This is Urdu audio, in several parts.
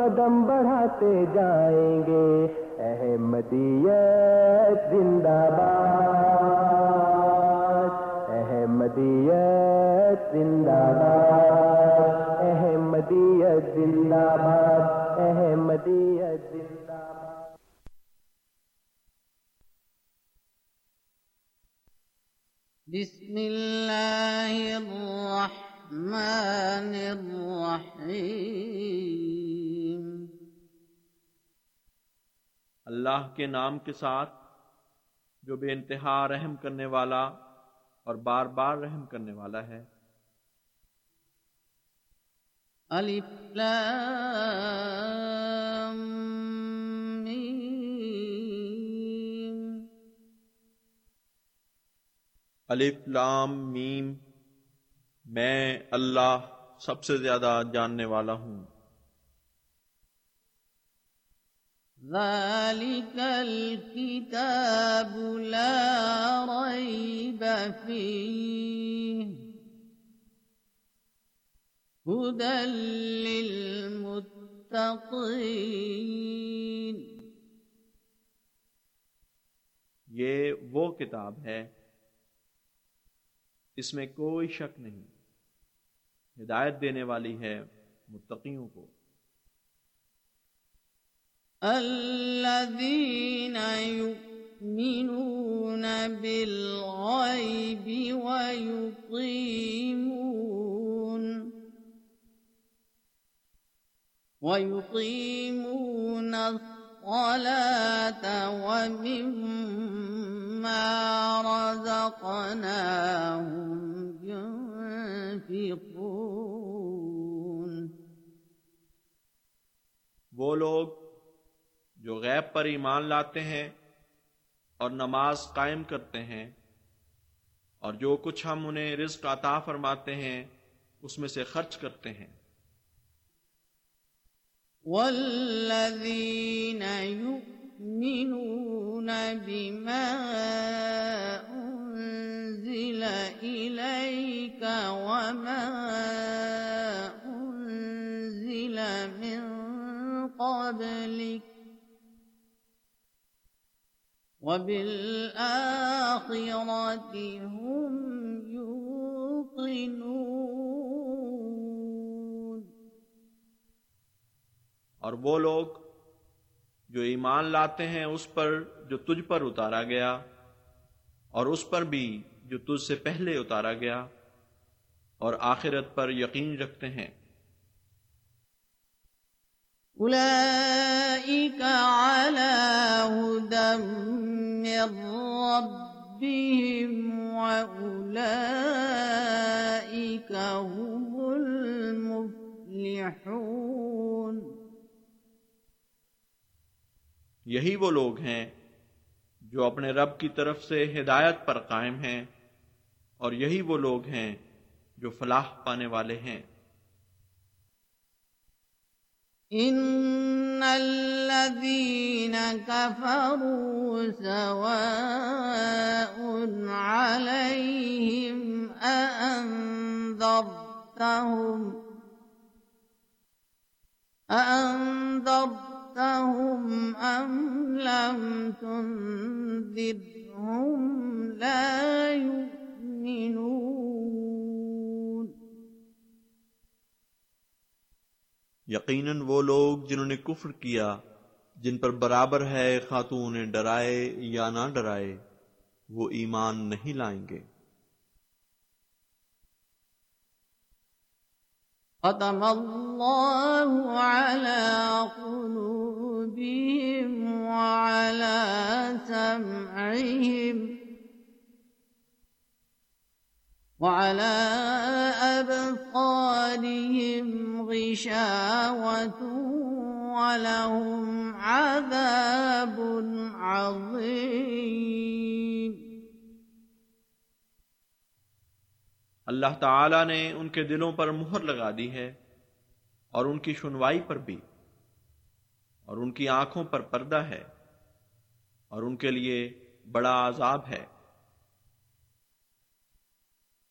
قدم بڑھاتے جائیں گے احمدیت زندہ باد احمدیت زندہ باد احمدیت زندہ باد احمدیت زندہ بسم اللہ الرحمن الرحمن الرحیم اللہ کے نام کے ساتھ جو بے انتہا رحم کرنے والا اور بار بار رحم کرنے والا ہے الف لام میم الف لام میم میں اللہ سب سے زیادہ جاننے والا ہوں غال کی تبیل یہ وہ کتاب ہے اس میں کوئی شک نہیں ہدایت دینے والی ہے متقیوں کو الذين يؤمنون بالغيب ويقيمون ويقيمون الصلاة ومما رزقناهم ينفقون وہ لوگ جو غیب پر ایمان لاتے ہیں اور نماز قائم کرتے ہیں اور جو کچھ ہم انہیں رزق عطا فرماتے ہیں اس میں سے خرچ کرتے ہیں والذین وما أنزل من قبلك وبالآخرة هم يوقنون اور وہ لوگ جو ایمان لاتے ہیں اس پر جو تجھ پر اتارا گیا اور اس پر بھی جو تجھ سے پہلے اتارا گیا اور آخرت پر یقین رکھتے ہیں یہی وہ لوگ ہیں جو اپنے رب کی طرف سے ہدایت پر قائم ہیں اور یہی وہ لوگ ہیں جو فلاح پانے والے ہیں ان الذين كفروا سواء عليهم أأنذرتهم أأنذرتهم أم لم تنذرهم لا يؤمنون یقیناً وہ لوگ جنہوں نے کفر کیا جن پر برابر ہے خاتون ڈرائے یا نہ ڈرائے وہ ایمان نہیں لائیں گے ختم على قلوبهم وعلى سمعهم اللہ تعالی نے ان کے دلوں پر مہر لگا دی ہے اور ان کی سنوائی پر بھی اور ان کی آنکھوں پر پردہ ہے اور ان کے لیے بڑا عذاب ہے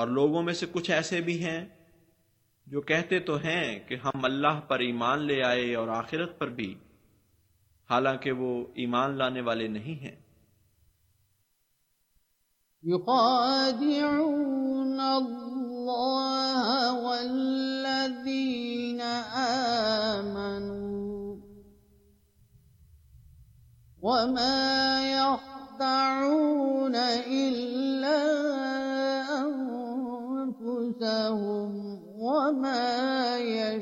اور لوگوں میں سے کچھ ایسے بھی ہیں جو کہتے تو ہیں کہ ہم اللہ پر ایمان لے آئے اور آخرت پر بھی حالانکہ وہ ایمان لانے والے نہیں ہیں يشعرون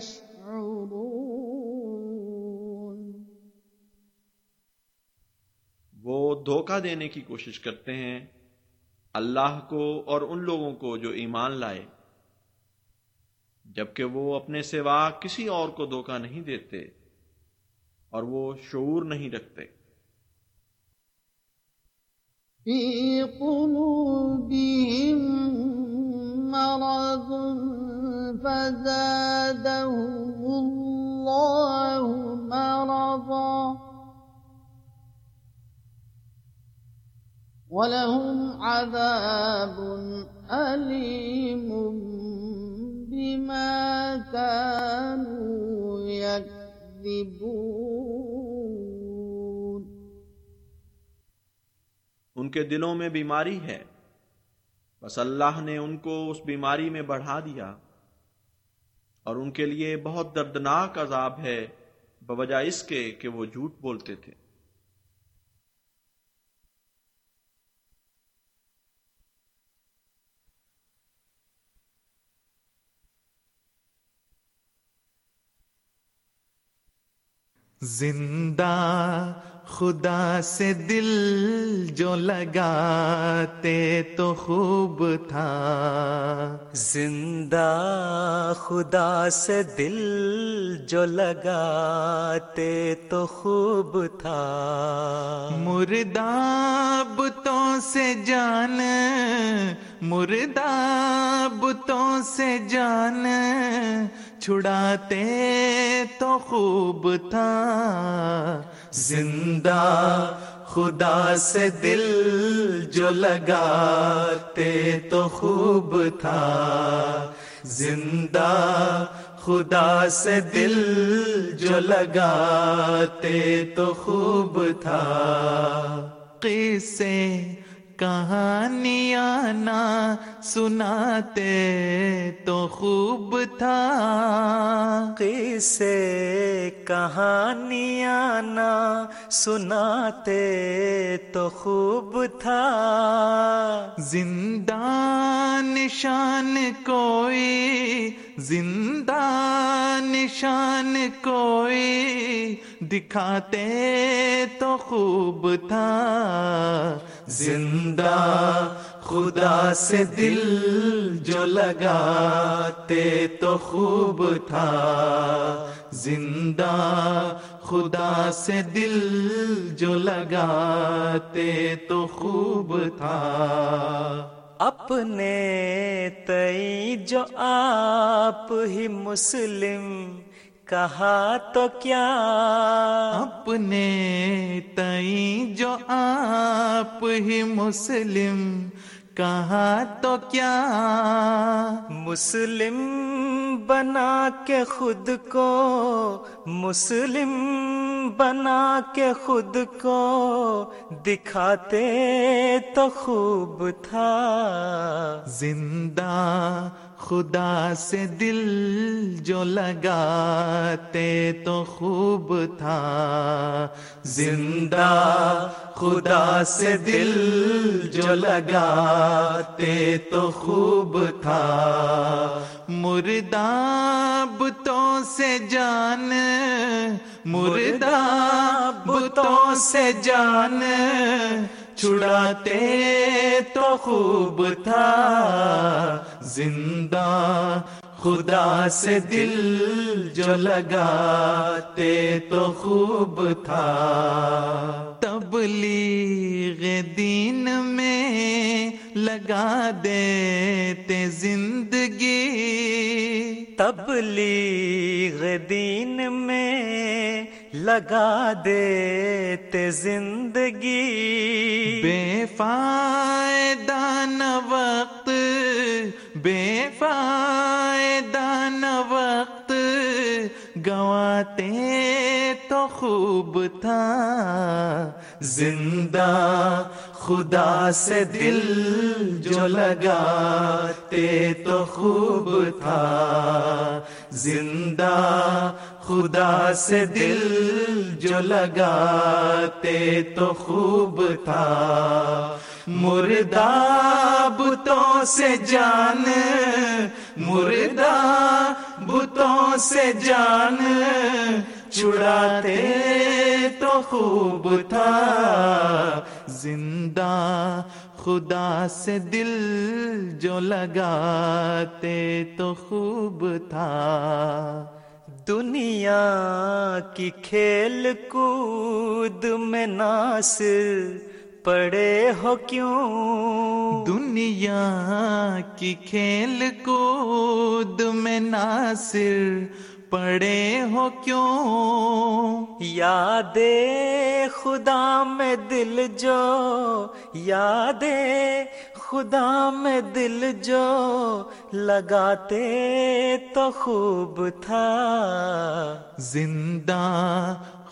وہ دھوکہ دینے کی کوشش کرتے ہیں اللہ کو اور ان لوگوں کو جو ایمان لائے جبکہ وہ اپنے سوا کسی اور کو دھوکہ نہیں دیتے اور وہ شعور نہیں رکھتے فی مرض فزادهم الله مرضا ولهم عذاب أليم بما كانوا يكذبون ان کے دلوں میں بیماری ہے بس اللہ نے ان کو اس بیماری میں بڑھا دیا اور ان کے لیے بہت دردناک عذاب ہے بوجہ اس کے کہ وہ جھوٹ بولتے تھے زندہ خدا سے دل جو لگاتے تو خوب تھا زندہ خدا سے دل جو لگاتے تو خوب تھا مردہ بتوں سے جان تو سے جان چھڑاتے تو خوب تھا زندہ خدا سے دل جو لگاتے تو خوب تھا زندہ خدا سے دل جو لگاتے تو خوب تھا قصے کہانیاں نہ سناتے تو خوب تھا قصے کہانیاں نہ سناتے تو خوب تھا زندہ نشان کوئی زندہ نشان کوئی دکھاتے تو خوب تھا زندہ زندہ خدا سے دل جو لگاتے تو خوب تھا زندہ خدا سے دل جو لگاتے تو خوب تھا اپنے تئی جو آپ ہی مسلم کہا تو کیا اپنے جو آپ ہی مسلم کہا تو کیا مسلم بنا کے خود کو مسلم بنا کے خود کو دکھاتے تو خوب تھا زندہ خدا سے دل جو لگاتے تو خوب تھا زندہ خدا سے دل جو لگاتے تو خوب تھا مرداب سے جان مردہ بتوں سے جان چھڑاتے تو خوب تھا زندہ خدا سے دل جو لگاتے تو خوب تھا تبلیغ دین میں لگا دیتے زندگی تبلیغ دین میں لگا دیتے زندگی بے فائدہ نہ وقت بے فائدہ نہ وقت گواتے تو خوب تھا زندہ خدا سے دل جو لگاتے تو خوب تھا زندہ خدا سے دل جو لگاتے تو خوب تھا مردہ بتوں سے جان مردہ بتوں سے جان چڑاتے تو خوب تھا زندہ خدا سے دل جو لگاتے تو خوب تھا دنیا کی کھیل کود میں ناس پڑے ہو کیوں دنیا کی کھیل کود میں ناصر پڑے ہو کیوں یاد خدا میں دل جو یاد خدا میں دل جو لگاتے تو خوب تھا زندہ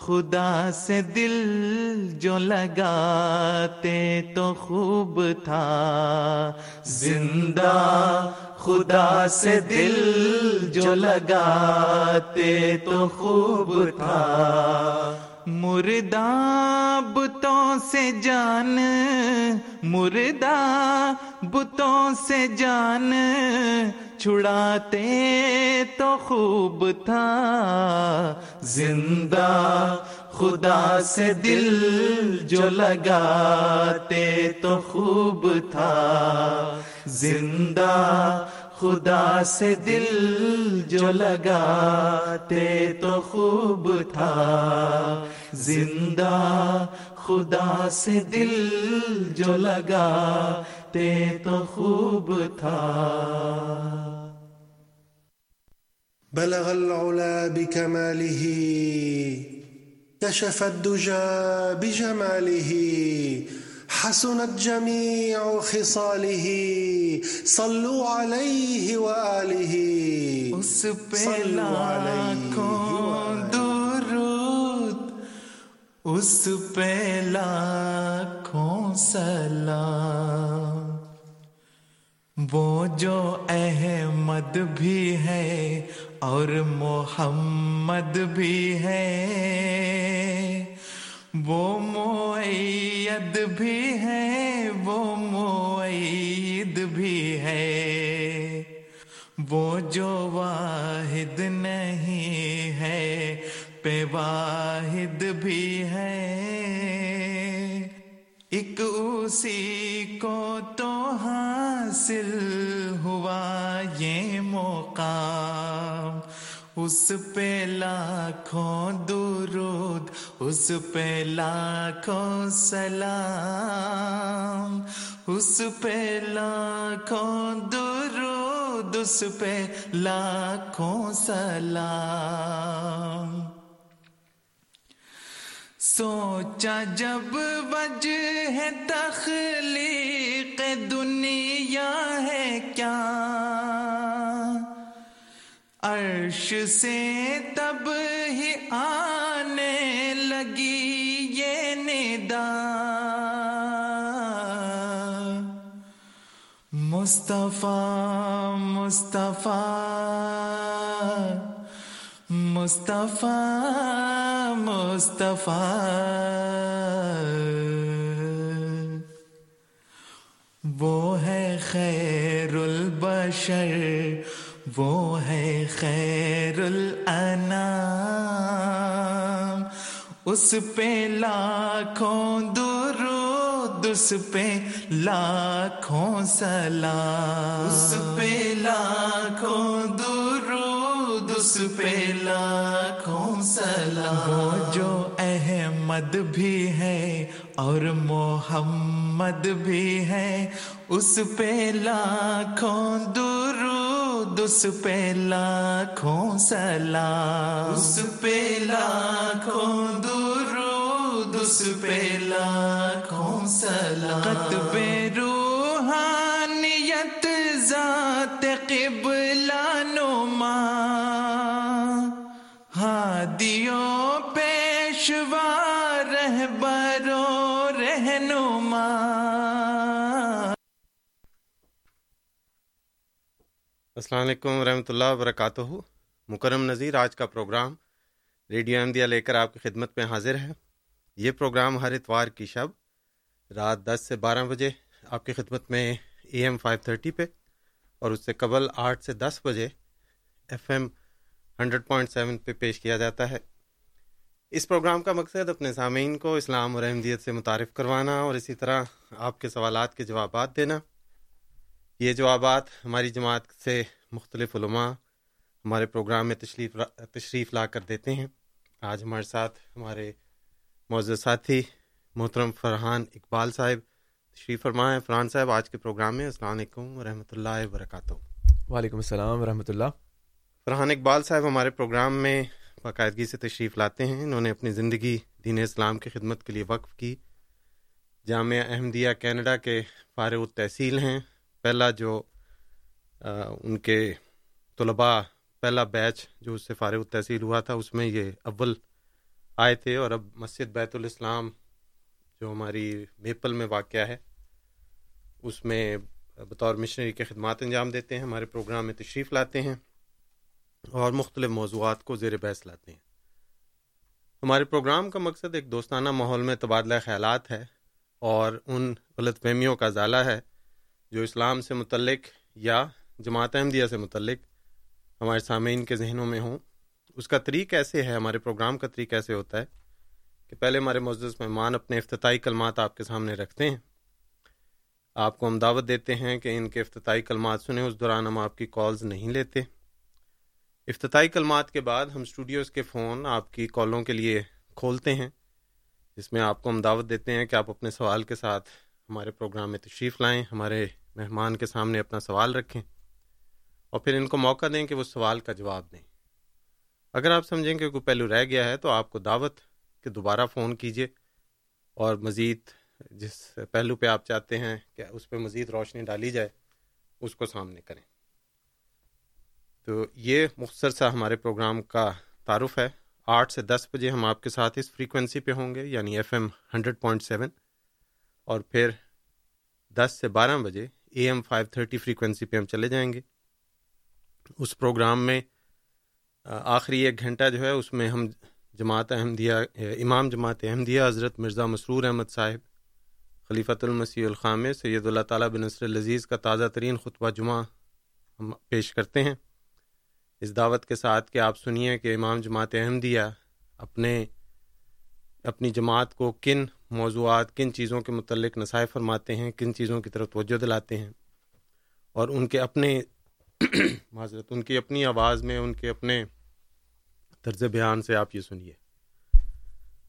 خدا سے دل جو لگاتے تو خوب تھا زندہ خدا سے دل جو لگاتے تو خوب تھا مرداب بتوں سے جان مردا بتوں سے جان چھڑاتے تو خوب تھا زندہ خدا سے دل جو لگاتے تو خوب تھا زندہ خدا سے دل جو لگاتے تو خوب تھا زندہ خدا سے دل جو لگاتے تو خوب تھا بلغ العلا بكماله كشف الدجى بجماله حسنت جميع خصاله صلوا عليه وآله اس پہ لال کو سلام وہ جو احمد بھی ہے اور محمد بھی ہے وہ موید بھی ہے وہ موید بھی ہے وہ جو واحد نہیں ہے پہ واحد بھی ہے ایک اسی کو تو حاصل ہوا یہ موقع اس پہ لاکھوں درود اس پہ لاکھوں سلام اس پہ لاکھوں درود اس پہ لاکھوں سلام سوچا جب وجہ ہے تخلیق دنیا ہے کیا عرش سے تب ہی آنے لگی یہ ندا مصطفیٰ مصطفیٰ مصطفیٰ مصطفیٰ وہ ہے خیر البشر وہ ہے خیر الانام اس پہ لاکھوں درود اس پہ لاکھوں سلام اس پہ لاکھوں درود اس پہ لاکھوں سلام وہ جو احمد بھی ہے اور محمد بھی ہے اس پہ لاکھوں درود اس پہ لاکھوں سلام اس پہ لاکھوں درود اس پہ لاکھوں قط پہ روحانیت ذات قبلہ نما ہادیوں برو رہنما السلام علیکم ورحمۃ اللہ وبرکاتہ مکرم نذیر آج کا پروگرام ریڈیو ایم دیا لے کر آپ کی خدمت میں حاضر ہے یہ پروگرام ہر اتوار کی شب رات دس سے بارہ بجے آپ کی خدمت میں اے ایم فائیو تھرٹی پہ اور اس سے قبل آٹھ سے دس بجے F M hundred point seven پہ پیش کیا جاتا ہے اس پروگرام کا مقصد اپنے سامعین کو اسلام اور احمدیت سے متعارف کروانا اور اسی طرح آپ کے سوالات کے جوابات دینا یہ جوابات ہماری جماعت سے مختلف علماء ہمارے پروگرام میں تشریف تشریف لا کر دیتے ہیں آج ہمارے ساتھ ہمارے موضوع ساتھی محترم فرحان اقبال صاحب تشریف فرما ہے فرحان صاحب آج کے پروگرام میں السلام علیکم و رحمۃ اللہ وبرکاتہ وعلیکم السلام ورحمۃ اللہ فرحان اقبال صاحب ہمارے پروگرام میں باقاعدگی سے تشریف لاتے ہیں انہوں نے اپنی زندگی دین اسلام کی خدمت کے لیے وقف کی جامعہ احمدیہ کینیڈا کے فارغ التحصیل ہیں پہلا جو ان کے طلباء پہلا بیچ جو اس سے فارغ التحصیل ہوا تھا اس میں یہ اول آئے تھے اور اب مسجد بیت الاسلام جو ہماری میپل میں واقع ہے اس میں بطور مشنری کے خدمات انجام دیتے ہیں ہمارے پروگرام میں تشریف لاتے ہیں اور مختلف موضوعات کو زیر بحث لاتے ہیں ہمارے پروگرام کا مقصد ایک دوستانہ ماحول میں تبادلہ خیالات ہے اور ان غلط فہمیوں کا ازالہ ہے جو اسلام سے متعلق یا جماعت احمدیہ سے متعلق ہمارے سامعین کے ذہنوں میں ہوں اس کا طریق ایسے ہے ہمارے پروگرام کا طریق ایسے ہوتا ہے کہ پہلے ہمارے معزز مہمان اپنے افتتاحی کلمات آپ کے سامنے رکھتے ہیں آپ کو ہم دعوت دیتے ہیں کہ ان کے افتتاحی کلمات سنیں اس دوران ہم آپ کی کالز نہیں لیتے افتتاحی کلمات کے بعد ہم اسٹوڈیوز کے فون آپ کی کالوں کے لیے کھولتے ہیں جس میں آپ کو ہم دعوت دیتے ہیں کہ آپ اپنے سوال کے ساتھ ہمارے پروگرام میں تشریف لائیں ہمارے مہمان کے سامنے اپنا سوال رکھیں اور پھر ان کو موقع دیں کہ وہ سوال کا جواب دیں اگر آپ سمجھیں کہ کوئی پہلو رہ گیا ہے تو آپ کو دعوت کہ دوبارہ فون کیجیے اور مزید جس پہلو پہ آپ چاہتے ہیں کہ اس پہ مزید روشنی ڈالی جائے اس کو سامنے کریں تو یہ مختصر سا ہمارے پروگرام کا تعارف ہے آٹھ سے دس بجے ہم آپ کے ساتھ اس فریکوینسی پہ ہوں گے یعنی F M hundred point seven اور پھر دس سے بارہ بجے A M five thirty frequency پہ ہم چلے جائیں گے اس پروگرام میں آخری ایک گھنٹہ جو ہے اس میں ہم جماعت احمدیہ امام جماعت احمدیہ حضرت مرزا مسرور احمد صاحب خلیفۃ المسیح الخام سید اللہ تعالیٰ بنصر العزیز کا تازہ ترین خطبہ جمعہ ہم پیش کرتے ہیں اس دعوت کے ساتھ کہ آپ سنیے کہ امام جماعت احمدیہ اپنے اپنی جماعت کو کن موضوعات کن چیزوں کے متعلق نصائح فرماتے ہیں کن چیزوں کی طرف توجہ دلاتے ہیں اور ان کے اپنے معذرت ان کی اپنی آواز میں ان کے اپنے طرز بیان سے آپ یہ سنیے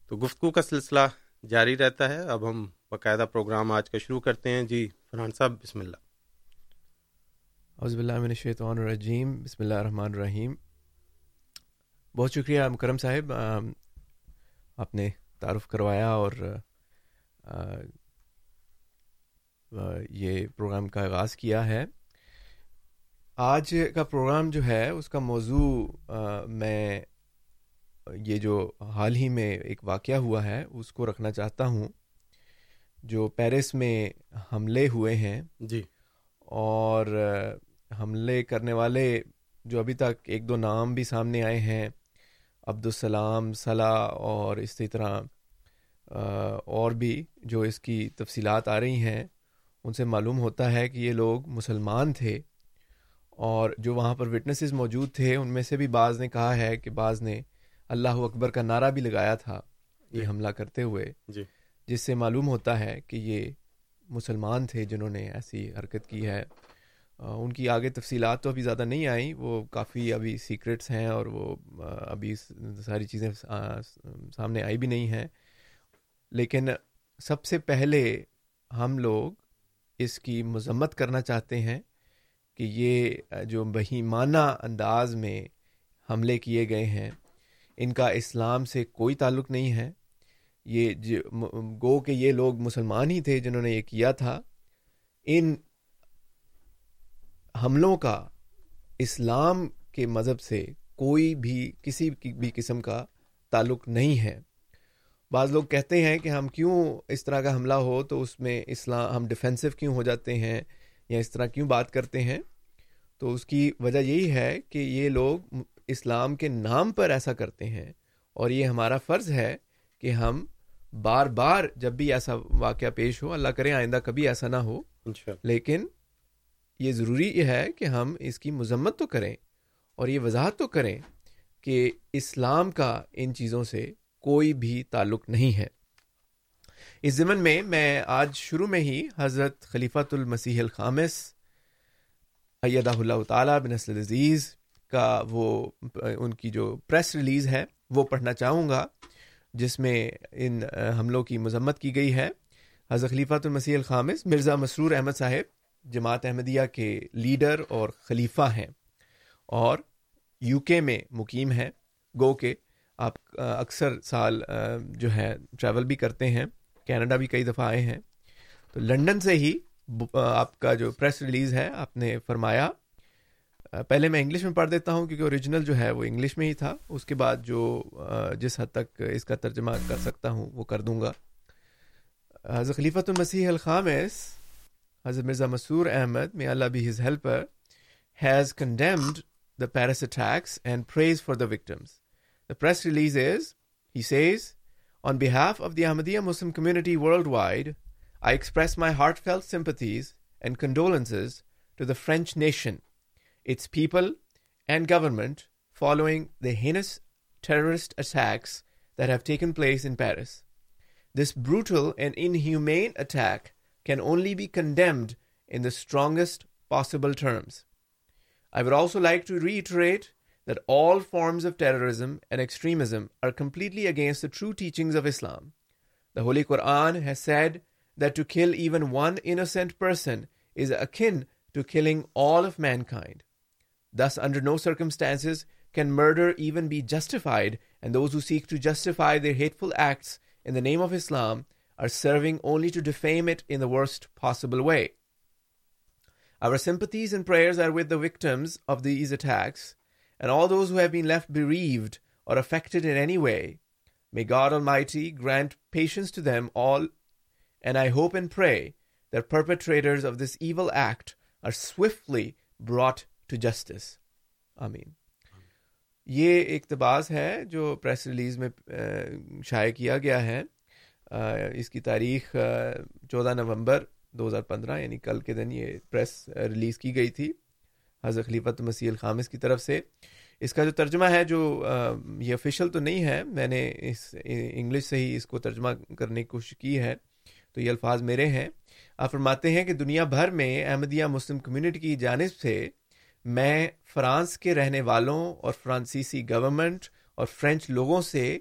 تو گفتگو کا سلسلہ جاری رہتا ہے اب ہم باقاعدہ پروگرام آج کا شروع کرتے ہیں جی فرحان صاحب بسم اللہ حضب اللہ من الشیطان الرجیم بسم اللہ الرحمن الرحیم بہت شکریہ مکرم صاحب آپ نے تعارف کروایا اور یہ پروگرام کا آغاز کیا ہے آج کا پروگرام جو ہے اس کا موضوع میں یہ جو حال ہی میں ایک واقعہ ہوا ہے اس کو رکھنا چاہتا ہوں جو پیرس میں حملے ہوئے ہیں جی اور حملے کرنے والے جو ابھی تک ایک دو نام بھی سامنے آئے ہیں عبدالسلام صلاح اور اسی طرح اور بھی جو اس کی تفصیلات آ رہی ہیں ان سے معلوم ہوتا ہے کہ یہ لوگ مسلمان تھے اور جو وہاں پر وٹنسز موجود تھے ان میں سے بھی بعض نے کہا ہے کہ بعض نے اللہ اکبر کا نعرہ بھی لگایا تھا یہ جی۔ حملہ کرتے ہوئے جی۔ جس سے معلوم ہوتا ہے کہ یہ مسلمان تھے جنہوں نے ایسی حرکت کی ہے ان کی آگے تفصیلات تو ابھی زیادہ نہیں آئیں وہ کافی ابھی سیکرٹس ہیں اور وہ ابھی ساری چیزیں سامنے آئی بھی نہیں ہیں لیکن سب سے پہلے ہم لوگ اس کی مذمت کرنا چاہتے ہیں کہ یہ جو بہیمانہ انداز میں حملے کیے گئے ہیں ان کا اسلام سے کوئی تعلق نہیں ہے یہ گو کے یہ لوگ مسلمان ہی تھے جنہوں نے یہ کیا تھا ان حملوں کا اسلام کے مذہب سے کوئی بھی کسی بھی قسم کا تعلق نہیں ہے بعض لوگ کہتے ہیں کہ ہم کیوں اس طرح کا حملہ ہو تو اس میں اسلام ہم ڈیفینسو کیوں ہو جاتے ہیں یا اس طرح کیوں بات کرتے ہیں تو اس کی وجہ یہی ہے کہ یہ لوگ اسلام کے نام پر ایسا کرتے ہیں اور یہ ہمارا فرض ہے کہ ہم بار بار جب بھی ایسا واقعہ پیش ہو اللہ کرے آئندہ کبھی ایسا نہ ہو اچھا۔ لیکن یہ ضروری ہے کہ ہم اس کی مذمت تو کریں اور یہ وضاحت تو کریں کہ اسلام کا ان چیزوں سے کوئی بھی تعلق نہیں ہے اس ضمن میں میں آج شروع میں ہی حضرت خلیفۃ المسیح الخامس ایدا اللہ تعالیٰ بن اسل عزیز کا وہ ان کی جو پریس ریلیز ہے وہ پڑھنا چاہوں گا جس میں ان حملوں کی مذمت کی گئی ہے حضرت خلیفۃ المسیح الخامس مرزا مسرور احمد صاحب جماعت احمدیہ کے لیڈر اور خلیفہ ہیں اور یو کے میں مقیم ہیں گو کے آپ اکثر سال جو ہے ٹریول بھی کرتے ہیں کینیڈا بھی کئی دفعہ آئے ہیں تو لنڈن سے ہی آپ کا جو پریس ریلیز ہے آپ نے فرمایا پہلے میں انگلش میں پڑھ دیتا ہوں کیونکہ اوریجنل جو ہے وہ انگلش میں ہی تھا اس کے بعد جو جس حد تک اس کا ترجمہ کر سکتا ہوں وہ کر دوں گا حضرت خلیفۃ المسیح الخام حضرت Mirza Masroor Ahmad may Allah his helper has condemned the Paris attacks and prays for the victims the press release as he says on behalf of the Ahmadiyya Muslim community worldwide I express my heartfelt sympathies and condolences to the French nation its people and government following the heinous terrorist attacks that have taken place in Paris. This brutal and inhumane attack can only be condemned in the strongest possible terms. I would also like to reiterate that all forms of terrorism and extremism are completely against the true teachings of Islam. The Holy Quran has said that to kill even one innocent person is akin to killing all of mankind. This under no circumstance can murder even be justified seek to justify their hateful acts name of Islam are solemn utmost possible way our sympathies and victims of the is attack all اور perpetrators of this even act are swiftly brought to justice آمین یہ اقتباس ہے جو پریس ریلیز میں شائع کیا گیا ہے اس کی تاریخ چودہ نومبر دو ہزار پندرہ یعنی کل کے دن یہ پریس ریلیز کی گئی تھی حضرت خلیفت مسیح الخامس کی طرف سے اس کا جو ترجمہ ہے جو یہ افیشل تو نہیں ہے میں نے اس انگلش سے ہی اس کو ترجمہ کرنے کی کوشش کی ہے تو یہ الفاظ میرے ہیں آپ فرماتے ہیں کہ دنیا بھر میں احمدیہ مسلم کمیونٹی کی جانب سے میں فرانس کے رہنے والوں اور فرانسیسی گورنمنٹ اور فرینچ لوگوں سے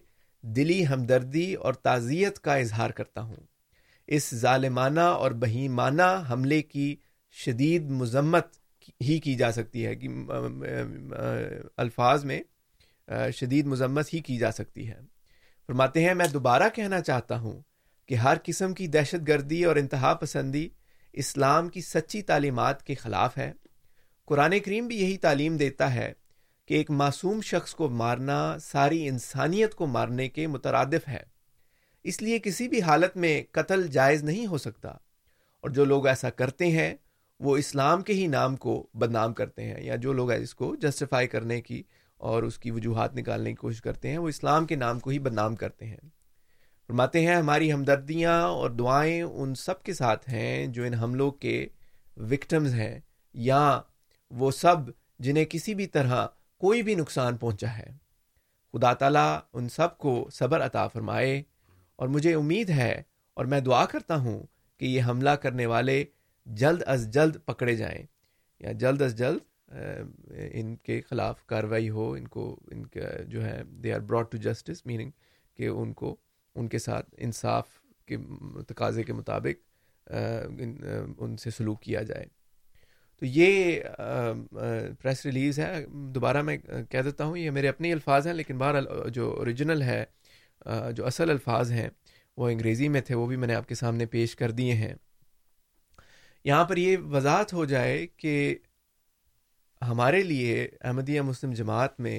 دلی ہمدردی اور تعزیت کا اظہار کرتا ہوں اس ظالمانہ اور بہیمانہ حملے کی شدید مذمت ہی کی جا سکتی ہے الفاظ میں شدید مذمت ہی کی جا سکتی ہے فرماتے ہیں میں دوبارہ کہنا چاہتا ہوں کہ ہر قسم کی دہشت گردی اور انتہا پسندی اسلام کی سچی تعلیمات کے خلاف ہے قرآن کریم بھی یہی تعلیم دیتا ہے کہ ایک معصوم شخص کو مارنا ساری انسانیت کو مارنے کے مترادف ہے اس لیے کسی بھی حالت میں قتل جائز نہیں ہو سکتا اور جو لوگ ایسا کرتے ہیں وہ اسلام کے ہی نام کو بدنام کرتے ہیں یا جو لوگ اس کو جسٹیفائی کرنے کی اور اس کی وجوہات نکالنے کی کوشش کرتے ہیں وہ اسلام کے نام کو ہی بدنام کرتے ہیں فرماتے ہیں ہماری ہمدردیاں اور دعائیں ان سب کے ساتھ ہیں جو ان حملوں کے وکٹمز ہیں یا وہ سب جنہیں کسی بھی طرح کوئی بھی نقصان پہنچا ہے خدا تعالیٰ ان سب کو صبر عطا فرمائے اور مجھے امید ہے اور میں دعا کرتا ہوں کہ یہ حملہ کرنے والے جلد از جلد پکڑے جائیں یا جلد از جلد ان کے خلاف کارروائی ہو ان کو ان کا جو ہے they are brought to justice meaning کہ ان کو ان کے ساتھ انصاف کے تقاضے کے مطابق ان سے سلوک کیا جائے تو یہ پریس ریلیز ہے دوبارہ میں کہہ دیتا ہوں یہ میرے اپنے الفاظ ہیں لیکن بہرحال جو اوریجنل ہے جو اصل الفاظ ہیں وہ انگریزی میں تھے وہ بھی میں نے آپ کے سامنے پیش کر دیے ہیں یہاں پر یہ وضاحت ہو جائے کہ ہمارے لیے احمدیہ مسلم جماعت میں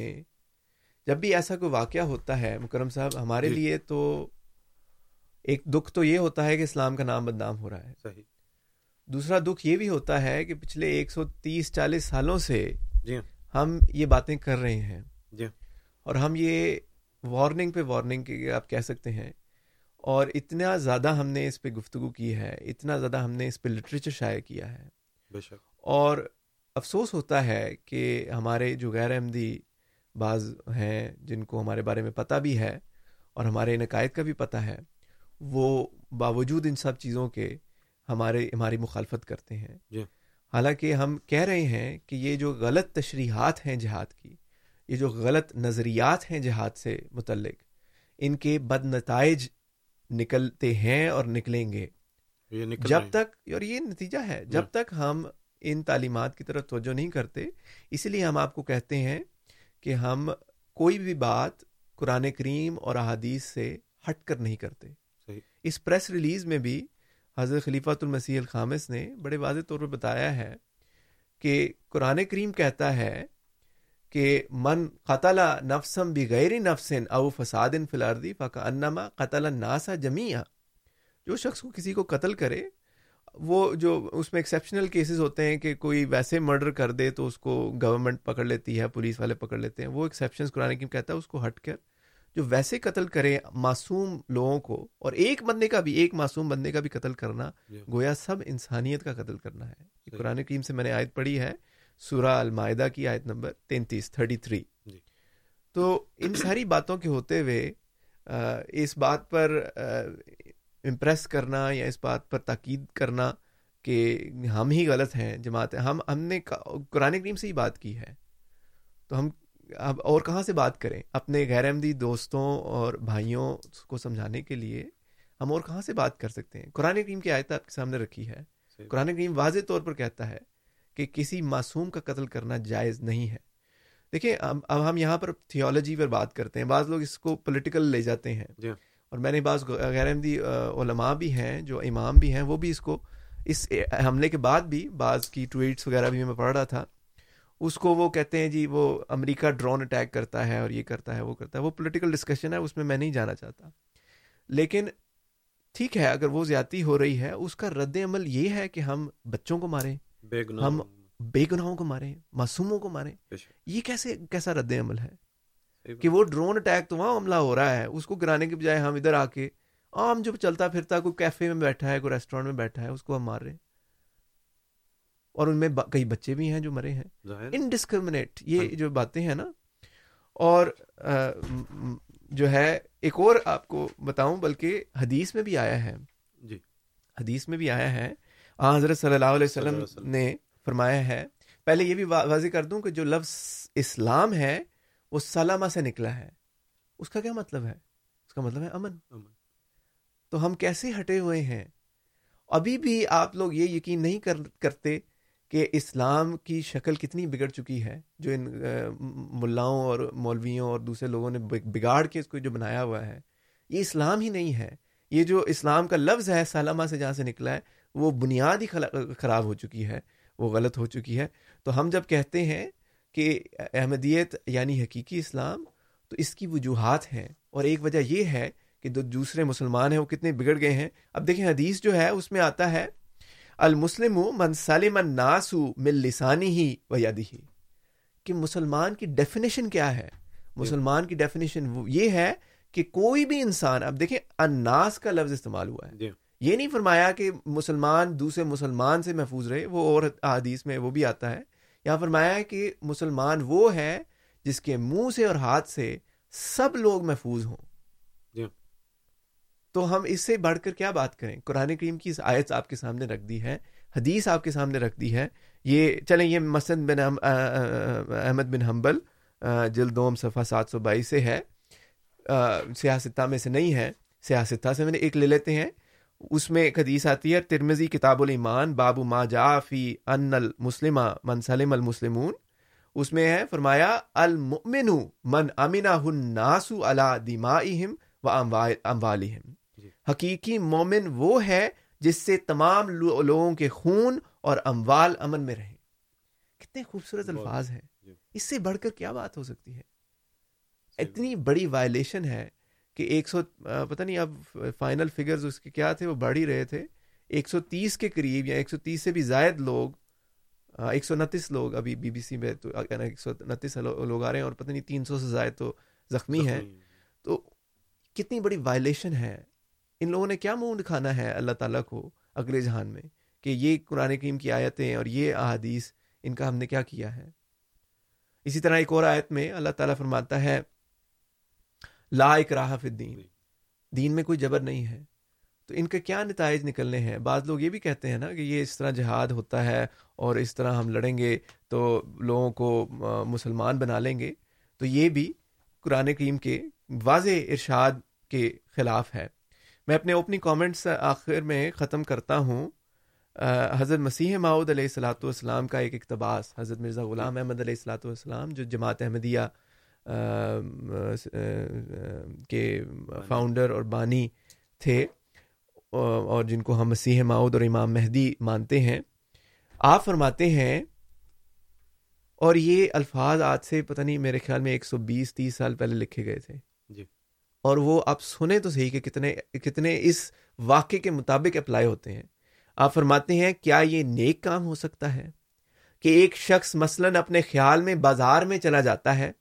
جب بھی ایسا کوئی واقعہ ہوتا ہے مکرم صاحب ہمارے جی۔ لیے تو ایک دکھ تو یہ ہوتا ہے کہ اسلام کا نام بدنام ہو رہا ہے صحیح دوسرا دکھ یہ بھی ہوتا ہے کہ پچھلے ایک سو تیس چالیس سالوں سے جی ہاں۔ ہم یہ باتیں کر رہے ہیں جی ہاں۔ اور ہم یہ وارننگ پہ وارننگ کے آپ کہہ سکتے ہیں اور اتنا زیادہ ہم نے اس پہ گفتگو کی ہے اتنا زیادہ ہم نے اس پہ لٹریچر شائع کیا ہے اور افسوس ہوتا ہے کہ ہمارے جو غیر احمدی بعض ہیں جن کو ہمارے بارے میں پتہ بھی ہے اور ہمارے نقائد کا بھی پتہ ہے وہ باوجود ان سب چیزوں کے ہمارے ہماری مخالفت کرتے ہیں جی۔ حالانکہ ہم کہہ رہے ہیں کہ یہ جو غلط تشریحات ہیں جہاد کی یہ جو غلط نظریات ہیں جہاد سے متعلق ان کے بد نتائج نکلتے ہیں اور نکلیں گے جب تک اور یہ نتیجہ ہے جی۔ جب تک ہم ان تعلیمات کی طرف توجہ نہیں کرتے اسی لیے ہم آپ کو کہتے ہیں کہ ہم کوئی بھی بات قرآن کریم اور احادیث سے ہٹ کر نہیں کرتے اس پریس ریلیز میں بھی حضرت خلیفہ المسیح الخامس نے بڑے واضح طور پر بتایا ہے کہ قرآن کریم کہتا ہے کہ من غیر بغیر او فساد فلاردی فقا انما قتل ناسا جمیا جو شخص کو کسی کو قتل کرے وہ جو اس میں ایکسیپشنل کیسز ہوتے ہیں کہ کوئی ویسے مرڈر کر دے تو اس کو گورنمنٹ پکڑ لیتی ہے پولیس والے پکڑ لیتے ہیں وہ ایکسیپشنس قرآن کریم کہتا ہے اس کو ہٹ کر جو ویسے قتل کرے معصوم لوگوں کو اور ایک بندے کا بھی ایک معصوم بندے کا بھی قتل کرنا گویا سب انسانیت کا قتل کرنا ہے قرآن کریم سے میں نے آیت پڑھی ہے سورہ المائدہ کی آیت نمبر تینتیس تھرٹی تھری جی۔ تو ان ساری باتوں کے ہوتے ہوئے اس بات پر امپریس کرنا یا اس بات پر تاکید کرنا کہ ہم ہی غلط ہیں جماعت ہم ہم نے قرآن کریم سے ہی بات کی ہے تو ہم اب اور کہاں سے بات کریں اپنے غیر احمدی دوستوں اور بھائیوں کو سمجھانے کے لیے ہم اور کہاں سے بات کر سکتے ہیں قرآن کریم کی آیت آپ کے سامنے رکھی ہے قرآن کریم واضح طور پر کہتا ہے کہ کسی معصوم کا قتل کرنا جائز نہیں ہے دیکھیں اب اب ہم یہاں پر تھیولوجی پر بات کرتے ہیں بعض لوگ اس کو پولیٹیکل لے جاتے ہیں جی۔ اور میں نے بعض غیر احمدی علماء بھی ہیں جو امام بھی ہیں وہ بھی اس کو اس حملے کے بعد بھی بعض کی ٹویٹس وغیرہ بھی میں پڑھ رہا تھا اس کو وہ کہتے ہیں جی وہ امریکہ ڈرون اٹیک کرتا ہے اور یہ کرتا ہے وہ کرتا ہے وہ پولیٹیکل ڈسکشن ہے اس میں میں نہیں جانا چاہتا لیکن ٹھیک ہے اگر وہ زیادتی ہو رہی ہے اس کا رد عمل یہ ہے کہ ہم بچوں کو ماریں ہم بے گناہوں کو ماریں معصوموں کو ماریں یہ کیسے کیسا رد عمل ہے کہ وہ ڈرون اٹیک تو وہاں عملہ ہو رہا ہے اس کو گرانے کے بجائے ہم ادھر آ کے عام جو چلتا پھرتا کوئی کیفے میں بیٹھا ہے کوئی ریسٹورینٹ میں بیٹھا ہے اس کو ہم مار رہے ہیں اور ان میں کئی بچے بھی ہیں جو مرے ہیں انڈسکرمنیٹ یہ ہاں۔ جو باتیں ہیں نا اور جو ہے ایک اور آپ کو بتاؤں بلکہ حدیث میں بھی آیا ہے جی۔ حدیث میں بھی آیا ہے حضرت صلی اللہ علیہ وسلم نے فرمایا ہے پہلے یہ بھی واضح کر دوں کہ جو لفظ اسلام ہے وہ سلامہ سے نکلا ہے اس کا کیا مطلب ہے اس کا مطلب ہے امن تو ہم کیسے ہٹے ہوئے ہیں ابھی بھی آپ لوگ یہ یقین نہیں کرتے کہ اسلام کی شکل کتنی بگڑ چکی ہے جو ان ملاؤں اور مولویوں اور دوسرے لوگوں نے بگاڑ کے اس کو جو بنایا ہوا ہے یہ اسلام ہی نہیں ہے یہ جو اسلام کا لفظ ہے سالمہ سے جہاں سے نکلا ہے وہ بنیاد ہی خراب ہو چکی ہے وہ غلط ہو چکی ہے تو ہم جب کہتے ہیں کہ احمدیت یعنی حقیقی اسلام تو اس کی وجوہات ہیں اور ایک وجہ یہ ہے کہ جو دوسرے مسلمان ہیں وہ کتنے بگڑ گئے ہیں اب دیکھیں حدیث جو ہے اس میں آتا ہے المسلم من سلم الناس من مل لسانی ہی و یادی کہ مسلمان کی ڈیفینیشن کیا ہے مسلمان کی ڈیفینیشن یہ ہے کہ کوئی بھی انسان اب دیکھیں اناس کا لفظ استعمال ہوا ہے جی۔ یہ نہیں فرمایا کہ مسلمان دوسرے مسلمان سے محفوظ رہے وہ اور حدیث میں وہ بھی آتا ہے یہاں فرمایا کہ مسلمان وہ ہے جس کے منہ سے اور ہاتھ سے سب لوگ محفوظ ہوں تو ہم اس سے بڑھ کر کیا بات کریں قرآن کریم کی آیت آپ کے سامنے رکھ دی ہے حدیث آپ کے سامنے رکھ دی ہے یہ چلیں یہ مسند بن احمد بن حنبل جلدوم صفحہ سات سو بائیس سے ہے سیاستہ میں سے نہیں ہے سیاستہ سے میں نے ایک لے لیتے ہیں اس میں ایک حدیث آتی ہے ترمزی کتاب الامان بابو ما جا فی ان المسلمہ من سلم المسلمون اس میں ہے فرمایا المؤمن من امنہ الناس علی الما و اموالہم حقیقی مومن وہ ہے جس سے تمام لوگوں کے خون اور اموال امن میں رہیں کتنے خوبصورت الفاظ ہیں جی۔ اس سے بڑھ کر کیا بات ہو سکتی ہے اتنی بڑی وائلیشن ہے کہ ایک سو پتا نہیں اب فائنل فگرز اس کے کیا تھے وہ بڑھ ہی رہے تھے ایک سو تیس کے قریب یا ایک سو تیس سے بھی زائد لوگ ایک سو انتیس لوگ ابھی بی بی سی میں تو یعنی ایک سو انتیس لوگ آ رہے ہیں اور پتہ نہیں تین سو سے زائد تو زخمی ہیں تو کتنی بڑی وائلیشن ہے ان لوگوں نے کیا منہ دکھانا ہے اللہ تعالیٰ کو اگلے جہان میں کہ یہ قرآن کریم کی آیتیں اور یہ احادیث ان کا ہم نے کیا کیا ہے اسی طرح ایک اور آیت میں اللہ تعالیٰ فرماتا ہے لا اکراہ فی الدین جی۔ دین میں کوئی جبر نہیں ہے تو ان کے کیا نتائج نکلنے ہیں بعض لوگ یہ بھی کہتے ہیں نا کہ یہ اس طرح جہاد ہوتا ہے اور اس طرح ہم لڑیں گے تو لوگوں کو مسلمان بنا لیں گے تو یہ بھی قرآن کریم کے واضح ارشاد کے خلاف ہے میں اپنے اوپننگ کامنٹس آخر میں ختم کرتا ہوں حضرت مسیح ماؤد علیہ السلاۃ والسلام کا ایک اقتباس حضرت مرزا غلام احمد علیہ السلاۃ والسلام جو جماعت احمدیہ کے فاؤنڈر اور بانی تھے اور جن کو ہم مسیح ماؤد اور امام مہدی مانتے ہیں آپ فرماتے ہیں اور یہ الفاظ آج سے پتہ نہیں میرے خیال میں ایک سو بیس تیس سال پہلے لکھے گئے تھے اور وہ آپ سنیں تو صحیح کہ کتنے کتنے اس واقعے کے مطابق اپلائی ہوتے ہیں آپ فرماتے ہیں کیا یہ نیک کام ہو سکتا ہے کہ ایک شخص مثلاً اپنے خیال میں بازار میں چلا جاتا ہے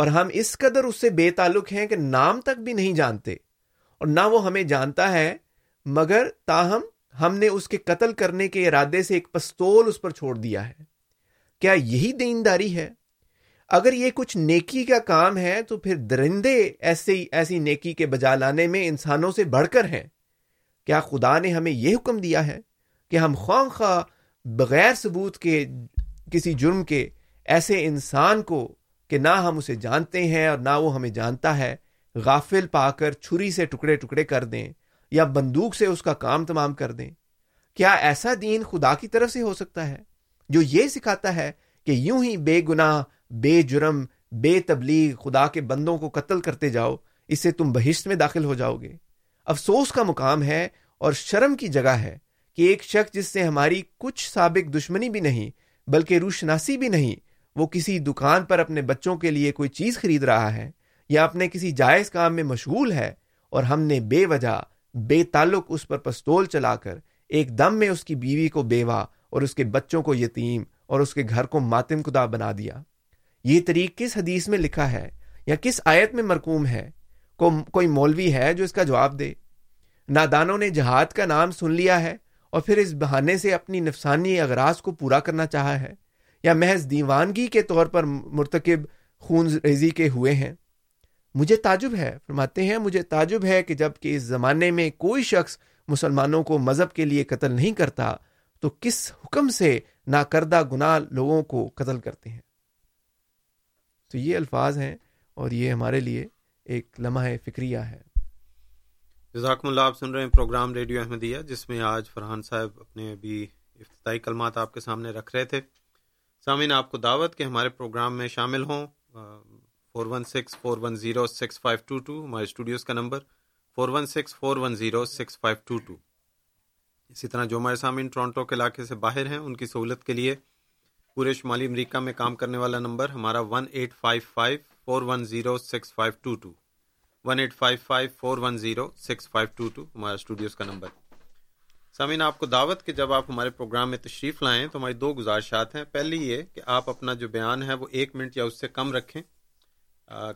اور ہم اس قدر اس سے بے تعلق ہیں کہ نام تک بھی نہیں جانتے اور نہ وہ ہمیں جانتا ہے مگر تاہم ہم نے اس کے قتل کرنے کے ارادے سے ایک پستول اس پر چھوڑ دیا ہے کیا یہی دینداری ہے اگر یہ کچھ نیکی کا کام ہے تو پھر درندے ایسے ایسی نیکی کے بجا لانے میں انسانوں سے بڑھ کر ہیں کیا خدا نے ہمیں یہ حکم دیا ہے کہ ہم خواہ خواہ بغیر ثبوت کے کسی جرم کے ایسے انسان کو کہ نہ ہم اسے جانتے ہیں اور نہ وہ ہمیں جانتا ہے غافل پا کر چھری سے ٹکڑے ٹکڑے کر دیں یا بندوق سے اس کا کام تمام کر دیں کیا ایسا دین خدا کی طرف سے ہو سکتا ہے جو یہ سکھاتا ہے کہ یوں ہی بے گناہ بے جرم بے تبلیغ خدا کے بندوں کو قتل کرتے جاؤ اس سے تم بہشت میں داخل ہو جاؤ گے افسوس کا مقام ہے اور شرم کی جگہ ہے کہ ایک شخص جس سے ہماری کچھ سابق دشمنی بھی نہیں بلکہ روشناسی بھی نہیں وہ کسی دکان پر اپنے بچوں کے لیے کوئی چیز خرید رہا ہے یا اپنے کسی جائز کام میں مشغول ہے اور ہم نے بے وجہ بے تعلق اس پر پستول چلا کر ایک دم میں اس کی بیوی کو بیوہ اور اس کے بچوں کو یتیم اور اس کے گھر کو ماتم خدا بنا دیا یہ طریق کس حدیث میں لکھا ہے یا کس آیت میں مرکوم ہے کو کوئی مولوی ہے جو اس کا جواب دے نادانوں نے جہاد کا نام سن لیا ہے اور پھر اس بہانے سے اپنی نفسانی اغراض کو پورا کرنا چاہا ہے یا محض دیوانگی کے طور پر مرتکب خون ریزی کے ہوئے ہیں مجھے تعجب ہے فرماتے ہیں مجھے تعجب ہے کہ جب کہ اس زمانے میں کوئی شخص مسلمانوں کو مذہب کے لیے قتل نہیں کرتا تو کس حکم سے ناکردہ گناہ لوگوں کو قتل کرتے ہیں تو یہ الفاظ ہیں اور یہ ہمارے لیے ایک لمحہ فکریہ ہے جزاکم اللہ آپ سن رہے ہیں پروگرام ریڈیو احمدیہ جس میں آج فرحان صاحب اپنے ابھی افتتاحی کلمات آپ کے سامنے رکھ رہے تھے سامعین آپ کو دعوت کہ ہمارے پروگرام میں شامل ہوں four one six four one zero six five two two ہمارے اسٹوڈیوز کا number four one six four one zero six five two two اسی طرح جو ہمارے سامعین ٹورانٹو کے علاقے سے باہر ہیں ان کی سہولت کے لیے پورے شمالی امریکہ میں کام کرنے والا نمبر ہمارا one eight five five four one zero six five two two one eight five five four one zero six five two two ہمارا اسٹوڈیوز کا نمبر سامعین آپ کو دعوت کہ جب آپ ہمارے پروگرام میں تشریف لائیں تو ہماری دو گزارشات ہیں پہلی یہ کہ آپ اپنا جو بیان ہے وہ ایک منٹ یا اس سے کم رکھیں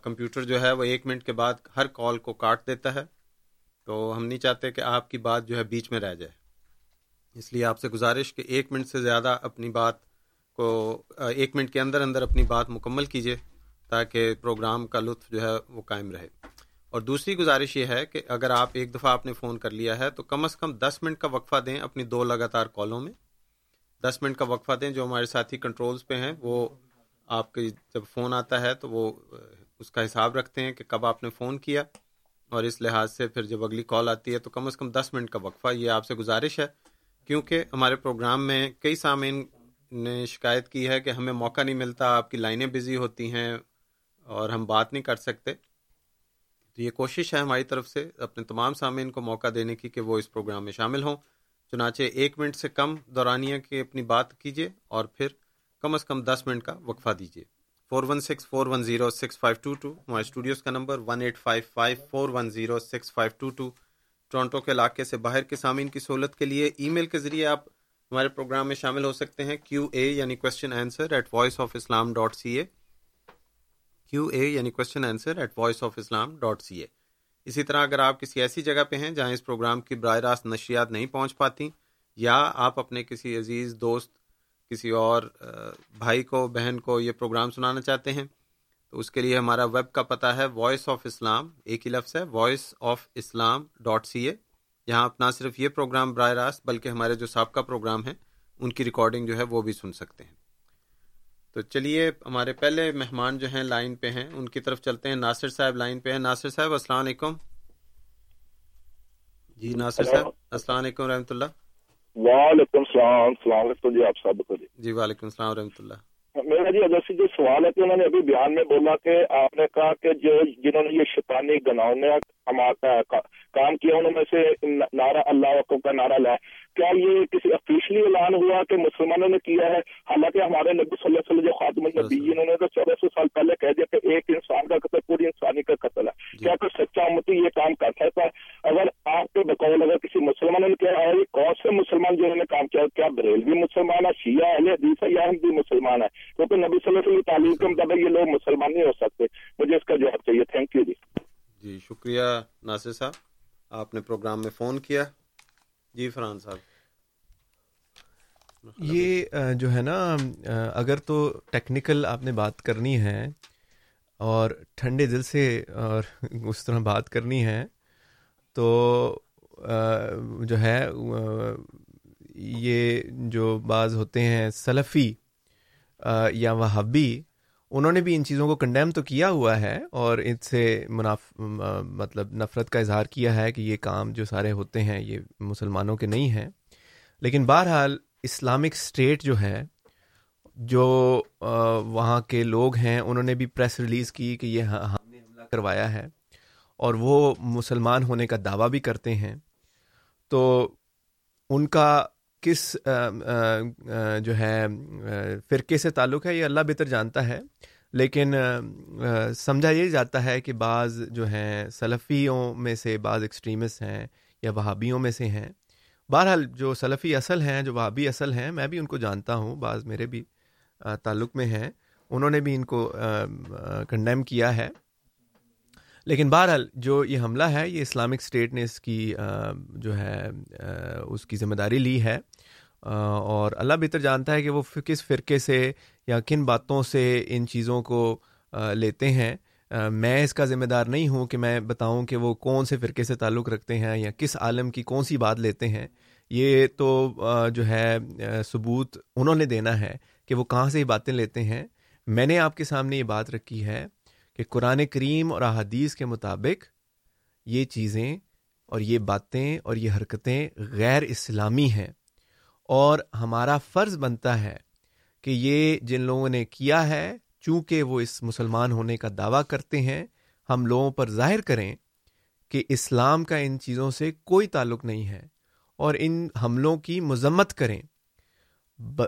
کمپیوٹر جو ہے وہ ایک منٹ کے بعد ہر کال کو کاٹ دیتا ہے تو ہم نہیں چاہتے کہ آپ کی بات جو ہے بیچ میں رہ جائے اس لیے آپ سے گزارش کہ ایک منٹ سے زیادہ اپنی بات کو ایک منٹ کے اندر اندر اپنی بات مکمل کیجیے تاکہ پروگرام کا لطف جو ہے وہ قائم رہے اور دوسری گزارش یہ ہے کہ اگر آپ ایک دفعہ آپ نے فون کر لیا ہے تو کم از کم دس منٹ کا وقفہ دیں اپنی دو لگاتار کالوں میں دس منٹ کا وقفہ دیں جو ہمارے ساتھی کنٹرولز پہ ہیں وہ آپ کے جب فون آتا ہے تو وہ اس کا حساب رکھتے ہیں کہ کب آپ نے فون کیا اور اس لحاظ سے پھر جب اگلی کال آتی ہے تو کم از کم دس منٹ کا وقفہ یہ آپ سے گزارش ہے کیونکہ ہمارے پروگرام میں کئی سامعین نے شکایت کی ہے کہ ہمیں موقع نہیں ملتا آپ کی لائنیں بزی ہوتی ہیں اور ہم بات نہیں کر سکتے تو یہ کوشش ہے ہماری طرف سے اپنے تمام سامعین کو موقع دینے کی کہ وہ اس پروگرام میں شامل ہوں چنانچہ ایک منٹ سے کم دورانیہ کی اپنی بات کیجیے اور پھر کم از کم دس منٹ کا وقفہ دیجیے four one six four one zero six five two two ہمارے اسٹوڈیوز کا number one eight five five four one zero six five two two Toronto کے علاقے سے باہر کے سامعین کی سہولت کے لیے ای میل کے ذریعے آپ ہمارے پروگرام میں شامل ہو سکتے ہیں کیو اے یعنی question answer at Voice of Islam dot C A Q A یعنی question answer at Voice of Islam dot C A اسی طرح اگر آپ کسی ایسی جگہ پہ ہیں جہاں اس پروگرام کی براہ راست نشیات نہیں پہنچ پاتی یا آپ اپنے کسی عزیز دوست کسی اور بھائی کو بہن کو یہ پروگرام سنانا چاہتے ہیں تو اس کے لیے ہمارا ویب کا پتہ ہے وائس آف اسلام ایک ہی لفظ ہے voice of Islam dot C A یہاں آپ نہ صرف یہ پروگرام براہ راست بلکہ ہمارے جو سابقہ پروگرام ہیں ان کی ریکارڈنگ جو ہے وہ بھی سن سکتے ہیں تو چلیے ہمارے پہلے مہمان جو ہیں لائن پہ ہیں ان کی طرف چلتے ہیں ناصر صاحب لائن پہ ہیں ناصر صاحب السلام علیکم جی ناصر صاحب السلام علیکم رحمۃ اللہ وعلیکم السلام السلام علیکم جی آپ جی وعلیکم السلام رحمۃ اللہ میرا جی اگر سے جو سوال ہے کہ انہوں نے ابھی بیان میں بولا کہ آپ نے کہا کہ جو جنہوں نے یہ شیطانی گناؤں میں کام کیا انہوں میں سے نعرہ اللہ وقت کا نعرہ لا کیا یہ کسی افیشلی اعلان ہوا کہ مسلمانوں نے کیا ہے حالانکہ ہمارے نبی صلی اللہ علیہ وسلم جو خاتم انہوں نے تو چودہ سو سال پہلے کہہ دیا کہ ایک انسان کا قتل پوری انسانی کا قتل ہے جی۔ کیا کوئی سچا امتی یہ کام کر سکتا ہے اگر آپ کے بقول اگر کسی مسلمان نے کیا ہے کون سے مسلمان جو بریل بھی مسلمان ہے شیعہ اہل حدیث ہے یا مسلمان ہے کیونکہ نبی صلی اللہ صلی تعلیم کے مطابق یہ لوگ مسلمان نہیں ہو سکتے مجھے اس کا جواب چاہیے تھینک یو جی جی شکریہ ناصر صاحب آپ نے پروگرام میں فون کیا جی فرحان صاحب یہ جو ہے نا اگر تو ٹیکنیکل آپ نے بات کرنی ہے اور ٹھنڈے دل سے اور اس طرح بات کرنی ہے تو جو ہے یہ جو بعض ہوتے ہیں سلفی یا وہابی انہوں نے بھی ان چیزوں کو کنڈیم تو کیا ہوا ہے اور ان سے مناف مطلب نفرت کا اظہار کیا ہے کہ یہ کام جو سارے ہوتے ہیں یہ مسلمانوں کے نہیں ہیں لیکن بہرحال اسلامک اسٹیٹ جو ہے جو وہاں کے لوگ ہیں انہوں نے بھی پریس ریلیز کی کہ یہ ہاں، ہم نے حملہ کروایا ہے اور وہ مسلمان ہونے کا دعویٰ بھی کرتے ہیں تو ان کا کس جو ہے فرقے سے تعلق ہے یہ اللہ بہتر جانتا ہے لیکن سمجھا یہ جاتا ہے کہ بعض جو ہیں سلفیوں میں سے بعض ایکسٹریمس ہیں یا وہابیوں میں سے ہیں بہرحال جو سلفی اصل ہیں جو وہابی اصل ہیں میں بھی ان کو جانتا ہوں بعض میرے بھی تعلق میں ہیں انہوں نے بھی ان کو کنڈیم کیا ہے لیکن بہرحال جو یہ حملہ ہے یہ اسلامک اسٹیٹ نے اس کی جو ہے اس کی ذمہ داری لی ہے اور اللہ بہتر جانتا ہے کہ وہ کس فرقے سے یا کن باتوں سے ان چیزوں کو لیتے ہیں میں اس کا ذمہ دار نہیں ہوں کہ میں بتاؤں کہ وہ کون سے فرقے سے تعلق رکھتے ہیں یا کس عالم کی کون سی بات لیتے ہیں یہ تو جو ہے ثبوت انہوں نے دینا ہے کہ وہ کہاں سے یہ باتیں لیتے ہیں میں نے آپ کے سامنے یہ بات رکھی ہے کہ قرآن کریم اور احادیث کے مطابق یہ چیزیں اور یہ باتیں اور یہ حرکتیں غیر اسلامی ہیں اور ہمارا فرض بنتا ہے کہ یہ جن لوگوں نے کیا ہے چونکہ وہ اس مسلمان ہونے کا دعویٰ کرتے ہیں ہم لوگوں پر ظاہر کریں کہ اسلام کا ان چیزوں سے کوئی تعلق نہیں ہے اور ان حملوں کی مذمت کریں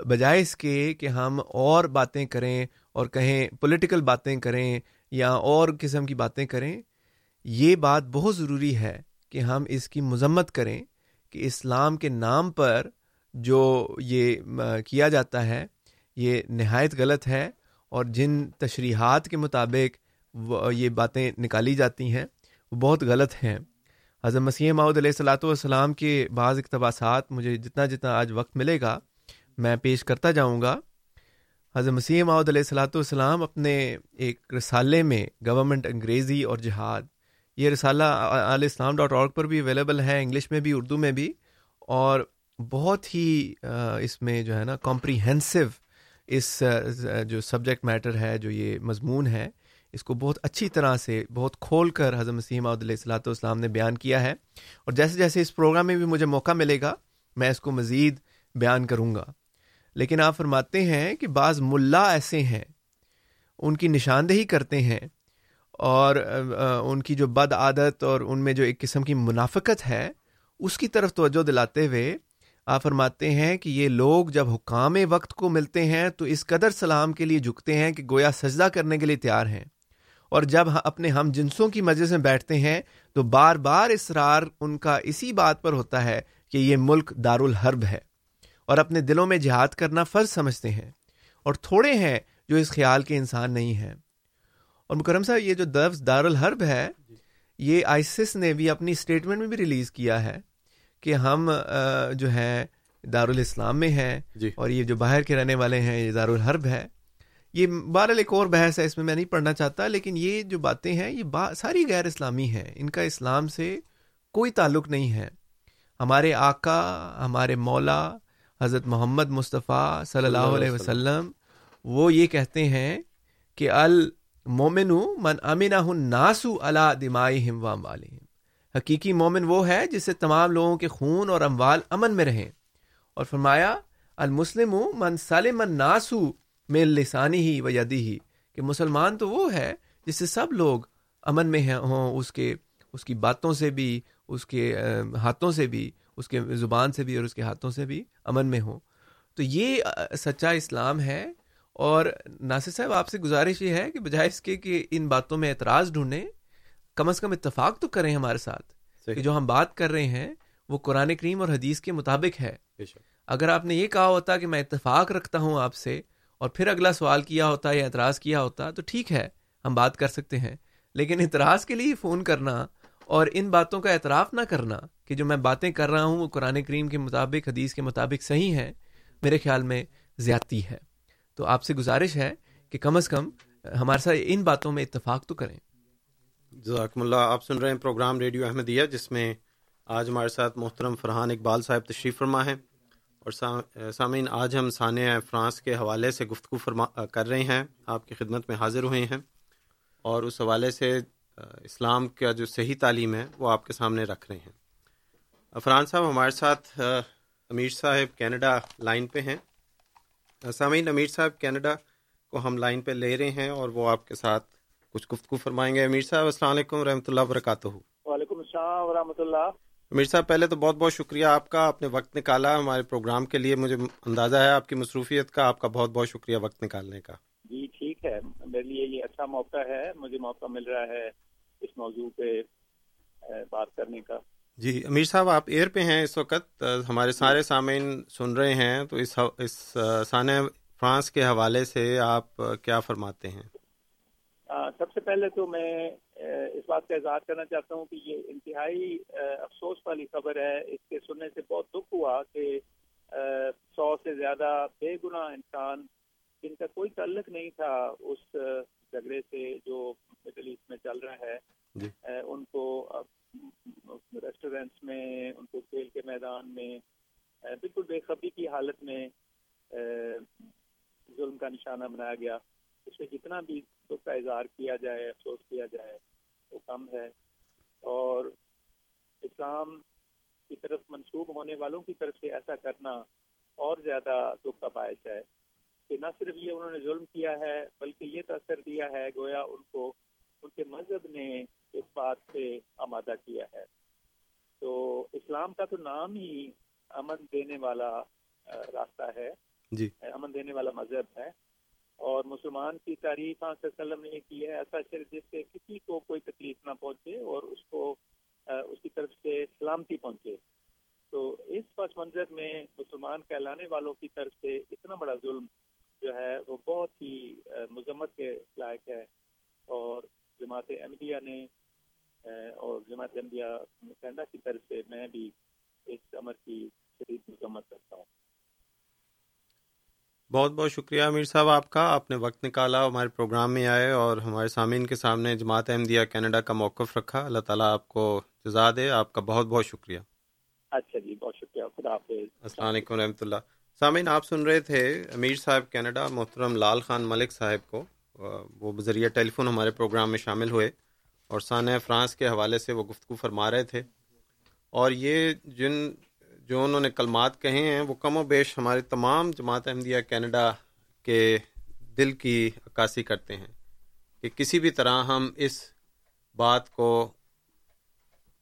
بجائے اس کے کہ ہم اور باتیں کریں اور کہیں پولیٹیکل باتیں کریں یا اور قسم کی باتیں کریں یہ بات بہت ضروری ہے کہ ہم اس کی مذمت کریں کہ اسلام کے نام پر جو یہ کیا جاتا ہے یہ نہایت غلط ہے اور جن تشریحات کے مطابق یہ باتیں نکالی جاتی ہیں وہ بہت غلط ہیں حضرت مسیح ماؤد علیہ صلاۃ والسلام کے بعض اقتباسات مجھے جتنا جتنا آج وقت ملے گا میں پیش کرتا جاؤں گا حضرت مسیح ماؤد علیہ السلاۃ والسلام اپنے ایک رسالے میں گورنمنٹ انگریزی اور جہاد یہ رسالہ علیہ السلام ڈاٹ اور پر بھی اویلیبل ہے انگلش میں بھی اردو میں بھی اور بہت ہی اس میں جو ہے نا کمپریہنسو اس جو سبجیکٹ میٹر ہے جو یہ مضمون ہے اس کو بہت اچھی طرح سے بہت کھول کر حضم نسیم علیہ السلاۃ والسلام نے بیان کیا ہے اور جیسے جیسے اس پروگرام میں بھی مجھے موقع ملے گا میں اس کو مزید بیان کروں گا لیکن آپ فرماتے ہیں کہ بعض ملا ایسے ہیں ان کی نشاندہی کرتے ہیں اور ان کی جو بد عادت اور ان میں جو ایک قسم کی منافقت ہے اس کی طرف توجہ دلاتے ہوئے فرماتے ہیں کہ یہ لوگ جب حکام وقت کو ملتے ہیں تو اس قدر سلام کے لیے جھکتے ہیں کہ گویا سجدہ کرنے کے لیے تیار ہیں اور جب ہاں اپنے ہم جنسوں کی مجلس میں بیٹھتے ہیں تو بار بار اصرار ان کا اسی بات پر ہوتا ہے کہ یہ ملک دار الحرب ہے اور اپنے دلوں میں جہاد کرنا فرض سمجھتے ہیں اور تھوڑے ہیں جو اس خیال کے انسان نہیں ہیں اور مکرم صاحب یہ جو دفظ دار الحرب ہے یہ آئسس نے بھی اپنی اسٹیٹمنٹ میں بھی ریلیز کیا ہے کہ ہم جو ہیں دارالاسلام میں ہیں جی۔ اور یہ جو باہر کے رہنے والے ہیں یہ دارالحرب ہے یہ بہر اور بحث ہے اس میں میں نہیں پڑھنا چاہتا لیکن یہ جو باتیں ہیں یہ ساری غیر اسلامی ہیں ان کا اسلام سے کوئی تعلق نہیں ہے ہمارے آقا ہمارے مولا حضرت محمد مصطفیٰ صلی اللہ علیہ وسلم وہ یہ کہتے ہیں کہ المومن من امین اللہ ناسو ہم وام والے حقیقی مومن وہ ہے جس سے تمام لوگوں کے خون اور اموال امن میں رہیں اور فرمایا المسلم من سالم ناسو میں لسانی ہی و یدی ہی کہ مسلمان تو وہ ہے جس سے سب لوگ امن میں ہوں اس کے اس کی باتوں سے بھی اس کے ہاتھوں سے بھی اس کے زبان سے بھی اور اس کے ہاتھوں سے بھی امن میں ہوں تو یہ سچا اسلام ہے اور ناصر صاحب آپ سے گزارش یہ ہے کہ بجائے اس کے کہ ان باتوں میں اعتراض ڈھونڈیں کم از کم اتفاق تو کریں ہمارے ساتھ کہ جو ہم بات کر رہے ہیں وہ قرآن کریم اور حدیث کے مطابق ہے اگر آپ نے یہ کہا ہوتا کہ میں اتفاق رکھتا ہوں آپ سے اور پھر اگلا سوال کیا ہوتا یا اعتراض کیا ہوتا تو ٹھیک ہے ہم بات کر سکتے ہیں لیکن اعتراض کے لیے فون کرنا اور ان باتوں کا اعتراف نہ کرنا کہ جو میں باتیں کر رہا ہوں وہ قرآن کریم کے مطابق حدیث کے مطابق صحیح ہیں میرے خیال میں زیادتی ہے تو آپ سے گزارش ہے کہ کم از کم ہمارے ساتھ ان باتوں میں اتفاق تو کریں جزاکم اللہ آپ سن رہے ہیں پروگرام ریڈیو احمدیہ جس میں آج ہمارے ساتھ محترم فرحان اقبال صاحب تشریف فرما ہے اور سامعین آج ہم ثانہ فرانس کے حوالے سے گفتگو فرما کر رہے ہیں آپ کی خدمت میں حاضر ہوئے ہیں اور اس حوالے سے اسلام کا جو صحیح تعلیم ہے وہ آپ کے سامنے رکھ رہے ہیں فرحان صاحب ہمارے ساتھ امیر صاحب کینیڈا لائن پہ ہیں سامعین امیر صاحب کینیڈا کو ہم لائن پہ لے رہے ہیں اور وہ آپ کے ساتھ کچھ گفتگو فرمائیں گے امیر صاحب السلام علیکم رحمۃ اللہ وبرکاتہ وعلیکم السلام و رحمۃ اللہ امیر صاحب پہلے تو بہت بہت شکریہ آپ کا آپ نے وقت نکالا ہمارے پروگرام کے لیے مجھے اندازہ ہے آپ کی مصروفیت کا آپ کا بہت بہت شکریہ وقت نکالنے کا جی ٹھیک ہے میرے لیے یہ اچھا موقع ہے مجھے موقع مل رہا ہے اس موضوع پہ بات کرنے کا جی امیر صاحب آپ ایئر پہ ہیں اس وقت ہمارے جی۔ سارے سامعین سن رہے ہیں تو اس فرانس کے حوالے سے آپ کیا فرماتے ہیں سب سے پہلے تو میں اس بات کا اظہار کرنا چاہتا ہوں کہ یہ انتہائی افسوس والی خبر ہے اس کے سننے سے بہت دکھ ہوا کہ سو سے زیادہ بے گنا انسان جن کا کوئی تعلق نہیں تھا اس جھگڑے سے جو مڈل ایسٹ میں چل رہا ہے جی۔ ان کو ریسٹورینٹس میں ان کو کھیل کے میدان میں بالکل بے خبری کی حالت میں ظلم کا نشانہ بنایا گیا اس میں جتنا بھی دکھ کا اظہار کیا جائے افسوس کیا جائے وہ کم ہے اور اسلام کی طرف منسوب ہونے والوں کی طرف سے ایسا کرنا اور زیادہ دکھ کا باعث ہے کہ نہ صرف یہ انہوں نے ظلم کیا ہے بلکہ یہ تاثر دیا ہے گویا ان کو ان کے مذہب نے اس بات سے آمادہ کیا ہے تو اسلام کا تو نام ہی امن دینے والا راستہ ہے جی امن دینے والا مذہب ہے اور مسلمان کی تعریف ہاں سلم نے کی ہے ایسا شر جس سے کسی کو کوئی تکلیف نہ پہنچے اور اس کو اس کی طرف سے سلامتی پہنچے تو اس پس منظر میں مسلمان کہلانے والوں کی طرف سے اتنا بڑا ظلم جو ہے وہ بہت ہی مذمت کے لائق ہے اور جماعت احمدیہ نے اور جماعت احمدیہ کہنا کی طرف سے میں بھی اس امر کی شدید مذمت کرتا ہوں بہت بہت شکریہ امیر صاحب آپ کا آپ نے وقت نکالا ہمارے پروگرام میں آئے اور ہمارے سامعین کے سامنے جماعت احمدیہ کینیڈا کا موقف رکھا اللہ تعالیٰ آپ کو جزا دے آپ کا بہت بہت شکریہ اچھا جی بہت شکریہ خدا حافظ السلام علیکم و رحمۃ اللہ سامعین آپ سن رہے تھے امیر صاحب کینیڈا محترم لال خان ملک صاحب کو وہ بذریعہ ٹیلی فون ہمارے پروگرام میں شامل ہوئے اور سانح فرانس کے حوالے سے وہ گفتگو فرما رہے تھے اور یہ جن جو انہوں نے کلمات کہے ہیں وہ کم و بیش ہمارے تمام جماعت احمدیہ کینیڈا کے دل کی عکاسی کرتے ہیں کہ کسی بھی طرح ہم اس بات کو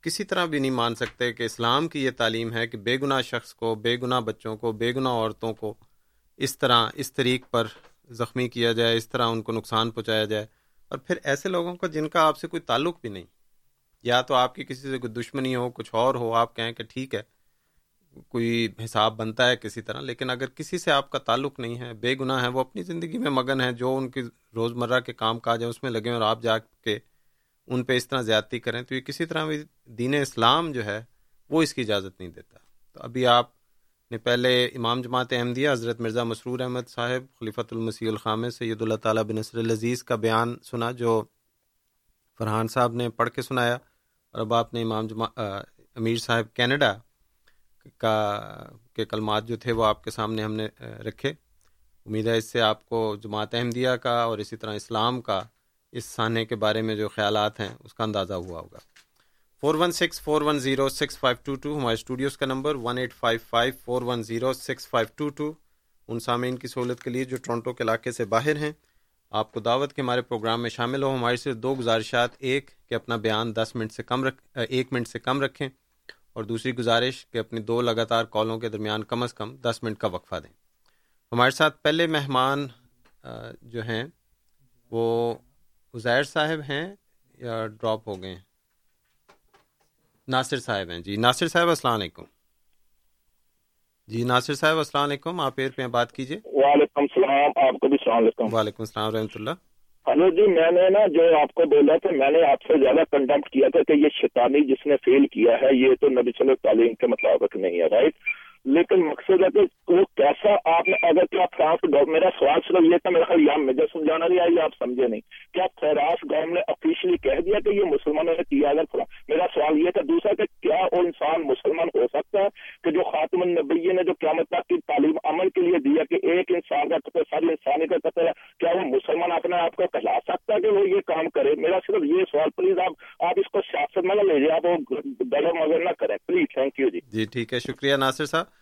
کسی طرح بھی نہیں مان سکتے کہ اسلام کی یہ تعلیم ہے کہ بے گناہ شخص کو بے گناہ بچوں کو بے گناہ عورتوں کو اس طرح اس طریق پر زخمی کیا جائے اس طرح ان کو نقصان پہنچایا جائے اور پھر ایسے لوگوں کا جن کا آپ سے کوئی تعلق بھی نہیں یا تو آپ کی کسی سے کوئی دشمنی ہو کچھ اور ہو آپ کہیں کہ ٹھیک ہے کوئی حساب بنتا ہے کسی طرح لیکن اگر کسی سے آپ کا تعلق نہیں ہے بے گناہ ہے وہ اپنی زندگی میں مگن ہے جو ان کی روز مرہ کے کام کاج ہیں اس میں لگیں اور آپ جا کے ان پہ اس طرح زیادتی کریں تو یہ کسی طرح بھی دین اسلام جو ہے وہ اس کی اجازت نہیں دیتا تو ابھی آپ نے پہلے امام جماعت احمدیہ حضرت مرزا مسرور احمد صاحب خلیفۃ المسیح الخام سید اللہ تعالیٰ بن نصر العزیز کا بیان سنا جو فرحان صاحب نے پڑھ کے سنایا اور اب آپ نے امام جماعت امیر صاحب کینیڈا کا کے کلمات جو تھے وہ آپ کے سامنے ہم نے رکھے امید ہے اس سے آپ کو جماعت احمدیہ کا اور اسی طرح اسلام کا اس سانحے کے بارے میں جو خیالات ہیں اس کا اندازہ ہوا ہوگا four one six four one zero six five two two ہمارے اسٹوڈیوز کا number one eight five five four one zero six five two two ان سامعین کی سہولت کے لیے جو ٹورنٹو کے علاقے سے باہر ہیں آپ کو دعوت کے ہمارے پروگرام میں شامل ہو ہماری صرف دو گزارشات ایک کہ اپنا بیان دس منٹ سے کم رکھ ایک منٹ سے کم رکھیں اور دوسری گزارش کہ اپنی دو لگاتار کالوں کے درمیان کم از کم دس منٹ کا وقفہ دیں ہمارے ساتھ پہلے مہمان جو ہیں وہ عزیر صاحب ہیں یا ڈراپ ہو گئے ہیں ناصر صاحب ہیں جی ناصر صاحب السلام علیکم جی ناصر صاحب السلام علیکم آپ ایئر پہ بات کیجیے وعلیکم السلام و رحمۃ اللہ ہلو جی میں نے نا جو آپ کو بولا تھا میں نے آپ سے زیادہ کنڈمپٹ کیا تھا کہ یہ شیطانی جس نے فیل کیا ہے یہ تو نبی صلی اللہ تعلیم کے مطابق نہیں ہے رائٹ لیکن مقصد ہے کہ وہ کیسا آپ نے اگر کیا فرانس میرا میرا سوال صرف یہ تھا خیال یہاں مجھے سمجھانا نہیں آئی آپ سمجھے نہیں کیا فراس گورم نے افیشلی کہہ دیا کہ یہ مسلمانوں نے کیا اگر میرا سوال یہ تھا دوسرا کہ کیا وہ انسان مسلمان ہو سکتا ہے کہ جو خاتم النبی نے جو قیامت تک کی تعلیم عمل کے لیے دیا کہ ایک انسان کا قطر ساری انسانی کا ہے کیا وہ آپ کو کہلا سکتا کہ وہ یہ کام کرے میرا صرف یہ سوال پلیز آپ آپ اس کو سیاست میں نہ لے جائیں آپ وہ گرم وغیرہ نہ کریں پلیز تھینک یو جی جی ٹھیک ہے شکریہ ناصر صاحب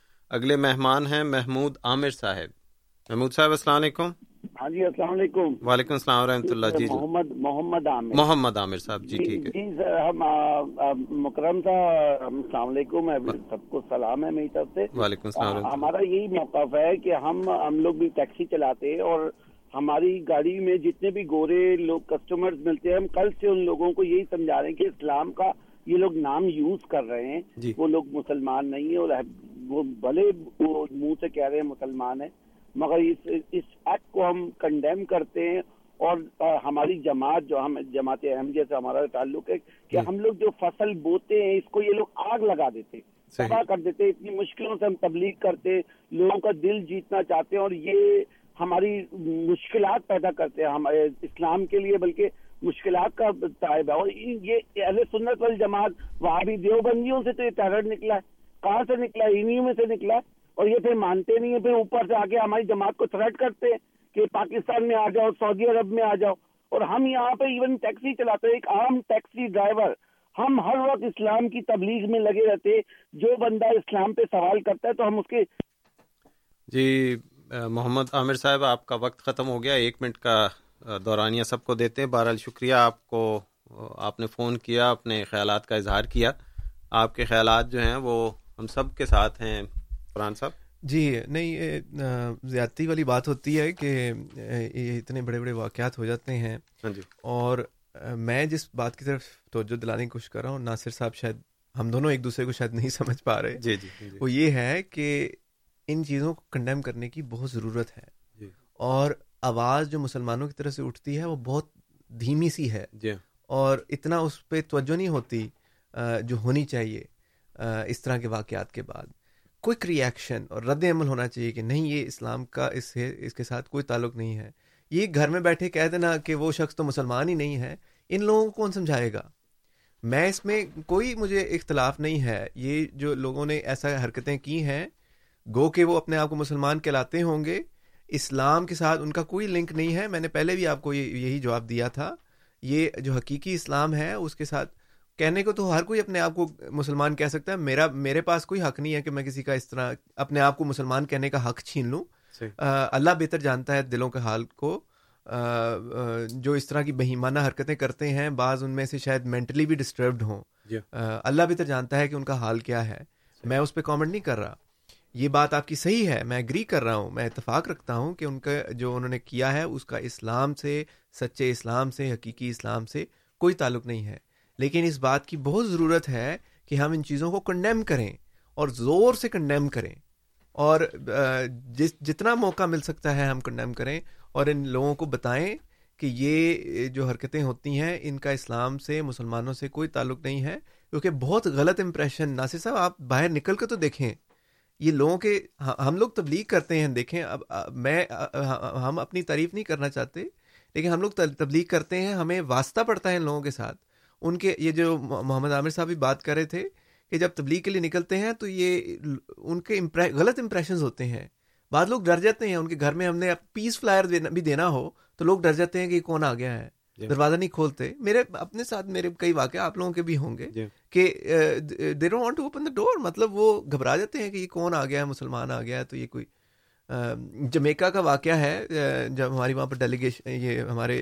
اگلے مہمان ہیں محمود عامر صاحب محمود صاحب السلام علیکم ہاں جی السلام علیکم وعلیکم السلام و رحمۃ اللہ جی،, جی محمد محمد عامر محمد عامر صاحب جی, جی، ٹھیک ہے جی ہم مکرم صاحب السلام علیکم سب کو سلام ہے میری طرف سے وعلیکم السلام ہمارا یہی موقف ہے کہ ہم ہم لوگ بھی ٹیکسی چلاتے اور ہماری گاڑی میں جتنے بھی گورے لوگ کسٹمرز ملتے ہیں ہم کل سے ان لوگوں کو یہی سمجھا رہے ہیں کہ اسلام کا یہ لوگ نام یوز کر رہے ہیں جی۔ وہ لوگ مسلمان نہیں ہیں اور وہ بھلے منہ سے کہہ رہے ہیں مسلمان ہیں مگر اس ایکٹ کو ہم کنڈیم کرتے ہیں اور ہماری جماعت جو ہم جماعت اہم جیسے ہمارا تعلق ہے کہ جی۔ ہم لوگ جو فصل بوتے ہیں اس کو یہ لوگ آگ لگا دیتے سفا کر دیتے اتنی مشکلوں سے ہم تبلیغ کرتے لوگوں کا دل جیتنا چاہتے ہیں اور یہ ہماری مشکلات پیدا کرتے ہیں ہمارے اسلام کے لیے بلکہ مشکلات کا طائب ہے اور یہ وال جماعت وہاں بھی دیوبندیوں سے تو یہ نکلا ہے ہے ہے کہاں سے سے نکلا نکلا انہیوں میں اور یہ پھر مانتے نہیں ہیں پھر اوپر آ کے ہماری جماعت کو تھرٹ کرتے ہیں کہ پاکستان میں آ جاؤ سعودی عرب میں آ جاؤ اور ہم یہاں پہ ایون ٹیکسی چلاتے ہیں ایک عام ٹیکسی ڈرائیور ہم ہر وقت اسلام کی تبلیغ میں لگے رہتے جو بندہ اسلام پہ سوال کرتا ہے تو ہم اس کے جی محمد عامر صاحب آپ کا وقت ختم ہو گیا ایک منٹ کا دورانیہ سب کو دیتے ہیں بہرحال شکریہ آپ کو آپ نے فون کیا اپنے خیالات کا اظہار کیا آپ کے خیالات جو ہیں وہ ہم سب کے ساتھ ہیں قرآن صاحب جی نہیں یہ زیادتی والی بات ہوتی ہے کہ یہ اتنے بڑے بڑے واقعات ہو جاتے ہیں ہاں جی۔ اور میں جس بات کی طرف توجہ دلانے کی کوشش کر رہا ہوں ناصر صاحب شاید ہم دونوں ایک دوسرے کو شاید نہیں سمجھ پا رہے جی،, جی جی وہ یہ ہے کہ ان چیزوں کو کنڈیم کرنے کی بہت ضرورت ہے جی۔ اور آواز جو مسلمانوں کی طرف سے اٹھتی ہے وہ بہت دھیمی سی ہے جی۔ اور اتنا اس پہ توجہ نہیں ہوتی جو ہونی چاہیے اس طرح کے واقعات کے بعد کوئک ریئیکشن اور رد عمل ہونا چاہیے کہ نہیں یہ اسلام کا اس سے اس کے ساتھ کوئی تعلق نہیں ہے یہ گھر میں بیٹھے کہہ دینا کہ وہ شخص تو مسلمان ہی نہیں ہے ان لوگوں کو کون سمجھائے گا میں اس میں کوئی مجھے اختلاف نہیں ہے یہ جو لوگوں نے ایسا حرکتیں کی ہیں گو کہ وہ اپنے آپ کو مسلمان کہلاتے ہوں گے اسلام کے ساتھ ان کا کوئی لنک نہیں ہے میں نے پہلے بھی آپ کو یہی جواب دیا تھا یہ جو حقیقی اسلام ہے اس کے ساتھ کہنے کو تو ہر کوئی اپنے آپ کو مسلمان کہہ سکتا ہے میرا میرے پاس کوئی حق نہیں ہے کہ میں کسی کا اس طرح اپنے آپ کو مسلمان کہنے کا حق چھین لوں آ, اللہ بہتر جانتا ہے دلوں کے حال کو آ, آ, جو اس طرح کی بہیمانہ حرکتیں کرتے ہیں بعض ان میں سے شاید مینٹلی بھی ڈسٹربڈ ہوں جی۔ اللہ بہتر جانتا ہے کہ ان کا حال کیا ہے میں اس پہ کامنٹ نہیں کر رہا یہ بات آپ کی صحیح ہے میں اگری کر رہا ہوں میں اتفاق رکھتا ہوں کہ ان کا جو انہوں نے کیا ہے اس کا اسلام سے سچے اسلام سے حقیقی اسلام سے کوئی تعلق نہیں ہے لیکن اس بات کی بہت ضرورت ہے کہ ہم ان چیزوں کو کنڈیم کریں اور زور سے کنڈیم کریں اور جس جتنا موقع مل سکتا ہے ہم کنڈیم کریں اور ان لوگوں کو بتائیں کہ یہ جو حرکتیں ہوتی ہیں ان کا اسلام سے مسلمانوں سے کوئی تعلق نہیں ہے کیونکہ بہت غلط امپریشن ناصر صاحب آپ باہر نکل کے تو دیکھیں یہ لوگوں کے ہاں، ہم لوگ تبلیغ کرتے ہیں دیکھیں اب میں ہاں، ہم اپنی تعریف نہیں کرنا چاہتے لیکن ہم لوگ تبلیغ کرتے ہیں ہمیں واسطہ پڑتا ہے ان لوگوں کے ساتھ ان کے یہ جو محمد عامر صاحب بھی بات کر رہے تھے کہ جب تبلیغ کے لیے نکلتے ہیں تو یہ ان کے غلط امپریشنز ہوتے ہیں بعد لوگ ڈر جاتے ہیں ان کے گھر میں ہم نے پیس فلائر بھی دینا ہو تو لوگ ڈر جاتے ہیں کہ یہ کون آ گیا ہے جی۔ دروازہ نہیں کھولتے میرے اپنے ساتھ میرے کئی واقعہ آپ لوگوں کے بھی ہوں گے جی۔ کہ دے دا ڈور مطلب وہ گھبرا جاتے ہیں کہ یہ کون آ گیا ہے مسلمان آ گیا ہے تو یہ کوئی جمیکا کا واقعہ ہے جب ہماری وہاں پر ڈیلیگیشن یہ ہمارے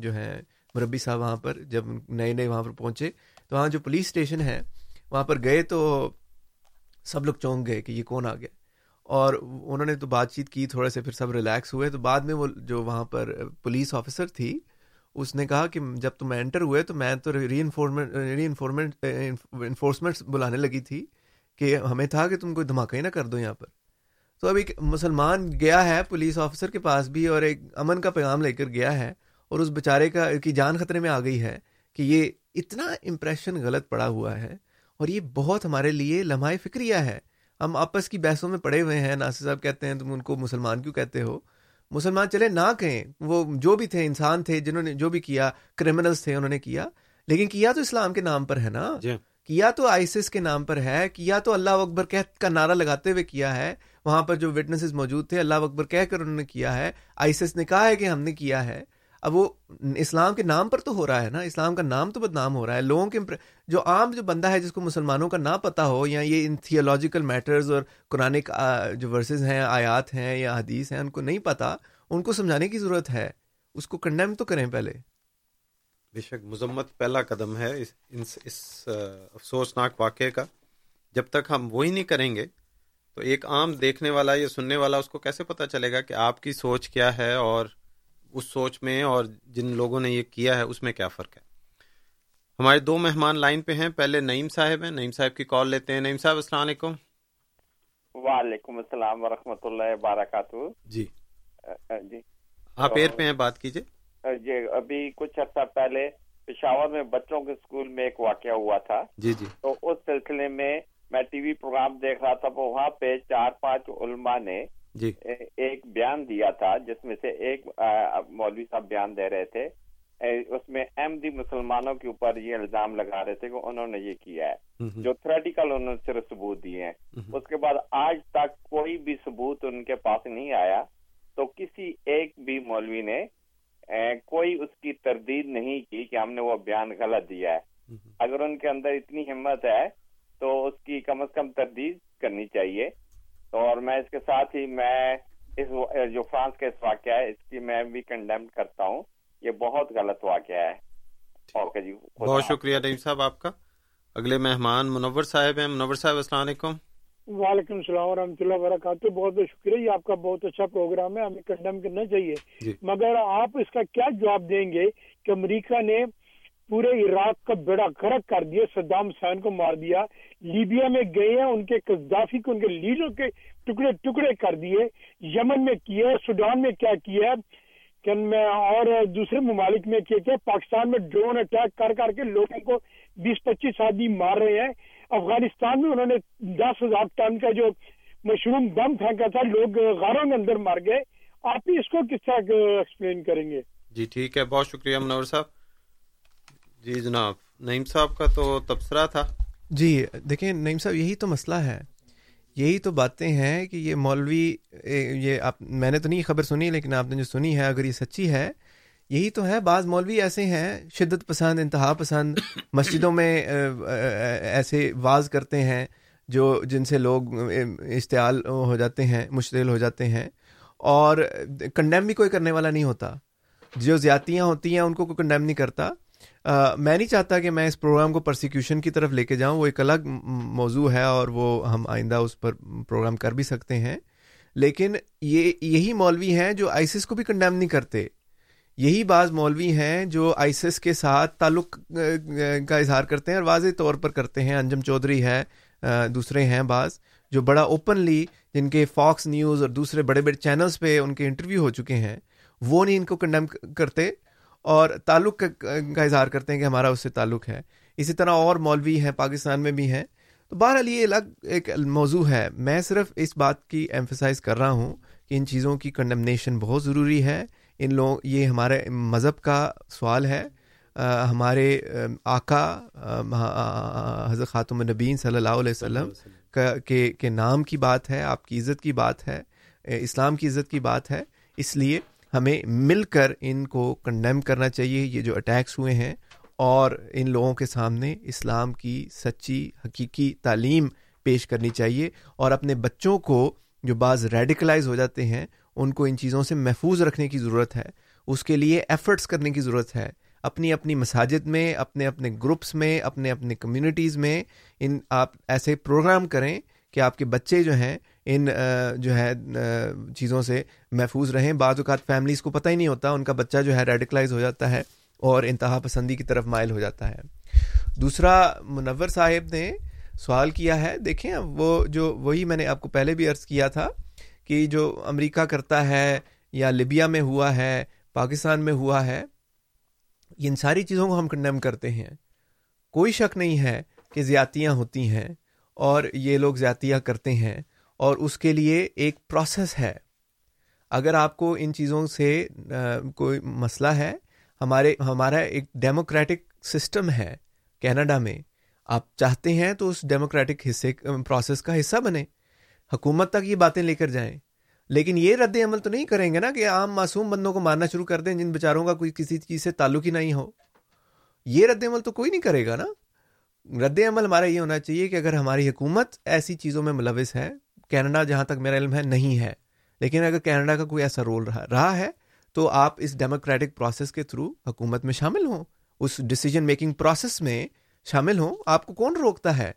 جو ہیں مربی صاحب وہاں پر جب نئے نئے وہاں پر پہنچے تو وہاں جو پولیس اسٹیشن ہے وہاں پر گئے تو سب لوگ چونک گئے کہ یہ کون آ گیا اور انہوں نے تو بات چیت کی تھوڑے سے پھر سب ریلیکس ہوئے تو بعد میں وہ جو وہاں پر پولیس آفیسر تھی اس نے کہا کہ جب تم انٹر ہوئے تو میں تو ری انفورمنٹ ری انفورمنٹ انفورسمنٹ بلانے لگی تھی کہ ہمیں تھا کہ تم کوئی دھماکہ ہی نہ کر دو یہاں پر تو اب ایک مسلمان گیا ہے پولیس آفیسر کے پاس بھی اور ایک امن کا پیغام لے کر گیا ہے اور اس بیچارے کا کی جان خطرے میں آ گئی ہے کہ یہ اتنا امپریشن غلط پڑا ہوا ہے اور یہ بہت ہمارے لیے لمحہ فکریہ ہے ہم آپس کی بحثوں میں پڑے ہوئے ہیں ناصر صاحب کہتے ہیں تم ان کو مسلمان کیوں کہتے ہو مسلمان چلے نہ کہیں وہ جو بھی تھے انسان تھے جنہوں نے جو بھی کیا کرمنلس تھے انہوں نے کیا لیکن کیا تو اسلام کے نام پر ہے نا جی۔ کیا تو آئسس کے نام پر ہے کیا تو اللہ اکبر کہ کا نعرہ لگاتے ہوئے کیا ہے وہاں پر جو وٹنسز موجود تھے اللہ اکبر کہہ کر انہوں نے کیا ہے آئسس نے کہا ہے کہ ہم نے کیا ہے اب وہ اسلام کے نام پر تو ہو رہا ہے نا اسلام کا نام تو بدنام ہو رہا ہے لوگوں کے جو عام جو بندہ ہے جس کو مسلمانوں کا نہ پتا ہو یا یہ ان تھیولوجیکل میٹرز اور قرآن جو ورسز ہیں آیات ہیں یا حدیث ہیں ان کو نہیں پتا ان کو سمجھانے کی ضرورت ہے اس کو کنڈیم تو کریں پہلے بے شک مذمت پہلا قدم ہے اس اس, اس افسوسناک واقعے کا جب تک ہم وہی نہیں کریں گے تو ایک عام دیکھنے والا یا سننے والا اس کو کیسے پتا چلے گا کہ آپ کی سوچ کیا ہے اور اس سوچ میں اور جن لوگوں نے یہ کیا ہے اس میں کیا فرق ہے ہمارے دو مہمان لائن پہ ہیں پہلے نعیم صاحب ہیں نعیم صاحب کی کال لیتے ہیں نعیم صاحب السلام علیکم وعلیکم السلام ورحمۃ اللہ وبرکاتہ جی جی آپ ایئر پہ ہیں بات کیجیے جی ابھی کچھ عرصہ پہلے پشاور میں بچوں کے اسکول میں ایک واقعہ ہوا تھا جی جی تو اس سلسلے میں میں ٹی وی پروگرام دیکھ رہا تھا وہاں پہ چار پانچ علماء نے جی۔ ایک بیان دیا تھا جس میں سے ایک مولوی صاحب بیان دے رہے تھے اس میں مسلمانوں کے اوپر یہ الزام لگا رہے تھے کہ انہوں نے یہ کیا ہے جو تھریٹیکل انہوں نے صرف ثبوت دیے ہیں اس کے بعد آج تک کوئی بھی ثبوت ان کے پاس نہیں آیا تو کسی ایک بھی مولوی نے کوئی اس کی تردید نہیں کی کہ ہم نے وہ بیان غلط دیا ہے اگر ان کے اندر اتنی ہمت ہے تو اس کی کم از کم تردید کرنی چاہیے اور میں اس کے ساتھ ہی میں اس جو فرانس کا اس واقعہ ہے اس کی میں بھی کنڈیم کرتا ہوں یہ بہت غلط واقعہ ہے جی بہت شکریہ نعیم صاحب آپ کا اگلے مہمان منور صاحب ہیں منور صاحب السلام علیکم وعلیکم السلام ورحمۃ اللہ وبرکاتہ بہت بہت شکریہ یہ آپ کا بہت اچھا پروگرام ہے ہمیں کنڈم کرنا چاہیے جی. مگر آپ اس کا کیا جواب دیں گے کہ امریکہ نے پورے عراق کا بیڑا گرک کر دیا صدام حسین کو مار دیا لیبیا میں گئے ہیں ان کے قذافی کو ان کے لیڈروں کے ٹکڑے ٹکڑے کر دیے یمن میں ہے سوڈان میں کیا کیا اور دوسرے ممالک میں کیا کیا پاکستان میں ڈرون اٹیک کر کر کے لوگوں کو بیس پچیس آدمی مار رہے ہیں افغانستان میں انہوں نے دس ہزار ٹن کا جو مشروم بم پھینکا تھا لوگ غاروں میں اندر مار گئے آپ اس کو کس طرح ایکسپلین کریں گے جی ٹھیک ہے بہت شکریہ منور صاحب جی جناب نعیم صاحب کا تو تبصرہ تھا جی دیکھیں نعیم صاحب یہی تو مسئلہ ہے یہی تو باتیں ہیں کہ یہ مولوی یہ آپ میں نے تو نہیں خبر سنی لیکن آپ نے جو سنی ہے اگر یہ سچی ہے یہی تو ہے بعض مولوی ایسے ہیں شدت پسند انتہا پسند مسجدوں میں ایسے واز کرتے ہیں جو جن سے لوگ اشتعال ہو جاتے ہیں مشتعل ہو جاتے ہیں اور کنڈیم بھی کوئی کرنے والا نہیں ہوتا جو زیادتیاں ہوتی ہیں ان کو کوئی کنڈیم نہیں کرتا میں نہیں چاہتا کہ میں اس پروگرام کو پرسیکیوشن کی طرف لے کے جاؤں وہ ایک الگ موضوع ہے اور وہ ہم آئندہ اس پر پروگرام کر بھی سکتے ہیں لیکن یہ یہی مولوی ہیں جو آئسس کو بھی کنڈیم نہیں کرتے یہی بعض مولوی ہیں جو آئسس کے ساتھ تعلق کا اظہار کرتے ہیں اور واضح طور پر کرتے ہیں انجم چودھری ہے دوسرے ہیں بعض جو بڑا اوپنلی جن کے فاکس نیوز اور دوسرے بڑے بڑے چینلز پہ ان کے انٹرویو ہو چکے ہیں وہ نہیں ان کو کنڈیم کرتے اور تعلق کا اظہار کرتے ہیں کہ ہمارا اس سے تعلق ہے اسی طرح اور مولوی ہیں پاکستان میں بھی ہیں تو بہرحال یہ الگ ایک موضوع ہے میں صرف اس بات کی ایمفسائز کر رہا ہوں کہ ان چیزوں کی کنڈمنیشن بہت ضروری ہے ان لوگ یہ ہمارے مذہب کا سوال ہے ہمارے آقا حضرت خاتم النبین صلی اللہ علیہ وسلم کے, کے نام کی بات ہے آپ کی عزت کی بات ہے اسلام کی عزت کی بات ہے اس لیے ہمیں مل کر ان کو کنڈیم کرنا چاہیے یہ جو اٹیکس ہوئے ہیں اور ان لوگوں کے سامنے اسلام کی سچی حقیقی تعلیم پیش کرنی چاہیے اور اپنے بچوں کو جو بعض ریڈیکلائز ہو جاتے ہیں ان کو ان چیزوں سے محفوظ رکھنے کی ضرورت ہے اس کے لیے ایفرٹس کرنے کی ضرورت ہے اپنی اپنی مساجد میں اپنے اپنے گروپس میں اپنے اپنے کمیونٹیز میں ان آپ ایسے پروگرام کریں کہ آپ کے بچے جو ہیں ان جو ہے چیزوں سے محفوظ رہیں بعض اوقات فیملیز کو پتہ ہی نہیں ہوتا ان کا بچہ جو ہے ریڈیکلائز ہو جاتا ہے اور انتہا پسندی کی طرف مائل ہو جاتا ہے دوسرا منور صاحب نے سوال کیا ہے دیکھیں وہ جو وہی میں نے آپ کو پہلے بھی عرض کیا تھا کہ جو امریکہ کرتا ہے یا لیبیا میں ہوا ہے پاکستان میں ہوا ہے ان ساری چیزوں کو ہم کنڈیم کرتے ہیں کوئی شک نہیں ہے کہ زیاتیاں ہوتی ہیں اور یہ لوگ زیادتیاں کرتے ہیں اور اس کے لیے ایک پروسیس ہے اگر آپ کو ان چیزوں سے کوئی مسئلہ ہے ہمارے ہمارا ایک ڈیموکریٹک سسٹم ہے کینیڈا میں آپ چاہتے ہیں تو اس ڈیموکریٹک حصے پروسیس کا حصہ بنے حکومت تک یہ باتیں لے کر جائیں لیکن یہ رد عمل تو نہیں کریں گے نا کہ عام معصوم بندوں کو مارنا شروع کر دیں جن بیچاروں کا کوئی کسی چیز سے تعلق ہی نہیں ہو یہ رد عمل تو کوئی نہیں کرے گا نا رد عمل ہمارا یہ ہونا چاہیے کہ اگر ہماری حکومت ایسی چیزوں میں ملوث ہے کینیڈا جہاں تک میرا علم ہے نہیں ہے لیکن اگر کینیڈا کا کوئی ایسا رول رہا رہا ہے تو آپ اس ڈیموکریٹک پروسیس کے تھرو حکومت میں شامل ہوں اس ڈسیزن میکنگ پروسیس میں شامل ہوں آپ کو کون روکتا ہے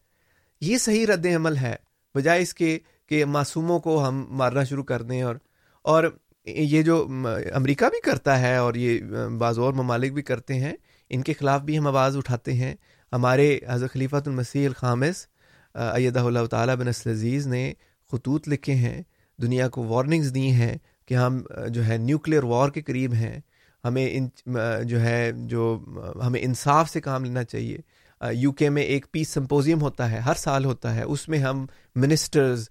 یہ صحیح رد عمل ہے بجائے اس کے کہ معصوموں کو ہم مارنا شروع کر دیں اور اور یہ جو امریکہ بھی کرتا ہے اور یہ بعض اور ممالک بھی کرتے ہیں ان کے خلاف بھی ہم آواز اٹھاتے ہیں ہمارے حضرت خلیفۃ المسیح الخامس ایدہ اللہ تعالیٰ بن عزیز نے خطوط لکھے ہیں دنیا کو وارننگز دی ہیں کہ ہم جو ہے نیوکلیئر وار کے قریب ہیں ہمیں ان جو ہے جو ہمیں انصاف سے کام لینا چاہیے یو کے میں ایک پیس سمپوزیم ہوتا ہے ہر سال ہوتا ہے اس میں ہم منسٹرز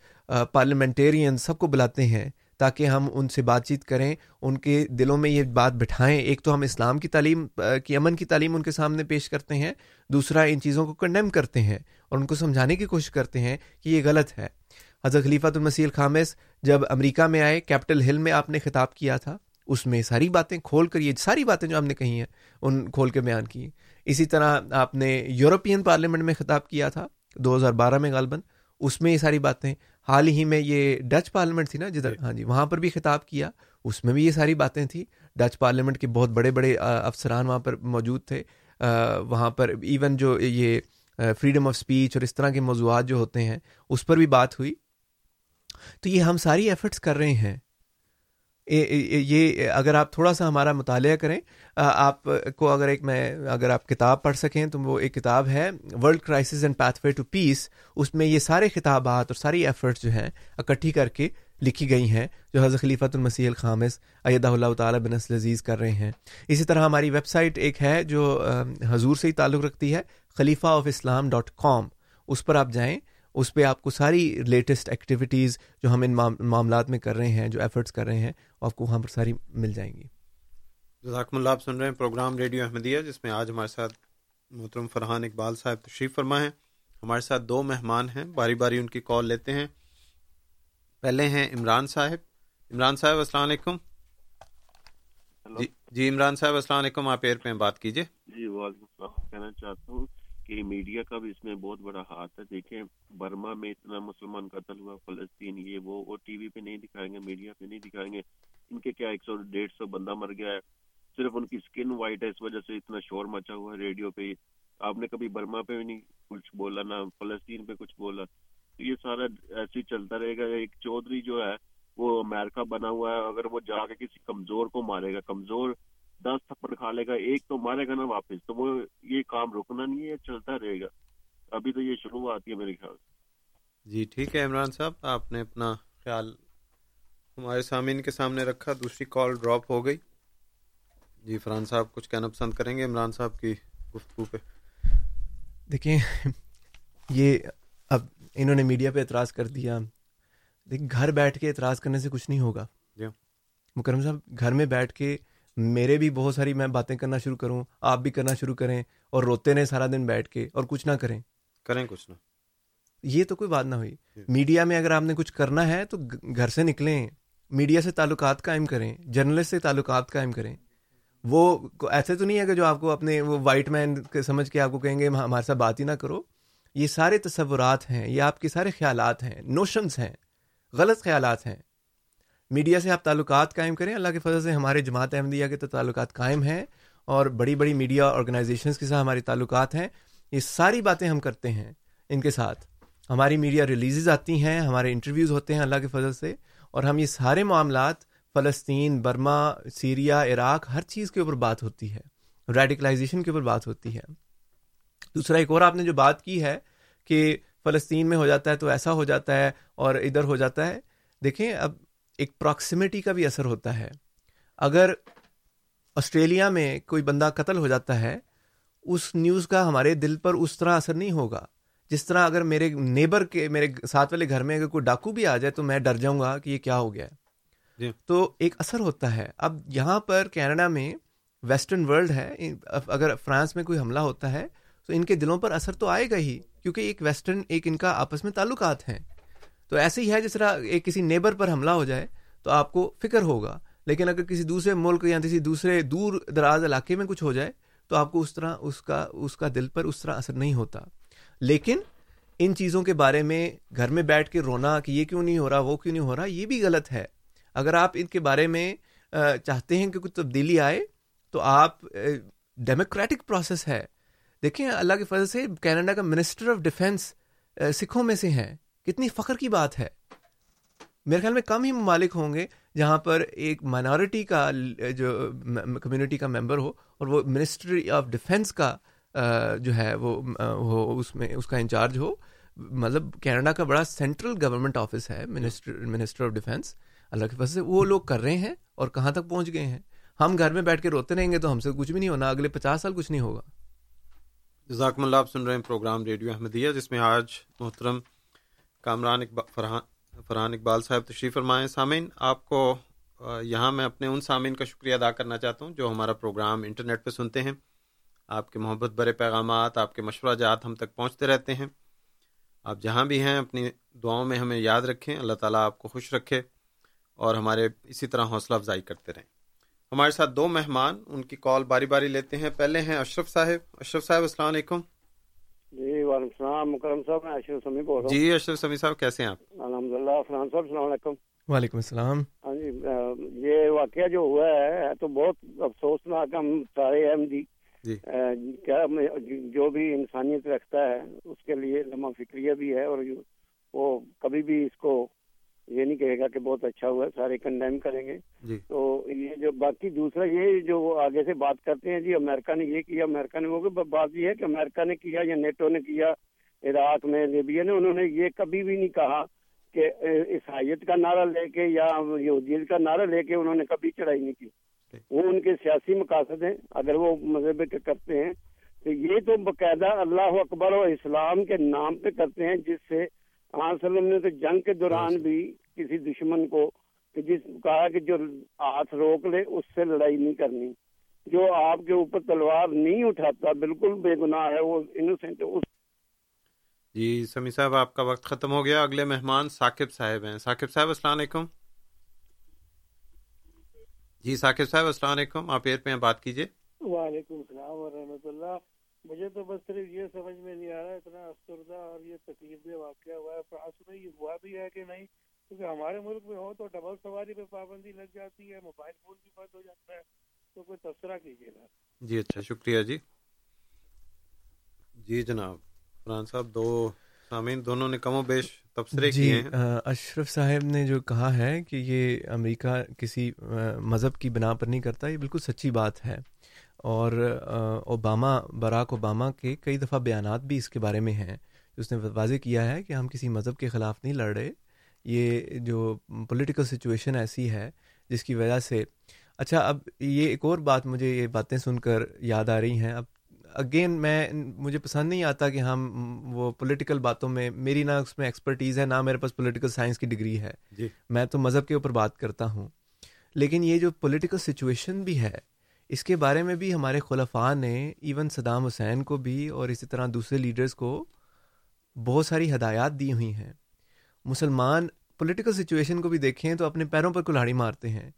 پارلیمنٹیرین سب کو بلاتے ہیں تاکہ ہم ان سے بات چیت کریں ان کے دلوں میں یہ بات بٹھائیں ایک تو ہم اسلام کی تعلیم کی امن کی تعلیم ان کے سامنے پیش کرتے ہیں دوسرا ان چیزوں کو کنڈیم کرتے ہیں اور ان کو سمجھانے کی کوشش کرتے ہیں کہ یہ غلط ہے حضرت خلیفۃ المسیح الخامس جب امریکہ میں آئے کیپٹل ہل میں آپ نے خطاب کیا تھا اس میں ساری باتیں کھول کر یہ ساری باتیں جو آپ نے کہی ہیں ان کھول کے بیان کی اسی طرح آپ نے یورپین پارلیمنٹ میں خطاب کیا تھا دو ہزار بارہ میں غالباً اس میں یہ ساری باتیں حال ہی میں یہ ڈچ پارلیمنٹ تھی نا جدھر ہاں جی وہاں پر بھی خطاب کیا اس میں بھی یہ ساری باتیں تھیں ڈچ پارلیمنٹ کے بہت بڑے بڑے افسران وہاں پر موجود تھے وہاں پر ایون جو یہ فریڈم آف اسپیچ اور اس طرح کے موضوعات جو ہوتے ہیں اس پر بھی بات ہوئی تو یہ ہم ساری ایفٹس کر رہے ہیں یہ اگر آپ تھوڑا سا ہمارا مطالعہ کریں آپ کو اگر ایک میں اگر آپ کتاب پڑھ سکیں تو وہ ایک کتاب ہے world crisis and pathway to peace اس میں یہ سارے کتابات اور ساری ایفرٹس جو ہیں اکٹھی کر کے لکھی گئی ہیں جو حضرت خلیفۃ المسیح الخامس ایدہ اللہ تعالیٰ بنسل عزیز کر رہے ہیں اسی طرح ہماری ویب سائٹ ایک ہے جو حضور سے ہی تعلق رکھتی ہے خلیفہ آف اسلام ڈاٹ کام اس پر آپ جائیں اس پہ آپ کو ساری لیٹسٹ ایکٹیویٹیز جو ہم ان معاملات میں کر رہے ہیں جو ایفرٹس کر رہے ہیں آپ کو وہاں پر ساری مل جائیں گی جزاکم اللہ آپ سن رہے ہیں پروگرام ریڈیو احمدیہ جس میں آج ہمارے ساتھ محترم فرحان اقبال صاحب تشریف فرما ہے ہمارے ساتھ دو مہمان ہیں باری باری ان کی کال لیتے ہیں پہلے ہیں عمران صاحب عمران صاحب السلام علیکم جی جی عمران صاحب السلام علیکم آپ ایئر پہ بات کیجیے جی وعلیکم السلام کہنا چاہتا ہوں کہ میڈیا کا بھی اس میں بہت بڑا ہاتھ ہے دیکھیں برما میں اتنا مسلمان قتل ہوا فلسطین یہ وہ ٹی وی پہ نہیں دکھائیں گے میڈیا پہ نہیں دکھائیں گے ان کے کیا ایک سو ڈیڑھ سو بندہ مر گیا ہے صرف ان کی سکن وائٹ ہے اس وجہ سے اتنا شور مچا ہوا ہے ریڈیو پہ آپ نے کبھی برما پہ بھی نہیں کچھ بولا نہ فلسطین پہ کچھ بولا تو یہ سارا ایسے چلتا رہے گا ایک چودھری جو ہے وہ امیرکا بنا ہوا ہے اگر وہ جا کے کسی کمزور کو مارے گا کمزور دس تھپڑ کھا لے گا ایک تو مارے گا نا واپس تو وہ یہ کام رکنا نہیں ہے چلتا رہے گا ابھی تو یہ شروع آتی ہے میرے خیال جی ٹھیک ہے عمران صاحب آپ نے اپنا خیال ہمارے سامعین کے سامنے رکھا دوسری کال ڈراپ ہو گئی جی فرحان صاحب کچھ کہنا پسند کریں گے عمران صاحب کی گفتگو پہ دیکھیں یہ اب انہوں نے میڈیا پہ اعتراض کر دیا دیکھیں گھر بیٹھ کے اعتراض کرنے سے کچھ نہیں ہوگا جی۔ مکرم صاحب گھر میں بیٹھ کے میرے بھی بہت ساری میں باتیں کرنا شروع کروں آپ بھی کرنا شروع کریں اور روتے رہیں سارا دن بیٹھ کے اور کچھ نہ کریں کریں کچھ نہ یہ تو کوئی بات نہ ہوئی جی۔ میڈیا میں اگر آپ نے کچھ کرنا ہے تو گھر سے نکلیں میڈیا سے تعلقات قائم کریں جرنلسٹ سے تعلقات قائم کریں وہ ایسے تو نہیں ہے کہ جو آپ کو اپنے وہ وائٹ مین سمجھ کے آپ کو کہیں گے ہمارے ساتھ بات ہی نہ کرو یہ سارے تصورات ہیں یہ آپ کے سارے خیالات ہیں نوشنس ہیں غلط خیالات ہیں میڈیا سے آپ تعلقات قائم کریں اللہ کے فضل سے ہمارے جماعت احمدیہ کے تو تعلقات قائم ہیں اور بڑی بڑی میڈیا آرگنائزیشنس کے ساتھ ہمارے تعلقات ہیں یہ ساری باتیں ہم کرتے ہیں ان کے ساتھ ہماری میڈیا ریلیزز آتی ہیں ہمارے انٹرویوز ہوتے ہیں اللہ کے فضل سے اور ہم یہ سارے معاملات فلسطین برما سیریا عراق ہر چیز کے اوپر بات ہوتی ہے ریڈیکلائزیشن کے اوپر بات ہوتی ہے دوسرا ایک اور آپ نے جو بات کی ہے کہ فلسطین میں ہو جاتا ہے تو ایسا ہو جاتا ہے اور ادھر ہو جاتا ہے دیکھیں اب ایک پراکسیمیٹی کا بھی اثر ہوتا ہے اگر آسٹریلیا میں کوئی بندہ قتل ہو جاتا ہے اس نیوز کا ہمارے دل پر اس طرح اثر نہیں ہوگا جس طرح اگر میرے نیبر کے میرے ساتھ والے گھر میں اگر کوئی ڈاکو بھی آ جائے تو میں ڈر جاؤں گا کہ یہ کیا ہو گیا ہے جی۔ تو ایک اثر ہوتا ہے اب یہاں پر کینیڈا میں ویسٹرن ورلڈ ہے اگر فرانس میں کوئی حملہ ہوتا ہے تو ان کے دلوں پر اثر تو آئے گا ہی کیونکہ ایک ویسٹرن ایک ان کا آپس میں تعلقات ہیں تو ایسے ہی ہے جس طرح ایک کسی نیبر پر حملہ ہو جائے تو آپ کو فکر ہوگا لیکن اگر کسی دوسرے ملک یا کسی دوسرے دور دراز علاقے میں کچھ ہو جائے تو آپ کو اس طرح اس کا اس کا دل پر اس طرح اثر نہیں ہوتا لیکن ان چیزوں کے بارے میں گھر میں بیٹھ کے رونا کہ یہ کیوں نہیں ہو رہا وہ کیوں نہیں ہو رہا یہ بھی غلط ہے اگر آپ ان کے بارے میں چاہتے ہیں کہ کچھ تبدیلی آئے تو آپ ڈیموکریٹک پروسیس ہے دیکھیں اللہ کے فضل سے کینیڈا کا منسٹر آف ڈیفینس سکھوں میں سے ہیں کتنی فخر کی بات ہے میرے خیال میں کم ہی ممالک ہوں گے جہاں پر ایک مائنورٹی کا جو کمیونٹی کا ممبر ہو اور وہ منسٹری آف ڈیفینس کا جو ہے وہ ہو مطلب کینیڈا کا بڑا سینٹرل گورنمنٹ آفس ہے منسٹر آف ڈیفینس اللہ کے سے وہ لوگ کر رہے ہیں اور کہاں تک پہنچ گئے ہیں ہم گھر میں بیٹھ کے روتے رہیں گے تو ہم سے کچھ بھی نہیں ہونا اگلے پچاس سال کچھ نہیں ہوگا جزاکم اللہ آپ سن رہے ہیں پروگرام ریڈیو احمدیہ جس میں آج محترم کامران اقبال فرحان فرحان اقبال صاحب تشریف فرمائیں سامعین آپ کو یہاں میں اپنے ان سامعین کا شکریہ ادا کرنا چاہتا ہوں جو ہمارا پروگرام انٹرنیٹ پہ سنتے ہیں آپ کے محبت برے پیغامات آپ کے مشورہ جات ہم تک پہنچتے رہتے ہیں آپ جہاں بھی ہیں اپنی دعاؤں میں ہمیں یاد رکھیں اللہ تعالیٰ آپ کو خوش رکھے اور ہمارے اسی طرح حوصلہ افزائی کرتے رہیں ہمارے ساتھ دو مہمان ان کی کال باری باری لیتے ہیں پہلے ہیں اشرف صاحب اشرف صاحب السلام علیکم جی وعلیکم السلام مکرم صاحب میں اشرف سمی بول رہا ہوں جی اشرف سمی صاحب کیسے ہیں آپ الحمد للہ فرحان صاحب السلام علیکم وعلیکم السلام ہاں جی یہ واقعہ جو ہوا ہے تو بہت افسوسناک ہم سارے احمدی جی۔ جی۔ کیا جو بھی انسانیت رکھتا ہے اس کے لیے لمحہ فکریہ بھی ہے اور وہ کبھی بھی اس کو یہ نہیں کہے گا کہ بہت اچھا ہوا ہے سارے کنڈیم کریں گے جی۔ تو یہ جو باقی دوسرا یہ جو آگے سے بات کرتے ہیں جی امریکہ نے یہ کیا امریکہ نے وہ کہ امریکہ نے کیا یا نیٹو نے کیا عراق میں لیبیا نے انہوں نے یہ کبھی بھی نہیں کہا کہ عیسائیت کا نعرہ لے کے یا یہودیت کا نعرہ لے کے انہوں نے کبھی چڑھائی نہیں کی جی۔ وہ ان کے سیاسی مقاصد ہیں اگر وہ مذہب کے کرتے ہیں تو یہ تو باقاعدہ اللہ اکبر و اسلام کے نام پہ کرتے ہیں جس سے علیہ وسلم نے تو جنگ کے دوران ہاں بھی کسی دشمن کو جس کہا کہ جو ہاتھ روک لے اس سے لڑائی نہیں کرنی جو آپ کے اوپر تلوار نہیں اٹھاتا بالکل بے گناہ ہے وہ انوسینٹ ہے اس جی سمی صاحب آپ کا وقت ختم ہو گیا اگلے مہمان ثاقب صاحب ہیں ثاقب صاحب السلام علیکم جی ثاقب صاحب السلام علیکم آپ ایئر پہ بات کیجیے وعلیکم السلام ورحمۃ اللہ مجھے تو بس صرف یہ سمجھ میں نہیں آ رہا اتنا افسردہ اور یہ تکلیف دہ واقعہ ہوا ہے فرانس میں یہ ہوا بھی ہے کہ نہیں کیونکہ ہمارے ملک میں ہو تو ڈبل سواری پہ پابندی لگ جاتی ہے موبائل فون بھی بند ہو جاتا ہے تو کوئی تبصرہ کیجیے گا جی اچھا شکریہ جی جی جناب فرحان صاحب دو سامعین دونوں نے کم و بیش تبصرے جی کیے ہیں اشرف صاحب نے جو کہا ہے کہ یہ امریکہ کسی مذہب کی بنا پر نہیں کرتا یہ بالکل سچی بات ہے اور اوباما براک اوباما کے کئی دفعہ بیانات بھی اس کے بارے میں ہیں اس نے واضح کیا ہے کہ ہم کسی مذہب کے خلاف نہیں لڑ رہے یہ جو پولیٹیکل سچویشن ایسی ہے جس کی وجہ سے اچھا اب یہ ایک اور بات مجھے یہ باتیں سن کر یاد آ رہی ہیں اب اگین میں مجھے پسند نہیں آتا کہ ہم وہ پولیٹیکل باتوں میں میری نہ اس میں ایکسپرٹیز ہے نہ میرے پاس پولیٹیکل سائنس کی ڈگری ہے جی۔ میں تو مذہب کے اوپر بات کرتا ہوں لیکن یہ جو پولیٹیکل سچویشن بھی ہے اس کے بارے میں بھی ہمارے خلفاء نے ایون صدام حسین کو بھی اور اسی طرح دوسرے لیڈرز کو بہت ساری ہدایات دی ہوئی ہیں مسلمان پولیٹیکل سچویشن کو بھی دیکھیں تو اپنے پیروں پر کلاڑی مارتے ہیں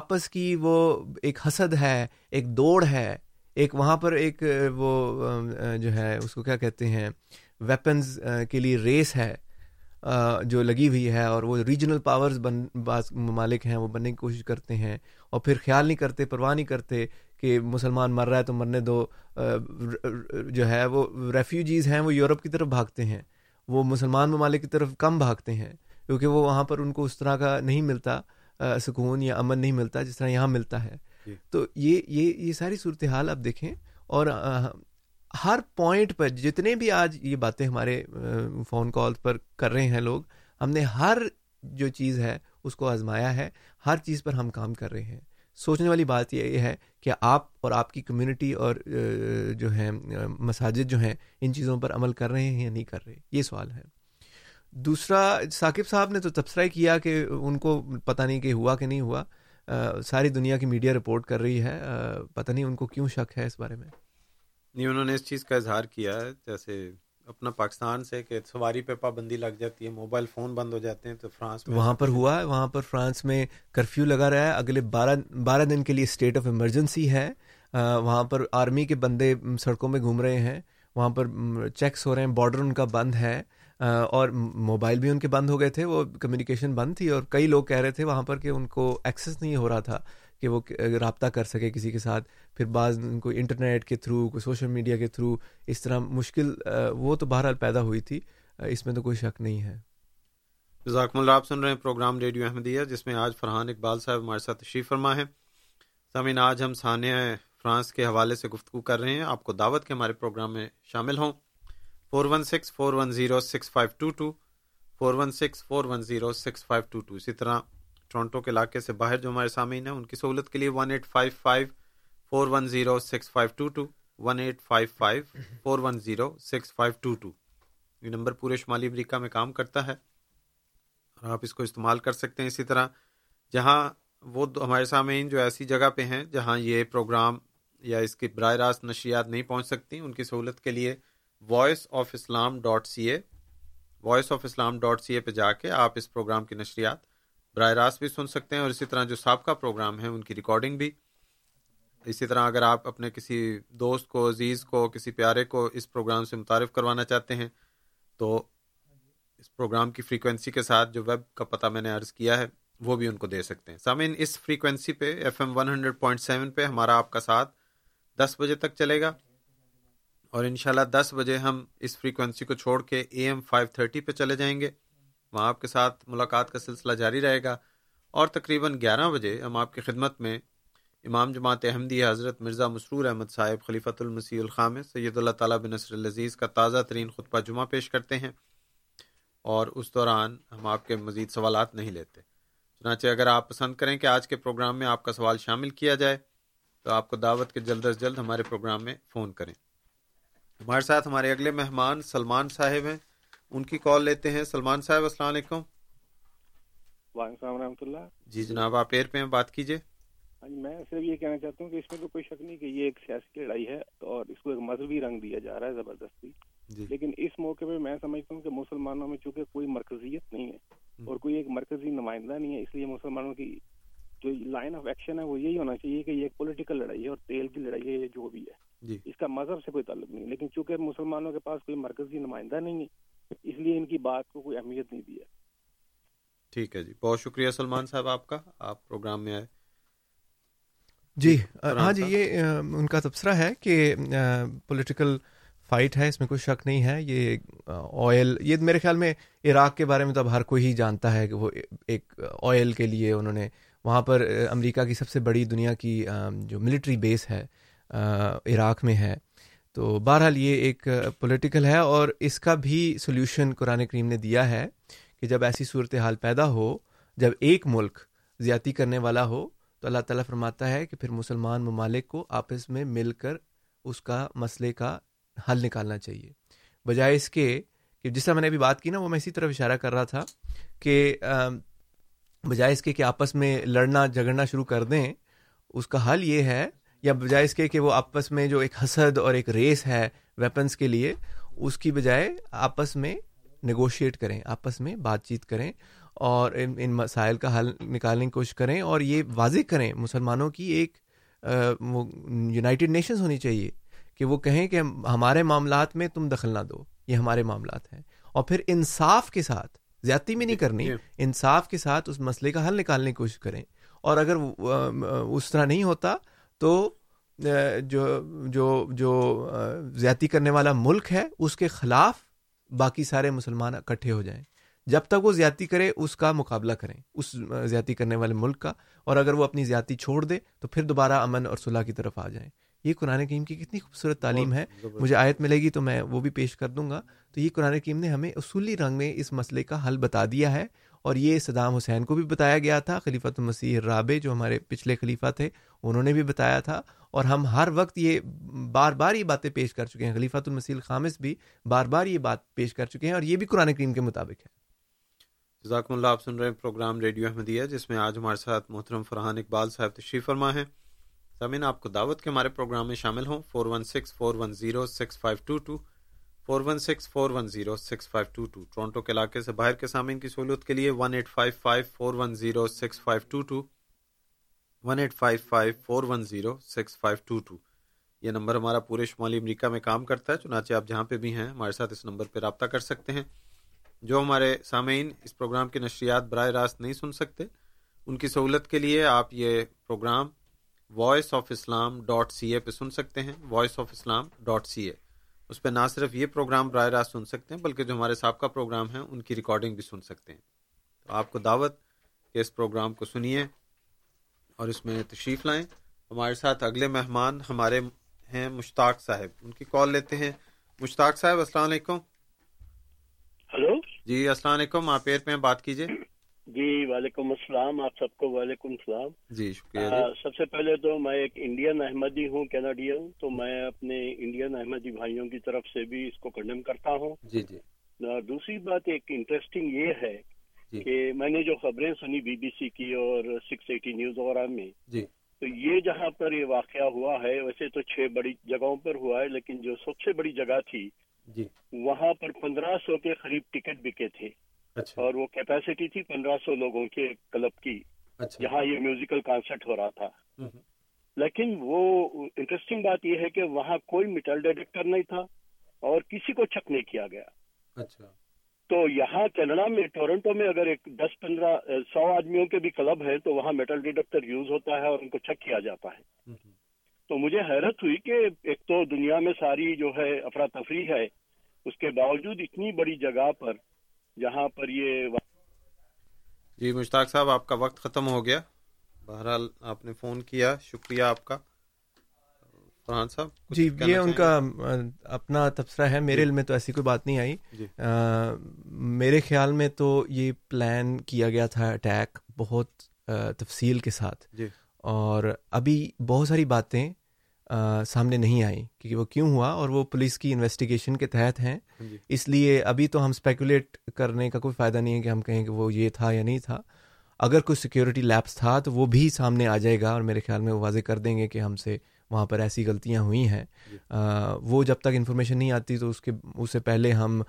آپس کی وہ ایک حسد ہے ایک دوڑ ہے ایک وہاں پر ایک وہ جو ہے اس کو کیا کہتے ہیں ویپنز کے لیے ریس ہے جو لگی ہوئی ہے اور وہ ریجنل پاورز بن بعض ممالک ہیں وہ بننے کی کوشش کرتے ہیں اور پھر خیال نہیں کرتے پرواہ نہیں کرتے کہ مسلمان مر رہا ہے تو مرنے دو جو ہے وہ ریفیوجیز ہیں وہ یورپ کی طرف بھاگتے ہیں وہ مسلمان ممالک کی طرف کم بھاگتے ہیں کیونکہ وہ وہاں پر ان کو اس طرح کا نہیں ملتا سکون یا امن نہیں ملتا جس طرح یہاں ملتا ہے جی۔ تو یہ یہ یہ ساری صورتحال آپ دیکھیں اور ہر پوائنٹ پر جتنے بھی آج یہ باتیں ہمارے فون کال پر کر رہے ہیں لوگ ہم نے ہر جو چیز ہے اس کو آزمایا ہے ہر چیز پر ہم کام کر رہے ہیں سوچنے والی بات یہ ہے کہ آپ اور آپ کی کمیونٹی اور جو ہیں مساجد جو ہیں ان چیزوں پر عمل کر رہے ہیں یا نہیں کر رہے یہ سوال ہے دوسرا ثاقب صاحب نے تو تبصرہ کیا کہ ان کو پتہ نہیں کہ ہوا کہ نہیں ہوا ساری دنیا کی میڈیا رپورٹ کر رہی ہے پتہ نہیں ان کو کیوں شک ہے اس بارے میں نہیں انہوں نے اس چیز کا اظہار کیا ہے جیسے اپنا پاکستان سے کہ سواری پہ پابندی لگ جاتی ہے موبائل فون بند ہو جاتے ہیں تو فرانس وہاں پر ہوا ہے وہاں پر فرانس میں کرفیو لگا رہا ہے اگلے بارہ بارہ دن کے لیے اسٹیٹ آف ایمرجنسی ہے وہاں پر آرمی کے بندے سڑکوں میں گھوم رہے ہیں وہاں پر چیکس ہو رہے ہیں باڈر ان کا بند ہے اور موبائل بھی ان کے بند ہو گئے تھے وہ کمیونیکیشن بند تھی اور کئی لوگ کہہ رہے تھے وہاں پر کہ ان کو ایکسیس نہیں ہو رہا تھا کہ وہ رابطہ کر سکے کسی کے ساتھ پھر بعض ان کو انٹرنیٹ کے تھرو کوئی سوشل میڈیا کے تھرو اس طرح مشکل وہ تو بہرحال پیدا ہوئی تھی اس میں تو کوئی شک نہیں ہے جزاکم اللہ آپ سن رہے ہیں پروگرام ریڈیو احمدیہ جس میں آج فرحان اقبال صاحب ہمارے ساتھ شی فرما ہے سامعین آج ہم ثانیہ فرانس کے حوالے سے گفتگو کر رہے ہیں آپ کو دعوت کے ہمارے پروگرام میں شامل ہوں four one six four one zero six five two two four one six four one zero six five two two اسی طرح ٹورنٹو کے علاقے سے باہر جو ہمارے سامعین ہیں ان کی سہولت کے لیے one eight five five four one zero six five two two one eight five five four one zero six five two two یہ نمبر پورے شمالی امریکہ میں کام کرتا ہے اور آپ اس کو استعمال کر سکتے ہیں اسی طرح جہاں وہ ہمارے سامعین جو ایسی جگہ پہ ہیں جہاں یہ پروگرام یا اس کی براہ راست نشریات نہیں پہنچ سکتی ان کی سہولت کے لیے voice of Islam dot C A voice of Islam dot C A پہ جا کے آپ اس پروگرام کی نشریات براہ راست بھی سن سکتے ہیں اور اسی طرح جو سابقہ پروگرام ہیں ان کی ریکارڈنگ بھی اسی طرح اگر آپ اپنے کسی دوست کو عزیز کو کسی پیارے کو اس پروگرام سے متعارف کروانا چاہتے ہیں تو اس پروگرام کی فریکوینسی کے ساتھ جو ویب کا پتہ میں نے عرض کیا ہے وہ بھی ان کو دے سکتے ہیں سامعین اس فریکوینسی پہ F M one hundred point seven پہ ہمارا آپ کا ساتھ دس بجے تک چلے گا اور انشاءاللہ دس بجے ہم اس فریکوینسی کو چھوڑ کے اے ایم فائیو تھرٹی پہ چلے جائیں گے وہاں آپ کے ساتھ ملاقات کا سلسلہ جاری رہے گا اور تقریباً گیارہ بجے ہم آپ کی خدمت میں امام جماعت احمدی حضرت مرزا مسرور احمد صاحب خلیفۃ المسیح الخام سید اللہ تعالیٰ بن نصر العزیز کا تازہ ترین خطبہ جمعہ پیش کرتے ہیں اور اس دوران ہم آپ کے مزید سوالات نہیں لیتے چنانچہ اگر آپ پسند کریں کہ آج کے پروگرام میں آپ کا سوال شامل کیا جائے تو آپ کو دعوت کے جلد از جلد ہمارے پروگرام میں فون کریں ہمارے ساتھ ہمارے اگلے مہمان سلمان صاحب ہیں ان کی کال لیتے ہیں سلمان صاحب السلام علیکم وعلیکم السلام و اللہ جی جناب آپ ایئر پہ کیجیے ہاں جی میں صرف یہ کہنا چاہتا ہوں کہ اس میں تو کوئی شک نہیں کہ یہ ایک سیاسی لڑائی ہے اور اس کو ایک مذہبی رنگ دیا جا رہا ہے زبردستی جی۔ لیکن اس موقع پہ میں سمجھتا ہوں کہ مسلمانوں میں چونکہ کوئی مرکزیت نہیں ہے اور کوئی ایک مرکزی نمائندہ نہیں ہے اس لیے مسلمانوں کی جو لائن آف ایکشن ہے وہ یہی ہونا چاہیے کہ یہ ایک پولیٹیکل لڑائی ہے اور تیل کی لڑائی ہے یہ جو بھی ہے جی۔ اس کا مذہب سے کوئی تعلق نہیں ہے لیکن چونکہ مسلمانوں کے پاس کوئی مرکزی نمائندہ نہیں ہے اس لیے ان کی بات کو کوئی اہمیت نہیں دی ہے ٹھیک ہے جی بہت شکریہ سلمان صاحب آپ کا آپ پروگرام میں آئے جی, جی، ہاں جی یہ ان کا تبصرہ ہے کہ پولیٹیکل فائٹ ہے اس میں کوئی شک نہیں ہے یہ آئل یہ میرے خیال میں عراق کے بارے میں تو اب ہر کوئی ہی جانتا ہے کہ وہ ایک آئل کے لیے انہوں نے وہاں پر امریکہ کی سب سے بڑی دنیا کی جو ملٹری بیس ہے عراق میں ہے تو بہرحال یہ ایک پولیٹیکل ہے اور اس کا بھی سلیوشن قرآن کریم نے دیا ہے کہ جب ایسی صورت حال پیدا ہو جب ایک ملک زیادتی کرنے والا ہو تو اللہ تعالیٰ فرماتا ہے کہ پھر مسلمان ممالک کو آپس میں مل کر اس کا مسئلے کا حل نکالنا چاہیے بجائے اس کے کہ جس طرح میں نے ابھی بات کی نا وہ میں اسی طرح اشارہ کر رہا تھا کہ بجائے اس کے کہ آپس میں لڑنا جھگڑنا شروع کر دیں اس کا حل یہ ہے یا بجائے اس کے کہ وہ آپس میں جو ایک حسد اور ایک ریس ہے ویپنس کے لیے اس کی بجائے آپس میں نگوشیٹ کریں آپس میں بات چیت کریں اور ان ان مسائل کا حل نکالنے کی کوشش کریں اور یہ واضح کریں مسلمانوں کی ایک وہ یونائٹیڈ نیشنز ہونی چاہیے کہ وہ کہیں کہ ہمارے معاملات میں تم دخل نہ دو یہ ہمارے معاملات ہیں اور پھر انصاف کے ساتھ زیادتی بھی نہیں کرنی جی، جی۔ انصاف کے ساتھ اس مسئلے کا حل نکالنے کی کوشش کریں اور اگر اس طرح نہیں ہوتا تو جو جو جو زیادتی کرنے والا ملک ہے اس کے خلاف باقی سارے مسلمان اکٹھے ہو جائیں جب تک وہ زیادتی کرے اس کا مقابلہ کریں اس زیادتی کرنے والے ملک کا اور اگر وہ اپنی زیادتی چھوڑ دے تو پھر دوبارہ امن اور صلاح کی طرف آ جائیں یہ قرآن کیم کی کتنی خوبصورت تعلیم ہے مجھے آیت ملے گی تو میں وہ بھی پیش کر دوں گا تو یہ قرآن کیم نے ہمیں اصولی رنگ میں اس مسئلے کا حل بتا دیا ہے اور یہ صدام حسین کو بھی بتایا گیا تھا خلیفۃ المسیح رابع جو ہمارے پچھلے خلیفہ تھے انہوں نے بھی بتایا تھا اور ہم ہر وقت یہ بار بار یہ باتیں پیش کر چکے ہیں خلیفۃ المسیح خامس بھی بار بار یہ بات پیش کر چکے ہیں اور یہ بھی قرآن کریم کے مطابق ہے جزاکم اللہ آپ سن رہے ہیں پروگرام ریڈیو احمدیہ جس میں آج ہمارے ساتھ محترم فرحان اقبال صاحب تشریف فرما ہے زمین آپ کو دعوت کے ہمارے پروگرام میں شامل ہوں four one six four one zero six five two two four one six four one zero six five two two Toronto کے علاقے سے باہر کے سامعین کی سہولت کے لیے one eight five five four one zero six five two two one eight five five four one zero six five یہ نمبر ہمارا پورے شمالی امریکہ میں کام کرتا ہے چنانچہ آپ جہاں پہ بھی ہیں ہمارے ساتھ اس نمبر پہ رابطہ کر سکتے ہیں جو ہمارے سامعین اس پروگرام کی نشریات براہ راست نہیں سن سکتے ان کی سہولت کے لیے آپ یہ programme voice of Islam dot C A پہ سن سکتے ہیں voice of Islam dot C A اس پہ نہ صرف یہ پروگرام براہ راست سن سکتے ہیں بلکہ جو ہمارے سابقہ پروگرام ہے ان کی ریکارڈنگ بھی سن سکتے ہیں تو آپ کو دعوت کہ اس پروگرام کو سنیے اور اس میں تشریف لائیں ہمارے ساتھ اگلے مہمان ہمارے ہیں مشتاق صاحب ان کی کال لیتے ہیں مشتاق صاحب السلام علیکم ہلو جی السلام علیکم آپ پہ بات کیجیے جی وعلیکم السلام آپ سب کو وعلیکم السلام جی شکریہ جی۔ سب سے پہلے تو میں ایک انڈین احمدی ہوں کینیڈین تو میں اپنے انڈین احمدی بھائیوں کی طرف سے بھی اس کو کنڈم کرتا ہوں جی جی دوسری بات ایک انٹرسٹنگ یہ ہے جی۔ کہ میں نے جو خبریں سنی بی بی سی کی اور سکس ایٹی نیوز وغیرہ میں جی تو یہ جہاں پر یہ واقعہ ہوا ہے ویسے تو چھ بڑی جگہوں پر ہوا ہے لیکن جو سب سے بڑی جگہ تھی جی وہاں پر پندرہ سو کے قریب ٹکٹ بکے تھے اچھا۔ اور وہ کیپیسٹی تھی پندرہ سو لوگوں کے کلب کی جہاں اچھا۔ یہ میوزیکل کانسرٹ ہو رہا تھا لیکن وہ انٹرسٹنگ بات یہ ہے کہ وہاں کوئی میٹل ڈیڈکٹر نہیں تھا اور کسی کو چک نہیں کیا گیا اچھا۔ تو یہاں کینیڈا میں ٹورنٹو میں اگر ایک دس پندرہ سو آدمیوں کے بھی کلب ہے تو وہاں میٹل ڈیڈکٹر یوز ہوتا ہے اور ان کو چک کیا جاتا ہے تو مجھے حیرت ہوئی کہ ایک تو دنیا میں ساری جو ہے افراتفری ہے اس کے باوجود اتنی بڑی جگہ پر پر یہ جی مشتاق صاحب آپ کا وقت ختم ہو گیا بہرحال آپ نے فون کیا شکریہ آپ کا جی یہ ان کا اپنا تبصرہ ہے میرے جی۔ علم میں تو ایسی کوئی بات نہیں آئی جی۔ میرے خیال میں تو یہ پلان کیا گیا تھا اٹیک بہت تفصیل کے ساتھ جی۔ اور ابھی بہت ساری باتیں سامنے نہیں آئی کیونکہ وہ کیوں ہوا اور وہ پولیس کی انویسٹیگیشن کے تحت ہیں ہاں جی۔ اس لیے ابھی تو ہم اسپیکولیٹ کرنے کا کوئی فائدہ نہیں ہے کہ ہم کہیں کہ وہ یہ تھا یا نہیں تھا اگر کوئی سیکیورٹی لیپس تھا تو وہ بھی سامنے آ جائے گا اور میرے خیال میں وہ واضح کر دیں گے کہ ہم سے وہاں پر ایسی غلطیاں ہوئی ہیں جی۔ وہ جب تک انفارمیشن نہیں آتی تو اس کے اس سے پہلے ہم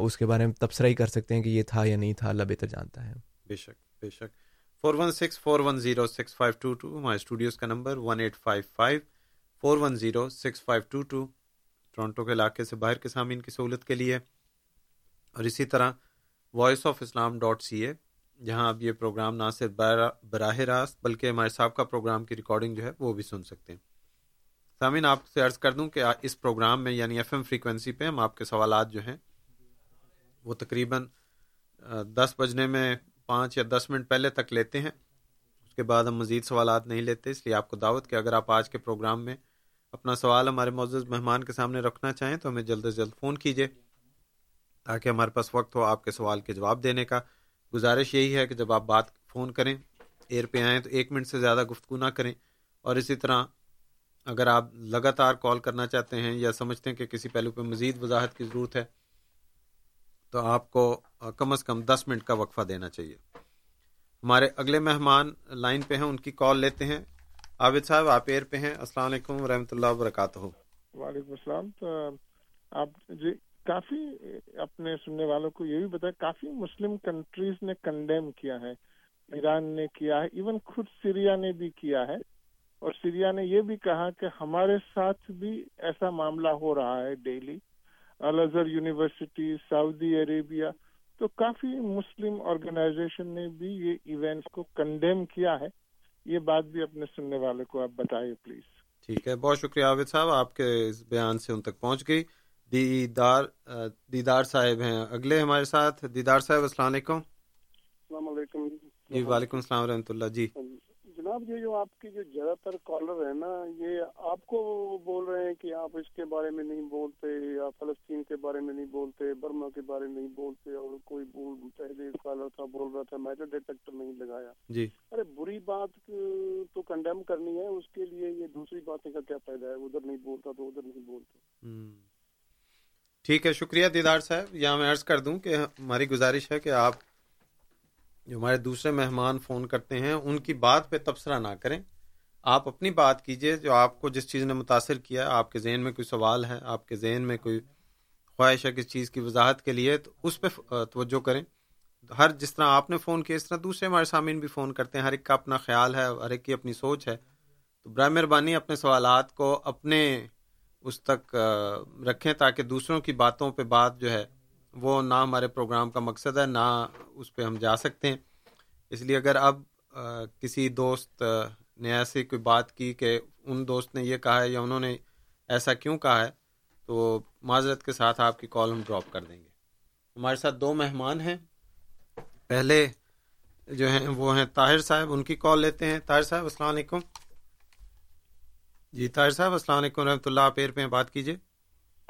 اس کے بارے میں تبصرہ ہی کر سکتے ہیں کہ یہ تھا یا نہیں تھا اللہ بہتر جانتا ہے بے شک بے شک four one six four one zero six five two two ہمارے اسٹوڈیوز کا number one eight five five four one zero six five two two Toronto کے علاقے سے باہر کے سامعین کی سہولت کے لیے اور اسی طرح voice of Islam dot C A جہاں آپ یہ پروگرام نہ صرف براہ راست بلکہ ہمارے صاحب کا پروگرام کی ریکارڈنگ جو ہے وہ بھی سن سکتے ہیں سامعین آپ سے عرض کر دوں کہ اس پروگرام میں یعنی ایف ایم فریکوینسی پہ ہم آپ کے سوالات جو ہیں وہ تقریباً دس بجنے میں پانچ یا دس منٹ پہلے تک لیتے ہیں اس کے بعد ہم مزید سوالات نہیں لیتے اس لیے آپ کو دعوت کہ اگر آپ آج کے پروگرام میں اپنا سوال ہمارے معزز مہمان کے سامنے رکھنا چاہیں تو ہمیں جلد از جلد فون کیجیے تاکہ ہمارے پاس وقت ہو آپ کے سوال کے جواب دینے کا گزارش یہی ہے کہ جب آپ بات فون کریں ایئر پہ آئیں تو ایک منٹ سے زیادہ گفتگو نہ کریں اور اسی طرح اگر آپ لگاتار کال کرنا چاہتے ہیں یا سمجھتے ہیں کہ کسی پہلو پہ مزید وضاحت کی ضرورت ہے تو آپ کو کم از کم دس منٹ کا وقفہ دینا چاہیے ہمارے اگلے مہمان لائن پہ ہیں ان کی کال لیتے ہیں عابد صاحب آپ ایر پہ ہیں السلام علیکم ورحمۃ اللہ وبرکاتہ وعلیکم السلام آپ جی کافی اپنے سننے والوں کو یہ بھی بتایا کافی مسلم کنٹریز نے کنڈیم کیا ہے ایران نے کیا ہے ایون خود سیریا نے بھی کیا ہے اور سیریا نے یہ بھی کہا کہ ہمارے ساتھ بھی ایسا معاملہ ہو رہا ہے ڈیلی الازہر یونیورسٹی سعودی عربیہ تو کافی مسلم آرگنائزیشن نے بھی یہ ایونٹس کو کنڈیم کیا ہے یہ بات بھی اپنے سننے والے کو آپ بتائیے پلیز ٹھیک ہے بہت شکریہ عابد صاحب آپ کے اس بیان سے ان تک پہنچ گئی دیدار دیدار صاحب ہیں اگلے ہمارے ساتھ دیدار صاحب السلام علیکم السلام علیکم جی وعلیکم السلام و رحمۃ اللہ جی, ہاں جی۔ جناب یہ جو آپ کی جو زیادہ تر کالر ہے نا یہ آپ کو بول رہے ہیں کہ آپ اس کے بارے میں نہیں بولتے یا فلسطین کے بارے میں نہیں بولتے برما کے بارے میں نہیں بولتے اور کوئی بول پہلے کالر تھا بول رہا تھا میٹر ڈیٹیکٹر نہیں لگایا جی ارے بری بات تو کنڈیم کرنی ہے اس کے لیے یہ دوسری باتیں کا کیا فائدہ ہے ادھر نہیں بولتا تو ادھر نہیں بولتا ٹھیک ہے شکریہ دیدار صاحب یہاں میں عرض کر دوں کہ ہماری گزارش ہے کہ آپ جو ہمارے دوسرے مہمان فون کرتے ہیں ان کی بات پہ تبصرہ نہ کریں آپ اپنی بات کیجئے جو آپ کو جس چیز نے متاثر کیا آپ کے ذہن میں کوئی سوال ہے آپ کے ذہن میں کوئی خواہش ہے کس چیز کی وضاحت کے لیے تو اس پہ توجہ کریں ہر جس طرح آپ نے فون کیا اس طرح دوسرے ہمارے سامعین بھی فون کرتے ہیں ہر ایک کا اپنا خیال ہے ہر ایک کی اپنی سوچ ہے تو برائے مہربانی اپنے سوالات کو اپنے اس تک رکھیں تاکہ دوسروں کی باتوں پہ بات جو ہے وہ نہ ہمارے پروگرام کا مقصد ہے نہ اس پہ ہم جا سکتے ہیں اس لیے اگر اب کسی دوست نے ایسی کوئی بات کی کہ ان دوست نے یہ کہا ہے یا انہوں نے ایسا کیوں کہا ہے تو معذرت کے ساتھ آپ کی کال ہم ڈراپ کر دیں گے ہمارے ساتھ دو مہمان ہیں پہلے جو ہیں وہ ہیں طاہر صاحب ان کی کال لیتے ہیں طاہر صاحب السلام علیکم جی طاہر صاحب السلام علیکم رحمۃ اللہ آپ بات کیجیے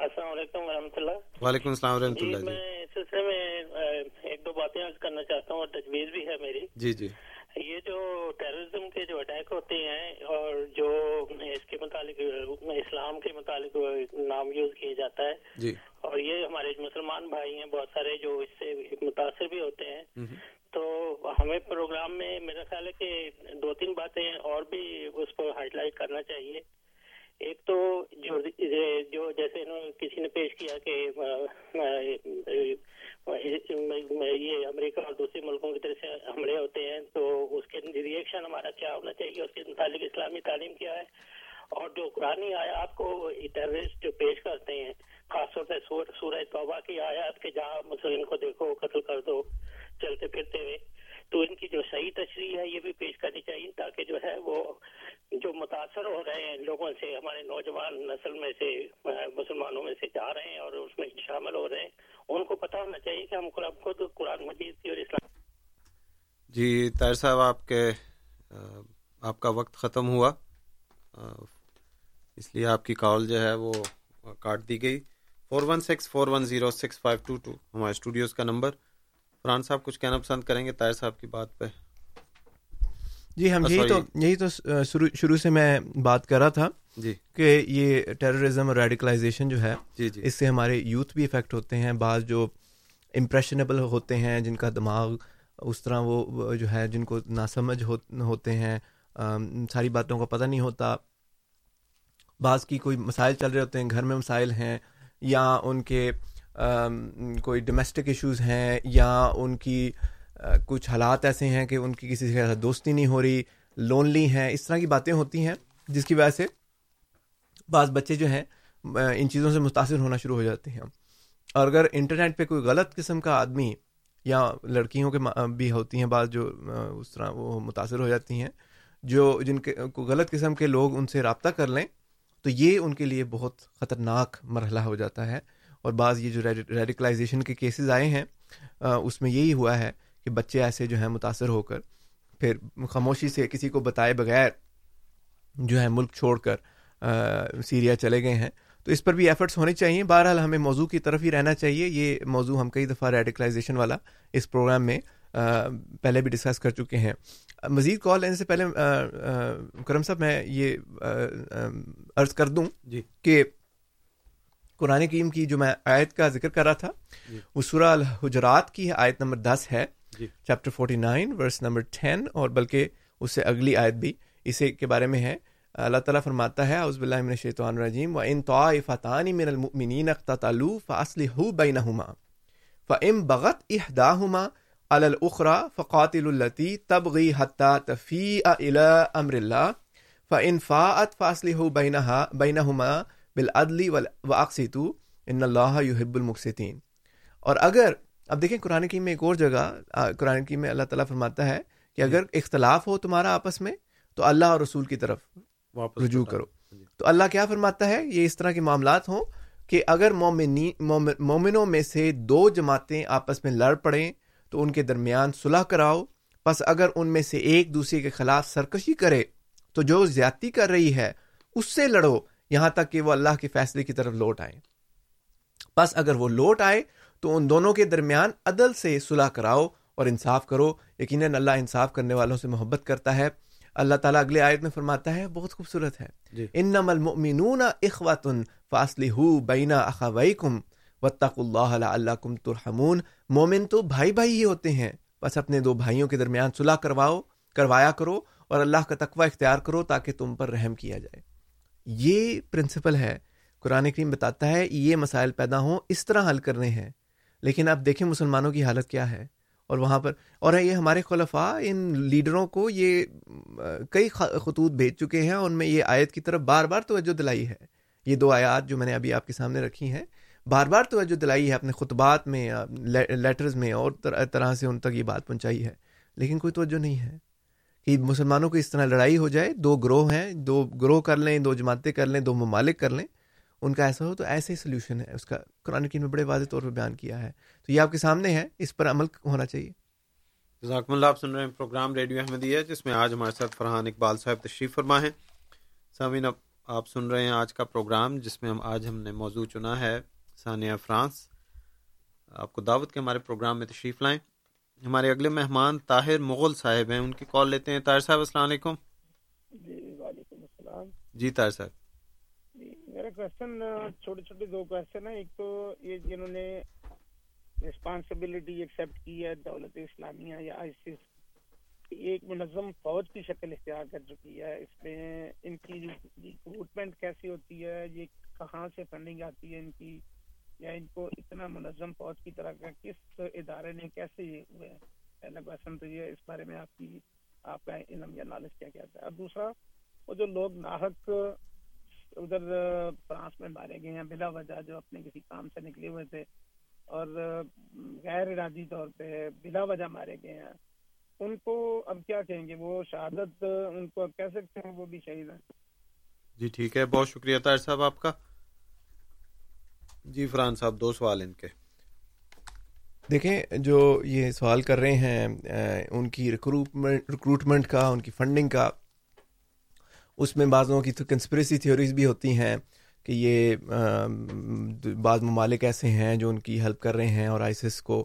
السلام علیکم وعلیکم جی،, جی میں سلسلے میں ایک دو باتیں کرنا چاہتا ہوں اور تجویز بھی ہے میری جی جی یہ جو کے جو اٹیک ہوتے ہیں اور جو اس کے متعلق اسلام کے متعلق نام یوز کیا جاتا ہے جی اور یہ ہمارے مسلمان بھائی ہیں بہت سارے جو اس سے متاثر بھی ہوتے ہیں تو ہمیں پروگرام میں میرا خیال ہے کہ دو تین باتیں اور بھی اس کو ہائی لائٹ کرنا چاہیے ایک تو جو, جو جیسے کسی نے پیش کیا کہ یہ امریکہ اور دوسرے ملکوں کی طرف سے حملے ہوتے ہیں تو اس کے ریئیکشن ہمارا کیا ہونا چاہیے اس کے متعلق اسلامی تعلیم کیا ہے اور جو قرآن آیات کو ٹیررسٹ جو پیش کرتے ہیں خاص طور پہ سورج توبہ کی آیات کے جہاں مسلم کو دیکھو قتل کر دو چلتے پھرتے ہوئے تو ان کی جو صحیح تشریح ہے یہ بھی پیش کرنی چاہیے تاکہ جو ہے وہ جو متاثر ہو رہے ہیں لوگوں سے ہمارے نوجوان نسل میں سے مسلمانوں میں سے جا رہے ہیں اور اس میں شامل ہو رہے ہیں ان کو پتہ ہونا چاہیے کہ ہم قرآن خود مجید کی اور اسلام جی طاہر صاحب آپ کے آپ کا وقت ختم ہوا اس لیے آپ کی کال جو ہے وہ کاٹ دی گئی four four one one six zero six five two two ہمارے اسٹوڈیوز کا نمبر فرحان صاحب کچھ کہنا پسند کریں گے طاہر صاحب کی بات پہ جی ہم یہی تو یہی تو شروع سے میں بات کر رہا تھا جی کہ یہ ٹیررزم اور ریڈیکلائزیشن جو ہے جی جی اس سے ہمارے یوتھ بھی افیکٹ ہوتے ہیں بعض جو امپریشنیبل ہوتے ہیں جن کا دماغ اس طرح وہ جو ہے جن کو ناسمجھ ہوتے ہیں ساری باتوں کا پتہ نہیں ہوتا بعض کی کوئی مسائل چل رہے ہوتے ہیں گھر میں مسائل ہیں یا ان کے کوئی ڈومیسٹک ایشوز ہیں یا ان کی کچھ حالات ایسے ہیں کہ ان کی کسی سے دوستی نہیں ہو رہی لونلی ہیں اس طرح کی باتیں ہوتی ہیں جس کی وجہ سے بعض بچے جو ہیں ان چیزوں سے متاثر ہونا شروع ہو جاتے ہیں اور اگر انٹرنیٹ پہ کوئی غلط قسم کا آدمی یا لڑکیوں کے بھی ہوتی ہیں بعض جو اس طرح وہ متاثر ہو جاتی ہیں جو جن کے غلط قسم کے لوگ ان سے رابطہ کر لیں تو یہ ان کے لیے بہت خطرناک مرحلہ ہو جاتا ہے اور بعض یہ جو ریڈیکلائزیشن کے کیسز آئے ہیں اس میں یہی ہوا ہے کہ بچے ایسے جو ہیں متاثر ہو کر پھر خاموشی سے کسی کو بتائے بغیر جو ہے ملک چھوڑ کر سیریا چلے گئے ہیں تو اس پر بھی ایفرٹس ہونے چاہیے بہرحال ہمیں موضوع کی طرف ہی رہنا چاہیے یہ موضوع ہم کئی دفعہ ریڈیکلائزیشن والا اس پروگرام میں پہلے بھی ڈسکس کر چکے ہیں مزید کال لینے سے پہلے کرم صاحب میں یہ عرض کر دوں جی کہ قرآن کریم کی جو میں آیت کا ذکر کر رہا تھا جی۔ وہ سورہ الحجرات کی آیت نمبر دس ہے chapter forty nine verse number ten اور بلکہ اس سے اگلی آیت بھی اسے کے بارے میں ہے اللہ تعالیٰ فرماتا ہے اس بلّہ امن شیطان الرجیم و ان طا فطانی من المنین اخت فاصل ہو بین ہما ف ام بغت اہدا ہما الخرا فقات التی تبغی حتیٰ تفیع الا امر اللہ ف ان فاعت فاصل ہو بینہ بین بالعدلی واقسی تو ان اللہ یحب المقسطین اور اگر اب دیکھیں قرآن کی میں ایک اور جگہ قرآن کی میں اللہ تعالیٰ فرماتا ہے کہ جی۔ اگر اختلاف ہو تمہارا آپس میں تو اللہ اور رسول کی طرف رجوع کرو جی۔ تو اللہ کیا فرماتا ہے یہ اس طرح کے معاملات ہوں کہ اگر مومنی مومنوں میں سے دو جماعتیں آپس میں لڑ پڑیں تو ان کے درمیان صلح کراؤ بس اگر ان میں سے ایک دوسرے کے خلاف سرکشی کرے تو جو زیادتی کر رہی ہے اس سے لڑو یہاں تک کہ وہ اللہ کے فیصلے کی طرف لوٹ آئے بس اگر وہ لوٹ آئے تو ان دونوں کے درمیان عدل سے صلاح کراؤ اور انصاف کرو یقیناً اللہ انصاف کرنے والوں سے محبت کرتا ہے اللہ تعالیٰ اگلے آیت میں فرماتا ہے بہت خوبصورت ہے جی۔ انخواطن فاصل ہو بینا اخاو کم بط اللہ ترحمون مومن تو بھائی بھائی ہی ہوتے ہیں بس اپنے دو بھائیوں کے درمیان صلاح کرواؤ کروایا کرو اور اللہ کا تقوی اختیار کرو تاکہ تم پر رحم کیا جائے یہ پرنسپل ہے قرآن کریم بتاتا ہے یہ مسائل پیدا ہوں اس طرح حل کرنے ہیں لیکن آپ دیکھیں مسلمانوں کی حالت کیا ہے اور وہاں پر اور یہ ہمارے خلفاء ان لیڈروں کو یہ کئی خطوط بھیج چکے ہیں ان میں یہ آیت کی طرف بار بار توجہ دلائی ہے یہ دو آیات جو میں نے ابھی آپ کے سامنے رکھی ہیں بار بار توجہ دلائی ہے اپنے خطبات میں لیٹرز میں اور طرح سے ان تک یہ بات پہنچائی ہے لیکن کوئی توجہ نہیں ہے کہ مسلمانوں کو اس طرح لڑائی ہو جائے دو گروہ ہیں دو گروہ کر لیں دو جماعتیں کر لیں دو ممالک کر لیں ان کا ایسا ہو تو ایسے ہی سلیوشن ہے اس کا قرآن کی میں بڑے واضح طور پہ بیان کیا ہے تو یہ آپ کے سامنے ہے اس پر عمل ہونا چاہیے جزاکم اللہ آپ سن رہے ہیں پروگرام ریڈیو احمدیہ جس میں آج ہمارے ساتھ فرحان اقبال صاحب تشریف فرما ہیں سامعین آپ سن رہے ہیں آج کا پروگرام جس میں ہم آج ہم نے موضوع چنا ہے ثانیہ فرانس آپ کو دعوت کے ہمارے پروگرام میں تشریف لائیں ہمارے اگلے مہمان طاہر مغل صاحب ہیں ان کی کال لیتے ہیں طاہر صاحب السلام علیکم جی وعلیکم السلام جی طاہر صاحب جی، میرا کوشچن چھوٹے چھوٹے دو کوشچن ہیں ایک تو یہ جنہوں نے ریسپانسبلٹی ایکسیپٹ کی ہے دولت اسلامیہ یا آئی ایک منظم فوج کی شکل اختیار کر چکی ہے اس میں ان کی ریکروٹمنٹ کیسی ہوتی ہے یہ کہاں سے فنڈنگ آتی ہے ان کی یا ان کو اتنا منظم فوج کی طرح کا کس ادارے نے کیسے یہ ہوئے ہیں پہلا کوشچن تو یہ اس بارے میں آپ کی آپ کا علم یا نالج کیا کہتا ہے اور دوسرا وہ جو لوگ ناحق ادھر فرانس میں مارے گئے ہیں بلا وجہ جو اپنے کسی کام سے نکلے ہوئے تھے اور غیر ارادی طور پہ بلا وجہ مارے گئے ہیں ان کو اب کیا کہیں گے وہ شہادت ان کو کہہ سکتے ہیں وہ بھی شہید ہیں جی ٹھیک ہے بہت شکریہ تاج صاحب آپ کا جی فرحان صاحب دو سوال ان کے دیکھیں جو یہ سوال کر رہے ہیں ان کی ریکروٹمنٹ ریکروٹمنٹ کا ان کی فنڈنگ کا اس میں بعض کنسپریسی تھیوریز بھی ہوتی ہیں کہ یہ بعض ممالک ایسے ہیں جو ان کی ہیلپ کر رہے ہیں اور آئسس کو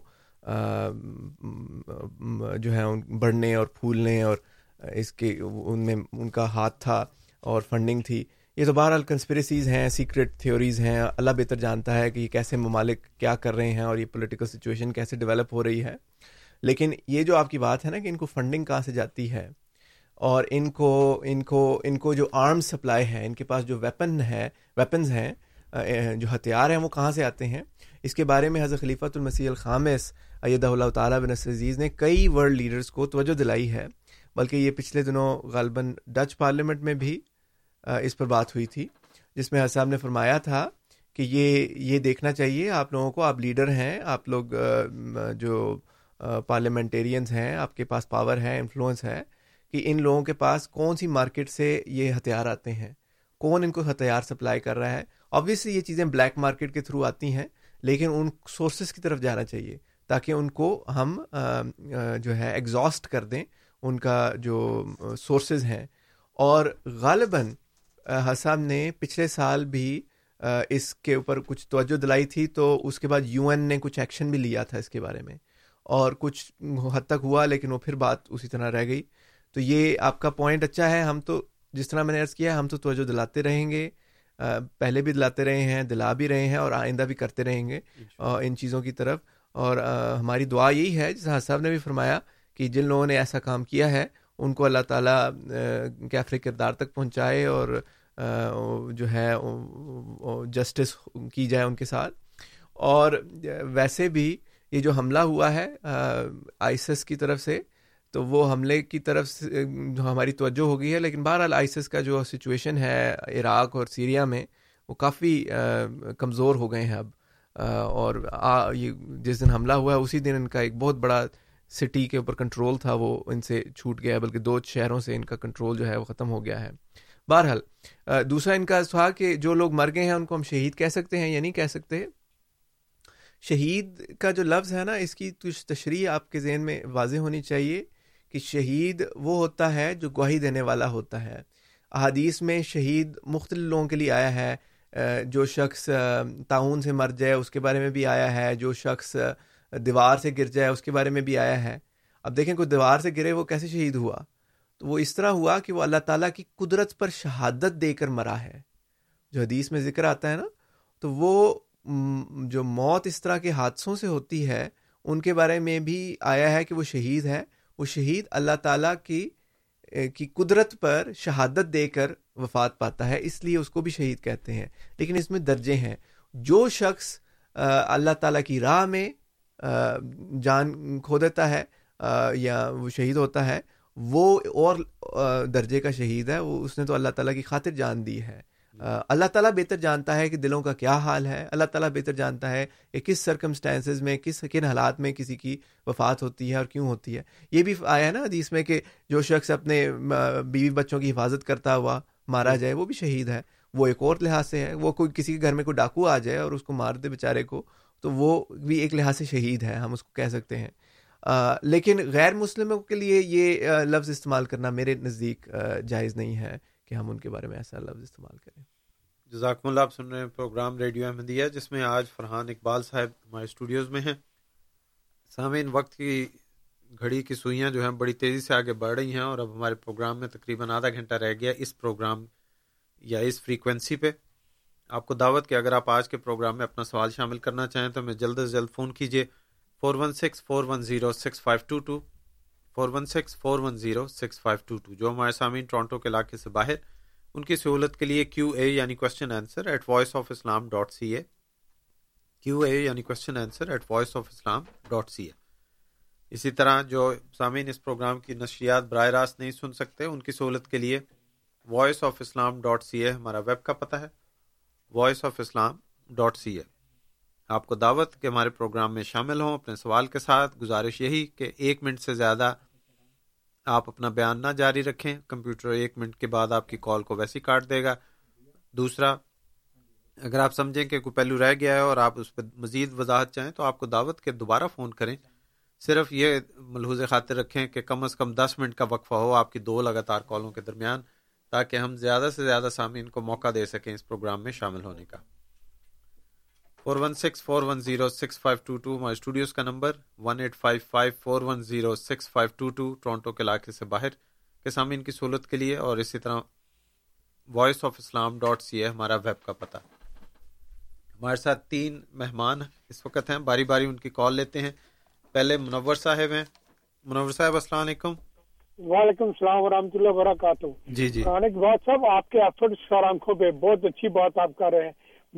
جو ہے بڑھنے اور پھولنے اور اس کے ان میں ان کا ہاتھ تھا اور فنڈنگ تھی یہ تو بہرحال کنسپریسیز ہیں سیکرٹ تھیوریز ہیں اللہ بہتر جانتا ہے کہ یہ کیسے ممالک کیا کر رہے ہیں اور یہ پولیٹیکل سچویشن کیسے ڈیولپ ہو رہی ہے لیکن یہ جو آپ کی بات ہے نا کہ ان کو فنڈنگ کہاں سے جاتی ہے اور ان کو ان کو ان کو جو آرم سپلائی ہے ان کے پاس جو ویپن ہے ویپنز ہیں جو ہتھیار ہیں وہ کہاں سے آتے ہیں اس کے بارے میں حضرت خلیفۃ المسیح الخامس الخام اللہ تعالیٰ بن عزیز نے کئی ورلڈ لیڈرس کو توجہ دلائی ہے بلکہ یہ پچھلے دنوں غالباً ڈچ پارلیمنٹ میں بھی اس پر بات ہوئی تھی جس میں صاحب نے فرمایا تھا کہ یہ یہ دیکھنا چاہیے آپ لوگوں کو آپ لیڈر ہیں آپ لوگ جو پارلیمنٹیرینز ہیں آپ کے پاس پاور ہے انفلوئنس ہے کہ ان لوگوں کے پاس کون سی مارکیٹ سے یہ ہتھیار آتے ہیں کون ان کو ہتھیار سپلائی کر رہا ہے آبویسلی یہ چیزیں بلیک مارکیٹ کے تھرو آتی ہیں لیکن ان سورسز کی طرف جانا چاہیے تاکہ ان کو ہم جو ہے ایگزاسٹ کر دیں ان کا جو سورسز ہیں اور غالباً حسب نے پچھلے سال بھی اس کے اوپر کچھ توجہ دلائی تھی تو اس کے بعد یو این نے کچھ ایکشن بھی لیا تھا اس کے بارے میں اور کچھ حد تک ہوا لیکن وہ پھر بات اسی طرح رہ گئی تو یہ آپ کا پوائنٹ اچھا ہے ہم تو جس طرح میں نے عرض کیا ہم تو توجہ دلاتے رہیں گے پہلے بھی دلاتے رہے ہیں دلا بھی رہے ہیں اور آئندہ بھی کرتے رہیں گے ان چیزوں کی طرف اور ہماری دعا یہی ہے جس حساب نے بھی فرمایا کہ جن لوگوں نے ایسا کام کیا ہے ان کو اللہ تعالیٰ آخری کردار تک پہنچائے اور جو ہے جسٹس کی جائے ان کے ساتھ اور ویسے بھی یہ جو حملہ ہوا ہے آئیسس کی طرف سے تو وہ حملے کی طرف سے ہماری توجہ ہو گئی ہے لیکن بہرحال آئیسس کا جو سچویشن ہے عراق اور سیریا میں وہ کافی کمزور ہو گئے ہیں اب اور جس دن حملہ ہوا ہے اسی دن ان کا ایک بہت بڑا سٹی کے اوپر کنٹرول تھا وہ ان سے چھوٹ گیا ہے بلکہ دو شہروں سے ان کا کنٹرول جو ہے وہ ختم ہو گیا ہے بہرحال دوسرا ان کا تھا کہ جو لوگ مر گئے ہیں ان کو ہم شہید کہہ سکتے ہیں یا نہیں کہہ سکتے شہید کا جو لفظ ہے نا اس کی کچھ تشریح آپ کے ذہن میں واضح ہونی چاہیے کہ شہید وہ ہوتا ہے جو گواہی دینے والا ہوتا ہے احادیث میں شہید مختلف لوگوں کے لیے آیا ہے جو شخص تعاون سے مر جائے اس کے بارے میں بھی آیا ہے جو شخص دیوار سے گر جائے اس کے بارے میں بھی آیا ہے اب دیکھیں کوئی دیوار سے گرے وہ کیسے شہید ہوا تو وہ اس طرح ہوا کہ وہ اللہ تعالیٰ کی قدرت پر شہادت دے کر مرا ہے جو حدیث میں ذکر آتا ہے نا تو وہ جو موت اس طرح کے حادثوں سے ہوتی ہے ان کے بارے میں بھی آیا ہے کہ وہ شہید ہے وہ شہید اللہ تعالیٰ کی کی قدرت پر شہادت دے کر وفات پاتا ہے اس لیے اس کو بھی شہید کہتے ہیں لیکن اس میں درجے ہیں جو شخص اللہ تعالیٰ کی راہ میں جان کھو دیتا ہے یا وہ شہید ہوتا ہے وہ اور درجے کا شہید ہے وہ اس نے تو اللہ تعالیٰ کی خاطر جان دی ہے اللہ تعالیٰ بہتر جانتا ہے کہ دلوں کا کیا حال ہے اللہ تعالیٰ بہتر جانتا ہے کہ کس سرکمسٹانسز میں کس کن حالات میں کسی کی وفات ہوتی ہے اور کیوں ہوتی ہے یہ بھی آیا ہے نا حدیث میں کہ جو شخص اپنے بیوی بچوں کی حفاظت کرتا ہوا مارا جائے وہ بھی شہید ہے وہ ایک اور لحاظ سے ہے وہ کوئی کسی کے گھر میں کوئی ڈاکو آ جائے اور اس کو مار دے بیچارے کو تو وہ بھی ایک لحاظ سے شہید ہے ہم اس کو کہہ سکتے ہیں آ, لیکن غیر مسلموں کے لیے یہ لفظ استعمال کرنا میرے نزدیک جائز نہیں ہے کہ ہم ان کے بارے میں ایسا لفظ استعمال کریں جزاکم اللہ آپ سن رہے ہیں پروگرام ریڈیو احمدیہ جس میں آج فرحان اقبال صاحب ہمارے اسٹوڈیوز میں ہیں سامعین ان وقت کی گھڑی کی سوئیاں جو ہیں بڑی تیزی سے آگے بڑھ رہی ہیں اور اب ہمارے پروگرام میں تقریباً آدھا گھنٹہ رہ گیا اس پروگرام یا اس فریکوینسی پہ آپ کو دعوت کہ اگر آپ آج کے پروگرام میں اپنا سوال شامل کرنا چاہیں تو ہمیں جلد از جلد فون کیجیے four one six four one zero six five two two four one six four one zero six five two two جو ہمارے سامعین ٹورانٹو کے علاقے سے باہر ان کی سہولت کے لیے کیو اے یعنی question answer at voice of Islam dot C A Q A یعنی question answer at voice of Islam dot C A اسی طرح جو سامعین اس پروگرام کی نشریات براہ راست نہیں سن سکتے ان کی سہولت کے لیے voice of Islam dot C A ہمارا ویب کا پتہ ہے voice of Islam dot C A آپ کو دعوت کہ ہمارے پروگرام میں شامل ہوں اپنے سوال کے ساتھ گزارش یہی کہ ایک منٹ سے زیادہ آپ اپنا بیان نہ جاری رکھیں کمپیوٹر ایک منٹ کے بعد آپ کی کال کو ویسی کاٹ دے گا دوسرا اگر آپ سمجھیں کہ کوئی پہلو رہ گیا ہے اور آپ اس پہ مزید وضاحت چاہیں تو آپ کو دعوت کے دوبارہ فون کریں صرف یہ ملحوظ خاطر رکھیں کہ کم از کم دس منٹ کا وقفہ ہو آپ کی دو لگاتار کالوں کے درمیان تاکہ ہم زیادہ سے زیادہ سامعین کو موقع دے سکیں اس پروگرام میں شامل ہونے کا four one six four one zero six five two two ہمارے اسٹوڈیوز کا number one eight five five four one zero six five two two Toronto کے علاقے سے باہر کے سامعین کی سہولت کے لیے اور اسی طرح voice of Islam dot C A ہمارا ویب کا پتہ ہمارے ساتھ تین مہمان اس وقت ہیں باری باری ان کی کال لیتے ہیں پہلے منور صاحب ہیں منور صاحب السلام علیکم وعلیکم السلام و اللہ وبرکاتہ جی جی صاحب آپ کے آنکھوں پہ بہت اچھی بات آپ کر رہے ہیں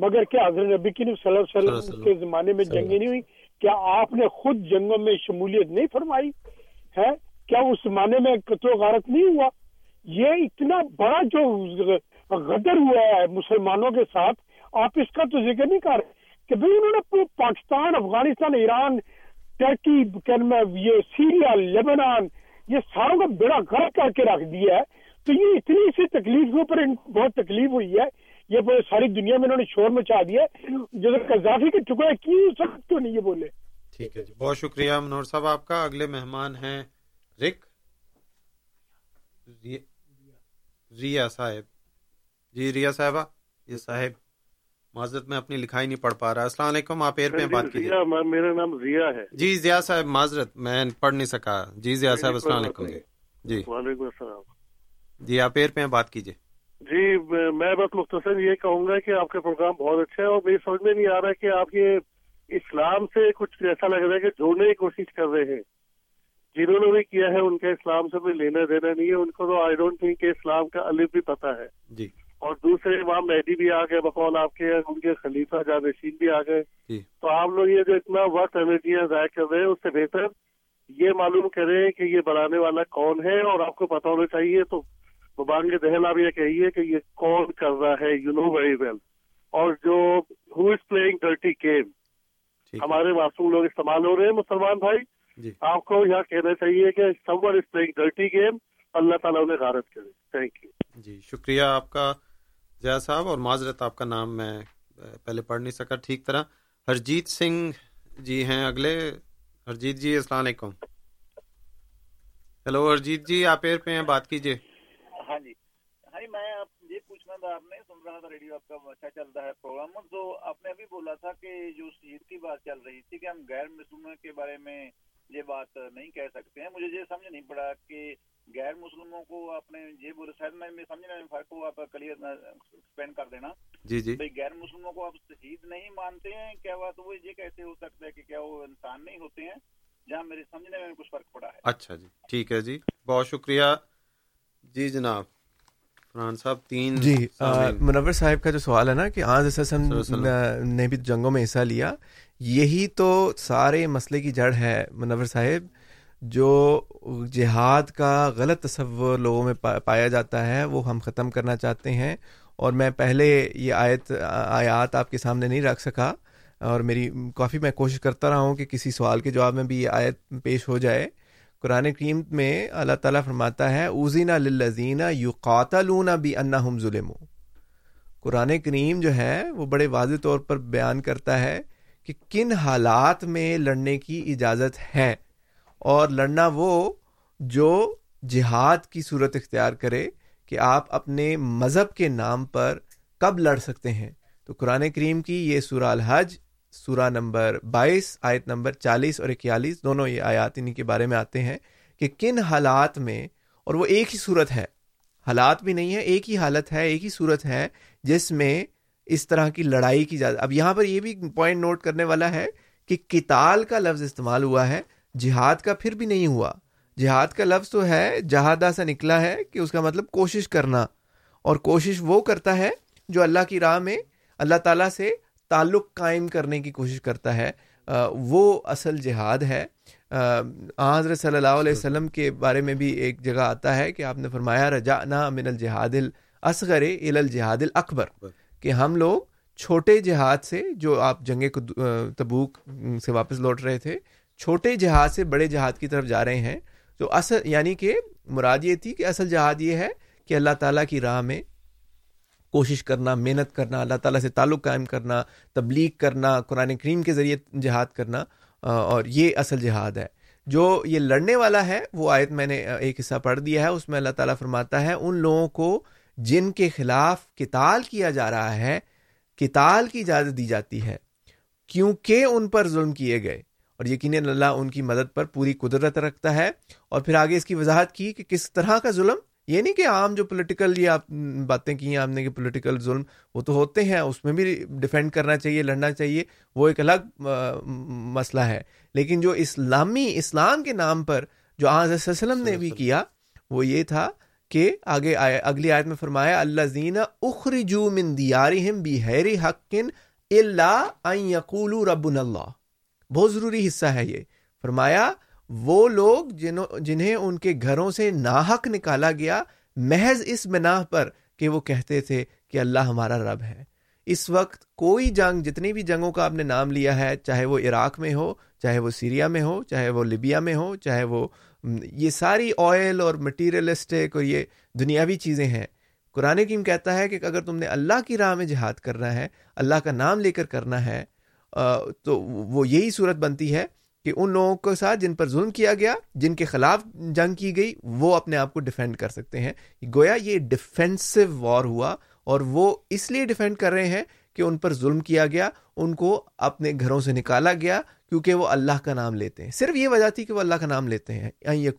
مگر کیا حضرت نبی کی صلی اللہ علیہ وسلم کے زمانے میں جنگیں نہیں ہوئی کیا آپ نے خود جنگوں میں شمولیت نہیں فرمائی ہے کیا اس زمانے میں و غارت نہیں ہوا یہ اتنا بڑا جو غدر ہوا ہے مسلمانوں کے ساتھ آپ اس کا تو ذکر نہیں کر رہے کہ بھائی انہوں نے پاکستان افغانستان ایران ٹرکی یہ سیریا لبنان یہ ساروں کا بیڑا غرق کر کے رکھ دیا ہے تو یہ اتنی سی تکلیف کے اوپر بہت تکلیف ہوئی ہے یہ ساری دنیا میں انہوں نے شور مچا دیا جو قذافی کے ٹکڑے کیوں سخت تو نہیں یہ بولے ٹھیک ہے جی بہت شکریہ منور صاحب آپ کا اگلے مہمان ہیں رک ریا صاحب جی ریا صاحبہ یہ صاحب معذرت میں اپنی لکھائی نہیں پڑھ پا رہا السلام علیکم آپ ایئر پہ ہاں جی، بات میرا نام ضیا ضیاء جی معذرت میں پڑھ نہیں سکا جی صاحب جی، السلام علیکم جی۔, جی وعلیکم السلام جی آپ ایئر پہ بات کیجیے جی میں بس مختصر یہ کہوں گا کہ آپ کا پروگرام بہت اچھا ہے اور میری سمجھ میں نہیں آ رہا کہ آپ یہ اسلام سے کچھ ایسا لگ رہا ہے کہ جوڑنے کی کوشش کر رہے ہیں جنہوں نے بھی کیا ہے ان کے اسلام سے لینا دینا نہیں ہے ان کو تو آئی ڈونٹ تھنک کہ اسلام کا الف بھی پتا ہے جی اور دوسرے امام مہدی بھی آ گئے بقول آپ کے ان کے خلیفہ جانشین بھی آ گئے جی۔ تو آپ لوگ یہ جو اتنا وقت انرجیاں ضائع کر رہے ہیں اس سے بہتر یہ معلوم کریں کہ یہ بنانے والا کون ہے اور آپ کو پتا ہونا چاہیے تو دہل آپ یہ کہیے کہ یہ کون کر رہا ہے یو نو ویری ویل اور جو who is playing dirty game ہمارے معصوم لوگ استعمال ہو رہے ہیں مسلمان بھائی جی۔ آپ کو یہاں کہنا چاہیے کہ one is playing dirty game اللہ تعالیٰ غارت کرے تھینک یو جی شکریہ آپ کا ضیاء صاحب اور معذرت آپ کا نام میں پہلے پڑھ نہیں سکا ٹھیک طرح ہرجیت سنگھ جی ہیں اگلے ہرجیت جی السلام علیکم ہیلو ہرجیت جی آپ ایئر پہ ہیں بات کیجیے ہاں جی ہاں جی، میں آپ یہ پوچھنا تھا آپ نے سن رہا تھا ریڈیو آپ کا اچھا چل رہا ہے پروگرام تو آپ نے ابھی بولا تھا کہ جو شہید کی بات چل رہی تھی کہ ہم غیر مسلموں کے بارے میں یہ بات نہیں کہہ سکتے ہیں مجھے یہ سمجھ نہیں پڑا کہ غیر مسلموں کو اپنے جی بولے شاید میں میں سمجھ رہا فرق کو آپ کلیئر ایکسپینڈ کر دینا جی جی بھائی غیر مسلموں کو آپ شہید نہیں مانتے ہیں کیا بات وہ یہ کیسے ہو سکتا ہے کہ کیا وہ انسان نہیں ہوتے ہیں جہاں میرے سمجھنے میں کچھ فرق پڑا ہے اچھا جی ٹھیک ہے جی بہت شکریہ جی جناب فرحان صاحب تین جی منور صاحب کا جو سوال ہے نا کہ آج اسم نے بھی جنگوں میں حصہ لیا یہی تو سارے مسئلے کی جڑ ہے منور صاحب جو جہاد کا غلط تصور لوگوں میں پایا جاتا ہے وہ ہم ختم کرنا چاہتے ہیں اور میں پہلے یہ آیت آیات آپ کے سامنے نہیں رکھ سکا اور میری کافی میں کوشش کرتا رہا ہوں کہ کسی سوال کے جواب میں بھی یہ آیت پیش ہو جائے قرآن کریم میں اللہ تعالیٰ فرماتا ہے اوزینہ للزینہ یوقات لونہ بھی انا ہم ظلم قرآن کریم جو ہے وہ بڑے واضح طور پر بیان کرتا ہے کہ کن حالات میں لڑنے کی اجازت ہے اور لڑنا وہ جو جہاد کی صورت اختیار کرے کہ آپ اپنے مذہب کے نام پر کب لڑ سکتے ہیں تو قرآن کریم کی یہ سورہ الحج سورہ نمبر بائیس آیت نمبر چالیس اور اکیالیس دونوں یہ آیات انہیں کے بارے میں آتے ہیں کہ کن حالات میں اور وہ ایک ہی صورت ہے حالات بھی نہیں ہے ایک ہی حالت ہے ایک ہی صورت ہے جس میں اس طرح کی لڑائی کی جا اب یہاں پر یہ بھی پوائنٹ نوٹ کرنے والا ہے کہ کتال کا لفظ استعمال ہوا ہے جہاد کا پھر بھی نہیں ہوا جہاد کا لفظ تو ہے جہادہ سے نکلا ہے کہ اس کا مطلب کوشش کرنا اور کوشش وہ کرتا ہے جو اللہ کی راہ میں اللہ تعالیٰ سے تعلق قائم کرنے کی کوشش کرتا ہے وہ اصل جہاد ہے حضرت صلی اللہ علیہ وسلم کے بارے میں بھی ایک جگہ آتا ہے کہ آپ نے فرمایا رجا نا من الجہاد الصغر ال الجہاد الکبر کہ ہم لوگ چھوٹے جہاد سے جو آپ جنگ تبوک سے واپس لوٹ رہے تھے چھوٹے جہاز سے بڑے جہاد کی طرف جا رہے ہیں تو اصل یعنی کہ مراد یہ تھی کہ اصل جہاد یہ ہے کہ اللہ تعالیٰ کی راہ میں کوشش کرنا محنت کرنا اللہ تعالیٰ سے تعلق قائم کرنا تبلیغ کرنا قرآن کریم کے ذریعے جہاد کرنا اور یہ اصل جہاد ہے جو یہ لڑنے والا ہے وہ آیت میں نے ایک حصہ پڑھ دیا ہے اس میں اللہ تعالیٰ فرماتا ہے ان لوگوں کو جن کے خلاف کتال کیا جا رہا ہے کتال کی اجازت دی جاتی ہے کیونکہ ان پر ظلم کیے گئے اور یقیناً اللہ ان کی مدد پر پوری قدرت رکھتا ہے اور پھر آگے اس کی وضاحت کی کہ کس طرح کا ظلم یہ نہیں کہ عام جو پولیٹیکل یہ آپ باتیں کی ہیں آپ نے کہ پولیٹیکل ظلم وہ تو ہوتے ہیں اس میں بھی ڈیفینڈ کرنا چاہیے لڑنا چاہیے وہ ایک الگ مسئلہ ہے لیکن جو اسلامی اسلام کے نام پر جو آج وسلم نے بھی کیا وہ یہ تھا کہ آگے آئے اگلی آیت میں فرمایا اللہ زین اخری یقول ربن اللہ بہت ضروری حصہ ہے یہ فرمایا وہ لوگ جنہوں جنہیں ان کے گھروں سے ناحق نکالا گیا محض اس بنا پر کہ وہ کہتے تھے کہ اللہ ہمارا رب ہے اس وقت کوئی جنگ جتنی بھی جنگوں کا آپ نے نام لیا ہے چاہے وہ عراق میں ہو چاہے وہ سیریا میں ہو چاہے وہ لیبیا میں ہو چاہے وہ یہ ساری آئل اور مٹیریلسٹک اور یہ دنیاوی چیزیں ہیں قرآن کیم کہتا ہے کہ اگر تم نے اللہ کی راہ میں جہاد کرنا ہے اللہ کا نام لے کر کرنا ہے تو وہ یہی صورت بنتی ہے کہ ان لوگوں کے ساتھ جن پر ظلم کیا گیا جن کے خلاف جنگ کی گئی وہ اپنے آپ کو ڈیفینڈ کر سکتے ہیں گویا یہ ڈیفینسو وار ہوا اور وہ اس لیے ڈیفینڈ کر رہے ہیں کہ ان پر ظلم کیا گیا ان کو اپنے گھروں سے نکالا گیا کیونکہ وہ اللہ کا نام لیتے ہیں صرف یہ وجہ تھی کہ وہ اللہ کا نام لیتے ہیں یا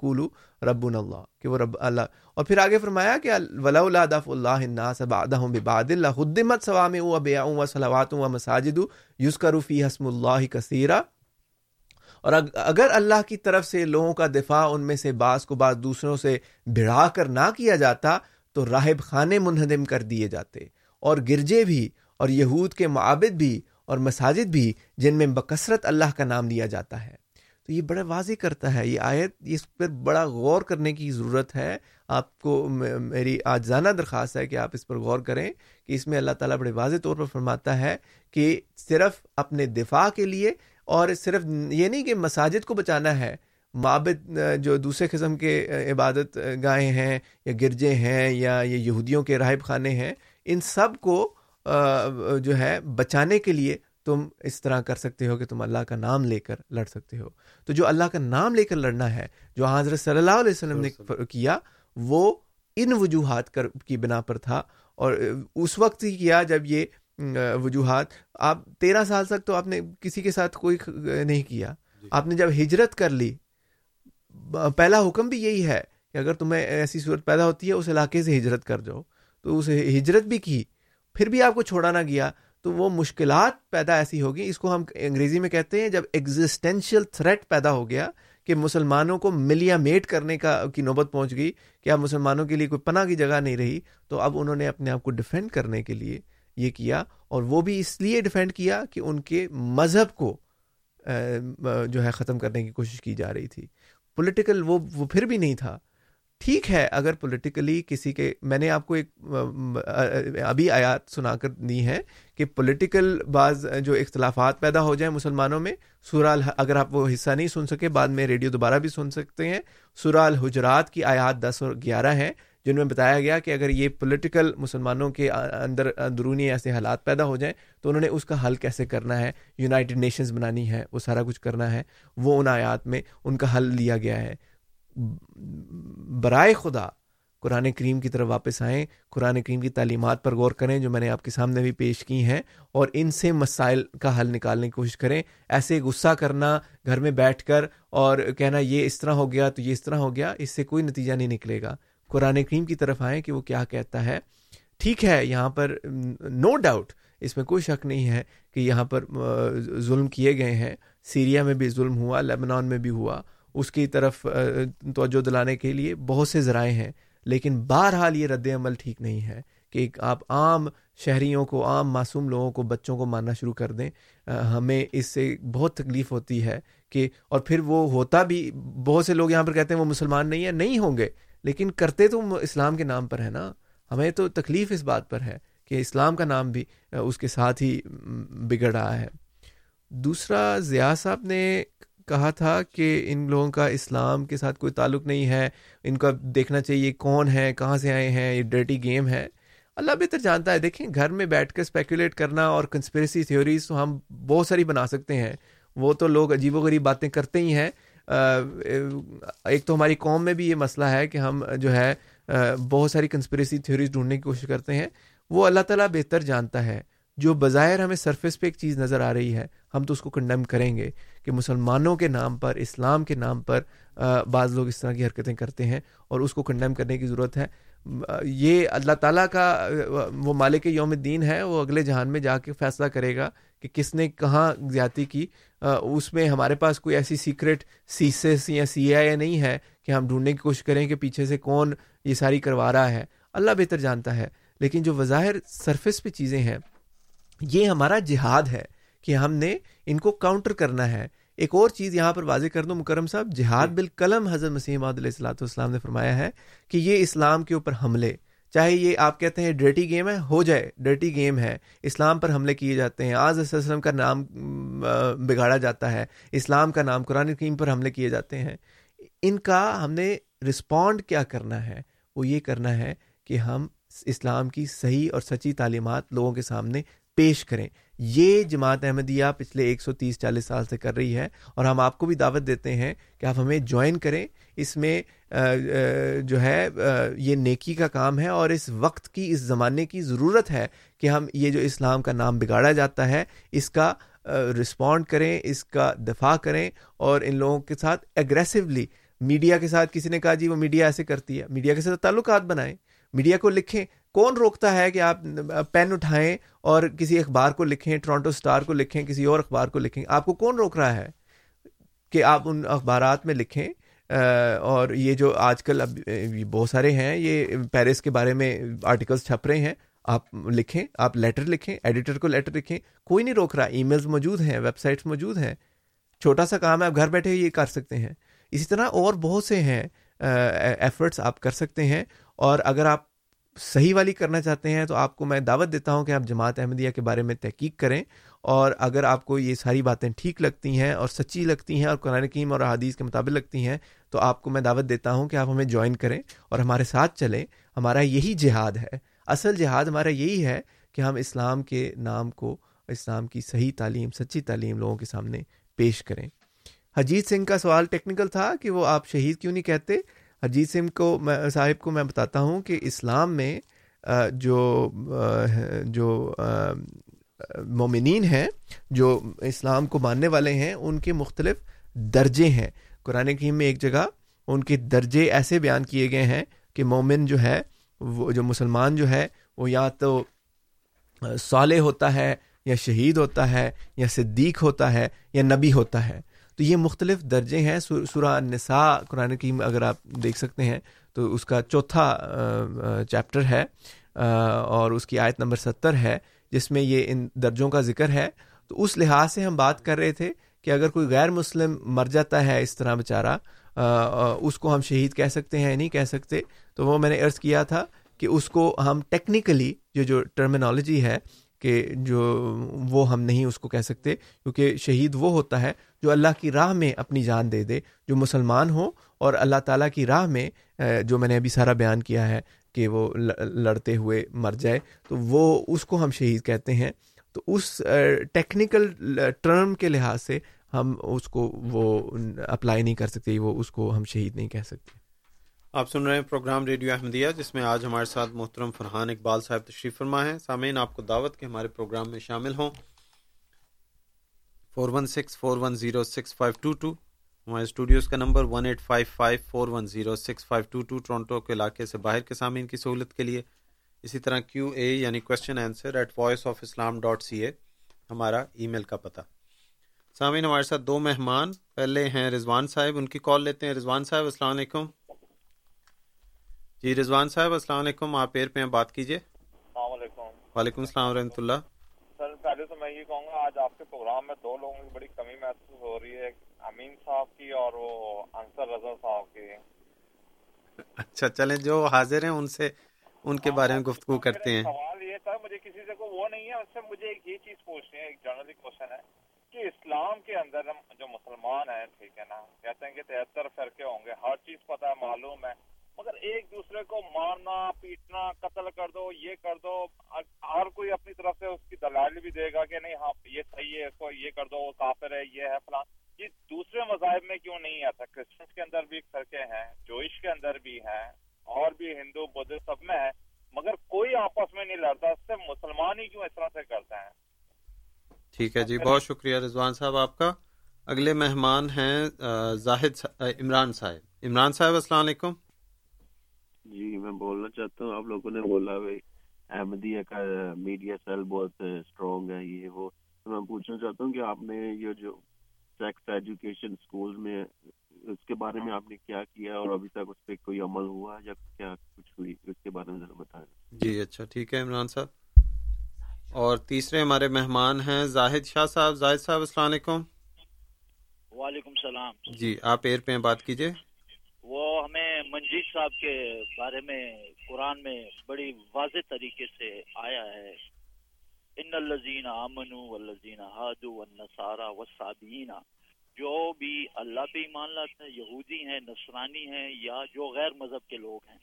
رب اللہ کہ وہ رب اللہ اور پھر آگے فرمایا کہ ولا الادا اللہ باد اللہ حدمت ثوام و صلاوات و مساجد یسکا رفی حسم اللہ کثیرہ اور اگر اللہ کی طرف سے لوگوں کا دفاع ان میں سے بعض کو بعض دوسروں سے بھڑا کر نہ کیا جاتا تو راہب خانے منہدم کر دیے جاتے اور گرجے بھی اور یہود کے معابد بھی اور مساجد بھی جن میں بکثرت اللہ کا نام لیا جاتا ہے تو یہ بڑا واضح کرتا ہے یہ آیت اس پر بڑا غور کرنے کی ضرورت ہے آپ کو میری آجزانہ درخواست ہے کہ آپ اس پر غور کریں کہ اس میں اللہ تعالیٰ بڑے واضح طور پر فرماتا ہے کہ صرف اپنے دفاع کے لیے اور صرف یہ نہیں کہ مساجد کو بچانا ہے معابد جو دوسرے قسم کے عبادت گاہیں ہیں یا گرجے ہیں یا یہ یہودیوں کے راہب خانے ہیں ان سب کو جو ہے بچانے کے لیے تم اس طرح کر سکتے ہو کہ تم اللہ کا نام لے کر لڑ سکتے ہو تو جو اللہ کا نام لے کر لڑنا ہے جو حضرت صلی اللہ علیہ وسلم نے کیا وہ ان وجوہات کی بنا پر تھا اور اس وقت ہی کیا جب یہ وجوہات آپ تیرہ سال تک تو آپ نے کسی کے ساتھ کوئی نہیں کیا جی۔ آپ نے جب ہجرت کر لی پہلا حکم بھی یہی ہے کہ اگر تمہیں ایسی صورت پیدا ہوتی ہے اس علاقے سے ہجرت کر جاؤ تو اسے ہجرت بھی کی پھر بھی آپ کو چھوڑا نہ گیا تو وہ مشکلات پیدا ایسی ہوگی اس کو ہم انگریزی میں کہتے ہیں جب ایگزٹینشیل تھریٹ پیدا ہو گیا کہ مسلمانوں کو ملیا میٹ کرنے کا کی نوبت پہنچ گئی کہ اب مسلمانوں کے لیے کوئی پناہ کی جگہ نہیں رہی تو اب انہوں نے اپنے آپ کو ڈیفینڈ کرنے کے لیے یہ کیا اور وہ بھی اس لیے ڈیفینڈ کیا کہ ان کے مذہب کو جو ہے ختم کرنے کی کوشش کی جا رہی تھی پولیٹیکل وہ وہ پھر بھی نہیں تھا ٹھیک ہے اگر پولیٹیکلی کسی کے میں نے آپ کو ایک ابھی آیات سنا کر دی ہے کہ پولیٹیکل بعض جو اختلافات پیدا ہو جائیں مسلمانوں میں سرال اگر آپ وہ حصہ نہیں سن سکے بعد میں ریڈیو دوبارہ بھی سن سکتے ہیں سورال حجرات کی آیات دس اور گیارہ ہیں جن میں بتایا گیا کہ اگر یہ پولیٹیکل مسلمانوں کے اندر اندرونی ایسے حالات پیدا ہو جائیں تو انہوں نے اس کا حل کیسے کرنا ہے یونائٹڈ نیشنز بنانی ہے وہ سارا کچھ کرنا ہے وہ ان آیات میں ان کا حل لیا گیا ہے برائے خدا قرآن کریم کی طرف واپس آئیں قرآن کریم کی تعلیمات پر غور کریں جو میں نے آپ کے سامنے بھی پیش کی ہیں اور ان سے مسائل کا حل نکالنے کی کوشش کریں ایسے غصہ کرنا گھر میں بیٹھ کر اور کہنا یہ اس طرح ہو گیا تو یہ اس طرح ہو گیا اس سے کوئی نتیجہ نہیں نکلے گا قرآن کریم کی طرف آئیں کہ وہ کیا کہتا ہے ٹھیک ہے یہاں پر نو no ڈاؤٹ اس میں کوئی شک نہیں ہے کہ یہاں پر ظلم کیے گئے ہیں سیریا میں بھی ظلم ہوا لبنان میں بھی ہوا اس کی طرف توجہ دلانے کے لیے بہت سے ذرائع ہیں لیکن بہرحال یہ رد عمل ٹھیک نہیں ہے کہ آپ عام شہریوں کو عام معصوم لوگوں کو بچوں کو مارنا شروع کر دیں ہمیں اس سے بہت تکلیف ہوتی ہے کہ اور پھر وہ ہوتا بھی بہت سے لوگ یہاں پر کہتے ہیں وہ مسلمان نہیں ہیں نہیں ہوں گے لیکن کرتے تو اسلام کے نام پر ہے نا ہمیں تو تکلیف اس بات پر ہے کہ اسلام کا نام بھی اس کے ساتھ ہی بگڑ رہا ہے دوسرا ضیاء صاحب نے کہا تھا کہ ان لوگوں کا اسلام کے ساتھ کوئی تعلق نہیں ہے ان کا دیکھنا چاہیے کون ہے کہاں سے آئے ہیں یہ ڈرٹی گیم ہے اللہ بہتر جانتا ہے دیکھیں گھر میں بیٹھ کر اسپیکولیٹ کرنا اور کنسپریسی تھیوریز تو ہم بہت ساری بنا سکتے ہیں وہ تو لوگ عجیب و غریب باتیں کرتے ہی ہیں ایک تو ہماری قوم میں بھی یہ مسئلہ ہے کہ ہم جو ہے بہت ساری کنسپریسی تھیوریز ڈھونڈنے کی کوشش کرتے ہیں وہ اللہ تعالیٰ بہتر جانتا ہے جو بظاہر ہمیں سرفیس پہ ایک چیز نظر آ رہی ہے ہم تو اس کو کنڈم کریں گے کہ مسلمانوں کے نام پر اسلام کے نام پر بعض لوگ اس طرح کی حرکتیں کرتے ہیں اور اس کو کنڈیم کرنے کی ضرورت ہے یہ اللہ تعالیٰ کا وہ مالک یوم دین ہے وہ اگلے جہان میں جا کے فیصلہ کرے گا کہ کس نے کہاں زیادتی کی اس میں ہمارے پاس کوئی ایسی سیکرٹ سیسس یا سی آئی اے نہیں ہے کہ ہم ڈھونڈنے کی کوشش کریں کہ پیچھے سے کون یہ ساری کروا رہا ہے اللہ بہتر جانتا ہے لیکن جو بظاہر سرفس پہ چیزیں ہیں یہ ہمارا جہاد ہے کہ ہم نے ان کو کاؤنٹر کرنا ہے ایک اور چیز یہاں پر واضح کر دو مکرم صاحب جہاد جی۔ بالقلم حضرت مسیح علیہ والسلام نے فرمایا ہے کہ یہ اسلام کے اوپر حملے چاہے یہ آپ کہتے ہیں ڈرٹی گیم ہے ہو جائے ڈرٹی گیم ہے اسلام پر حملے کیے جاتے ہیں آج وسلم کا نام بگاڑا جاتا ہے اسلام کا نام قرآن کریم پر حملے کیے جاتے ہیں ان کا ہم نے رسپونڈ کیا کرنا ہے وہ یہ کرنا ہے کہ ہم اسلام کی صحیح اور سچی تعلیمات لوگوں کے سامنے پیش کریں یہ جماعت احمدیہ پچھلے ایک سو تیس چالیس سال سے کر رہی ہے اور ہم آپ کو بھی دعوت دیتے ہیں کہ آپ ہمیں جوائن کریں اس میں جو ہے یہ نیکی کا کام ہے اور اس وقت کی اس زمانے کی ضرورت ہے کہ ہم یہ جو اسلام کا نام بگاڑا جاتا ہے اس کا رسپونڈ کریں اس کا دفاع کریں اور ان لوگوں کے ساتھ اگریسولی میڈیا کے ساتھ کسی نے کہا جی وہ میڈیا ایسے کرتی ہے میڈیا کے ساتھ تعلقات بنائیں میڈیا کو لکھیں کون روکتا ہے کہ آپ پین اٹھائیں اور کسی اخبار کو لکھیں ٹورانٹو اسٹار کو لکھیں کسی اور اخبار کو لکھیں آپ کو کون روک رہا ہے کہ آپ ان اخبارات میں لکھیں اور یہ جو آج کل اب بہت سارے ہیں یہ پیرس کے بارے میں آرٹیکلس چھپ رہے ہیں آپ لکھیں آپ لیٹر لکھیں ایڈیٹر کو لیٹر لکھیں کوئی نہیں روک رہا ای میلز موجود ہیں ویب سائٹس موجود ہیں چھوٹا سا کام ہے آپ گھر بیٹھے یہ کر سکتے ہیں اسی طرح اور بہت سے ہیں ایفرٹس آپ کر سکتے ہیں اور اگر آپ صحیح والی کرنا چاہتے ہیں تو آپ کو میں دعوت دیتا ہوں کہ آپ جماعت احمدیہ کے بارے میں تحقیق کریں اور اگر آپ کو یہ ساری باتیں ٹھیک لگتی ہیں اور سچی لگتی ہیں اور قرآن کیم اور احادیث کے مطابق لگتی ہیں تو آپ کو میں دعوت دیتا ہوں کہ آپ ہمیں جوائن کریں اور ہمارے ساتھ چلیں ہمارا یہی جہاد ہے اصل جہاد ہمارا یہی ہے کہ ہم اسلام کے نام کو اسلام کی صحیح تعلیم سچی تعلیم لوگوں کے سامنے پیش کریں حجیت سنگھ کا سوال ٹیکنیکل تھا کہ وہ آپ شہید کیوں نہیں کہتے ارجیت سنگھ کو میں صاحب کو میں بتاتا ہوں کہ اسلام میں جو جو مومنین ہیں جو اسلام کو ماننے والے ہیں ان کے مختلف درجے ہیں قرآن کریم میں ایک جگہ ان کے درجے ایسے بیان کیے گئے ہیں کہ مومن جو ہے وہ جو مسلمان جو ہے وہ یا تو صالح ہوتا ہے یا شہید ہوتا ہے یا صدیق ہوتا ہے یا نبی ہوتا ہے تو یہ مختلف درجے ہیں سورہ نساء قرآن کریم کی اگر آپ دیکھ سکتے ہیں تو اس کا چوتھا چیپٹر ہے اور اس کی آیت نمبر ستر ہے جس میں یہ ان درجوں کا ذکر ہے تو اس لحاظ سے ہم بات کر رہے تھے کہ اگر کوئی غیر مسلم مر جاتا ہے اس طرح بیچارہ اس کو ہم شہید کہہ سکتے ہیں نہیں کہہ سکتے تو وہ میں نے عرض کیا تھا کہ اس کو ہم ٹیکنیکلی جو جو ٹرمینالوجی ہے کہ جو وہ ہم نہیں اس کو کہہ سکتے کیونکہ شہید وہ ہوتا ہے جو اللہ کی راہ میں اپنی جان دے دے جو مسلمان ہوں اور اللہ تعالیٰ کی راہ میں جو میں نے ابھی سارا بیان کیا ہے کہ وہ لڑتے ہوئے مر جائے تو وہ اس کو ہم شہید کہتے ہیں تو اس ٹیکنیکل ٹرم کے لحاظ سے ہم اس کو وہ اپلائی نہیں کر سکتے وہ اس کو ہم شہید نہیں کہہ سکتے آپ سن رہے ہیں پروگرام ریڈیو احمدیہ جس میں آج ہمارے ساتھ محترم فرحان اقبال صاحب تشریف فرما ہے سامعین آپ کو دعوت کے ہمارے پروگرام میں شامل ہوں four one six four one zero six five two two ہمارے اسٹوڈیوز کا number one eight five five four one zero six five two two Toronto کے علاقے سے باہر کے سامعین کی سہولت کے لیے اسی طرح کیو اے یعنی question answer at voice of Islam dot C A ہمارا ای میل کا پتہ سامعین ہمارے ساتھ دو مہمان پہلے ہیں رضوان صاحب ان کی کال لیتے ہیں رضوان صاحب السلام علیکم جی رضوان صاحب السلام علیکم آپ ایئر پہ ہیں بات کیجیے وعلیکم السلام و رحمۃ اللہ پہلے تو میں یہ کہوں گا آج آپ کے پروگرام میں دو لوگوں کی بڑی کمی محسوس ہو رہی ہے امین صاحب کی اور وہ انصر رضا صاحب کی اچھا چلیں جو حاضر ہیں ان سے ان کے ہاں، بارے میں ہاں، گفتگو کرتے ہیں سوال یہ تھا مجھے کسی سے کوئی وہ نہیں ہے اس سے مجھے ایک یہ چیز پوچھنی ہے ایک جنرلی کوشن ہے کہ اسلام کے اندر جو مسلمان ہیں ٹھیک ہے نا کہتے ہیں کہ تہتر فرقے ہوں گے ہر چیز پتہ ہے معلوم ہے مگر ایک دوسرے کو مارنا پیٹنا قتل کر دو یہ کر دو ٹھیک ہے جی بہت شکریہ رضوان صاحب آپ کا اگلے مہمان ہیں زاہد عمران عمران صاحب صاحب السلام علیکم جی میں بولنا چاہتا ہوں آپ لوگوں نے بولا احمدیہ کا میڈیا سیل بہت اسٹرانگ ہے یہ وہ میں پوچھنا چاہتا ہوں کہ آپ نے یہ جو سیکس ایجوکیشن اسکول میں اس کے بارے میں آپ نے کیا کیا اور ابھی تک اس پہ کوئی عمل ہوا یا کیا کچھ ہوئی اس کے بارے میں ذرا بتائیں جی اچھا ٹھیک ہے عمران صاحب اور تیسرے ہمارے مہمان ہیں زاہد شاہ صاحب زاہد صاحب السلام علیکم وعلیکم السلام جی آپ ایر پہ بات کیجیے وہ ہمیں منجیت صاحب کے بارے میں قرآن میں بڑی واضح طریقے سے آیا ہے ان الزین امن الزین حاد النسارا وسابینہ جو بھی اللہ پہ ایمان لاتے ہیں یہودی ہیں نصرانی ہیں یا جو غیر مذہب کے لوگ ہیں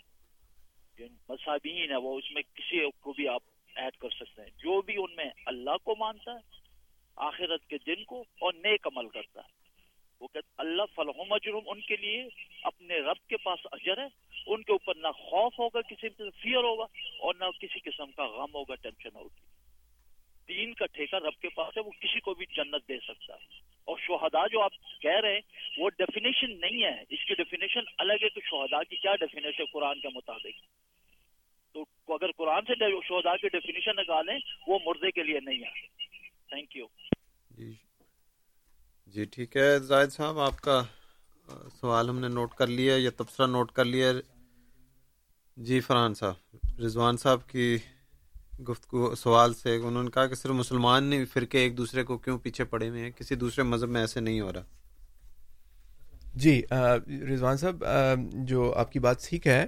جن مصابین ہیں وہ اس میں کسی کو بھی آپ ایڈ کر سکتے ہیں جو بھی ان میں اللہ کو مانتا ہے آخرت کے دن کو اور نیک عمل کرتا ہے وہ ہے اللہ ان ان کے کے کے لیے اپنے رب پاس اجر اوپر نہ خوف ہوگا ہوگا کسی فیئر اور نہ کسی قسم کا غم ہوگا ٹینشن ہوگی دین کا ٹھیکہ رب کے پاس ہے وہ کسی کو بھی جنت دے سکتا ہے اور شہدا جو آپ کہہ رہے ہیں وہ ڈیفینیشن نہیں ہے اس کی ڈیفینیشن الگ ہے کہ شہدا کی کیا ڈیفینیشن قرآن کے مطابق تو اگر قرآن سے شہدا کی ڈیفینیشن نکالیں وہ مردے کے لیے نہیں ہے تھینک یو جی جی ٹھیک ہے زائد صاحب آپ کا سوال ہم نے نوٹ کر لیا یا تبصرہ نوٹ کر لیا جی فرحان صاحب رضوان صاحب کی گفتگو سوال سے انہوں نے کہا کہ صرف مسلمان نہیں فرقے ایک دوسرے کو کیوں پیچھے پڑے ہوئے ہیں کسی دوسرے مذہب میں ایسے نہیں ہو رہا جی رضوان صاحب جو آپ کی بات ٹھیک ہے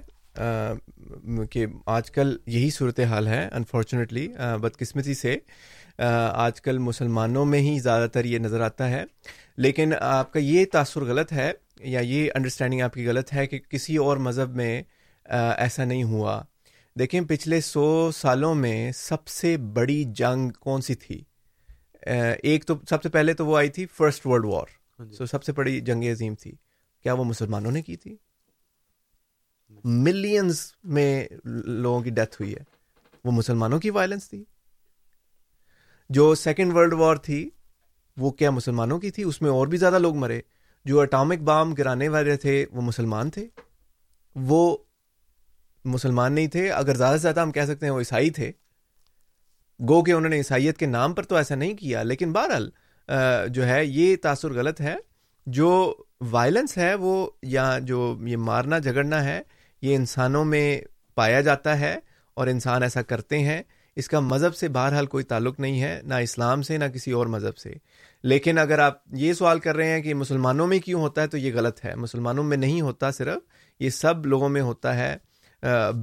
کہ آج کل یہی صورت حال ہے انفارچونیٹلی بدقسمتی سے آج کل مسلمانوں میں ہی زیادہ تر یہ نظر آتا ہے لیکن آپ کا یہ تاثر غلط ہے یا یہ انڈرسٹینڈنگ آپ کی غلط ہے کہ کسی اور مذہب میں ایسا نہیں ہوا دیکھیں پچھلے سو سالوں میں سب سے بڑی جنگ کون سی تھی ایک تو سب سے پہلے تو وہ آئی تھی فرسٹ ورلڈ وار سو سب سے بڑی جنگ عظیم تھی کیا وہ مسلمانوں نے کی تھی ملینز میں لوگوں کی ڈیتھ ہوئی ہے وہ مسلمانوں کی وائلنس تھی جو سیکنڈ ورلڈ وار تھی وہ کیا مسلمانوں کی تھی اس میں اور بھی زیادہ لوگ مرے جو اٹامک بام گرانے والے تھے وہ مسلمان تھے وہ مسلمان نہیں تھے اگر زیادہ سے زیادہ ہم کہہ سکتے ہیں وہ عیسائی تھے گو کہ انہوں نے عیسائیت کے نام پر تو ایسا نہیں کیا لیکن بہرحال جو ہے یہ تاثر غلط ہے جو وائلنس ہے وہ یا جو یہ مارنا جھگڑنا ہے یہ انسانوں میں پایا جاتا ہے اور انسان ایسا کرتے ہیں اس کا مذہب سے بہرحال کوئی تعلق نہیں ہے نہ اسلام سے نہ کسی اور مذہب سے لیکن اگر آپ یہ سوال کر رہے ہیں کہ مسلمانوں میں کیوں ہوتا ہے تو یہ غلط ہے مسلمانوں میں نہیں ہوتا صرف یہ سب لوگوں میں ہوتا ہے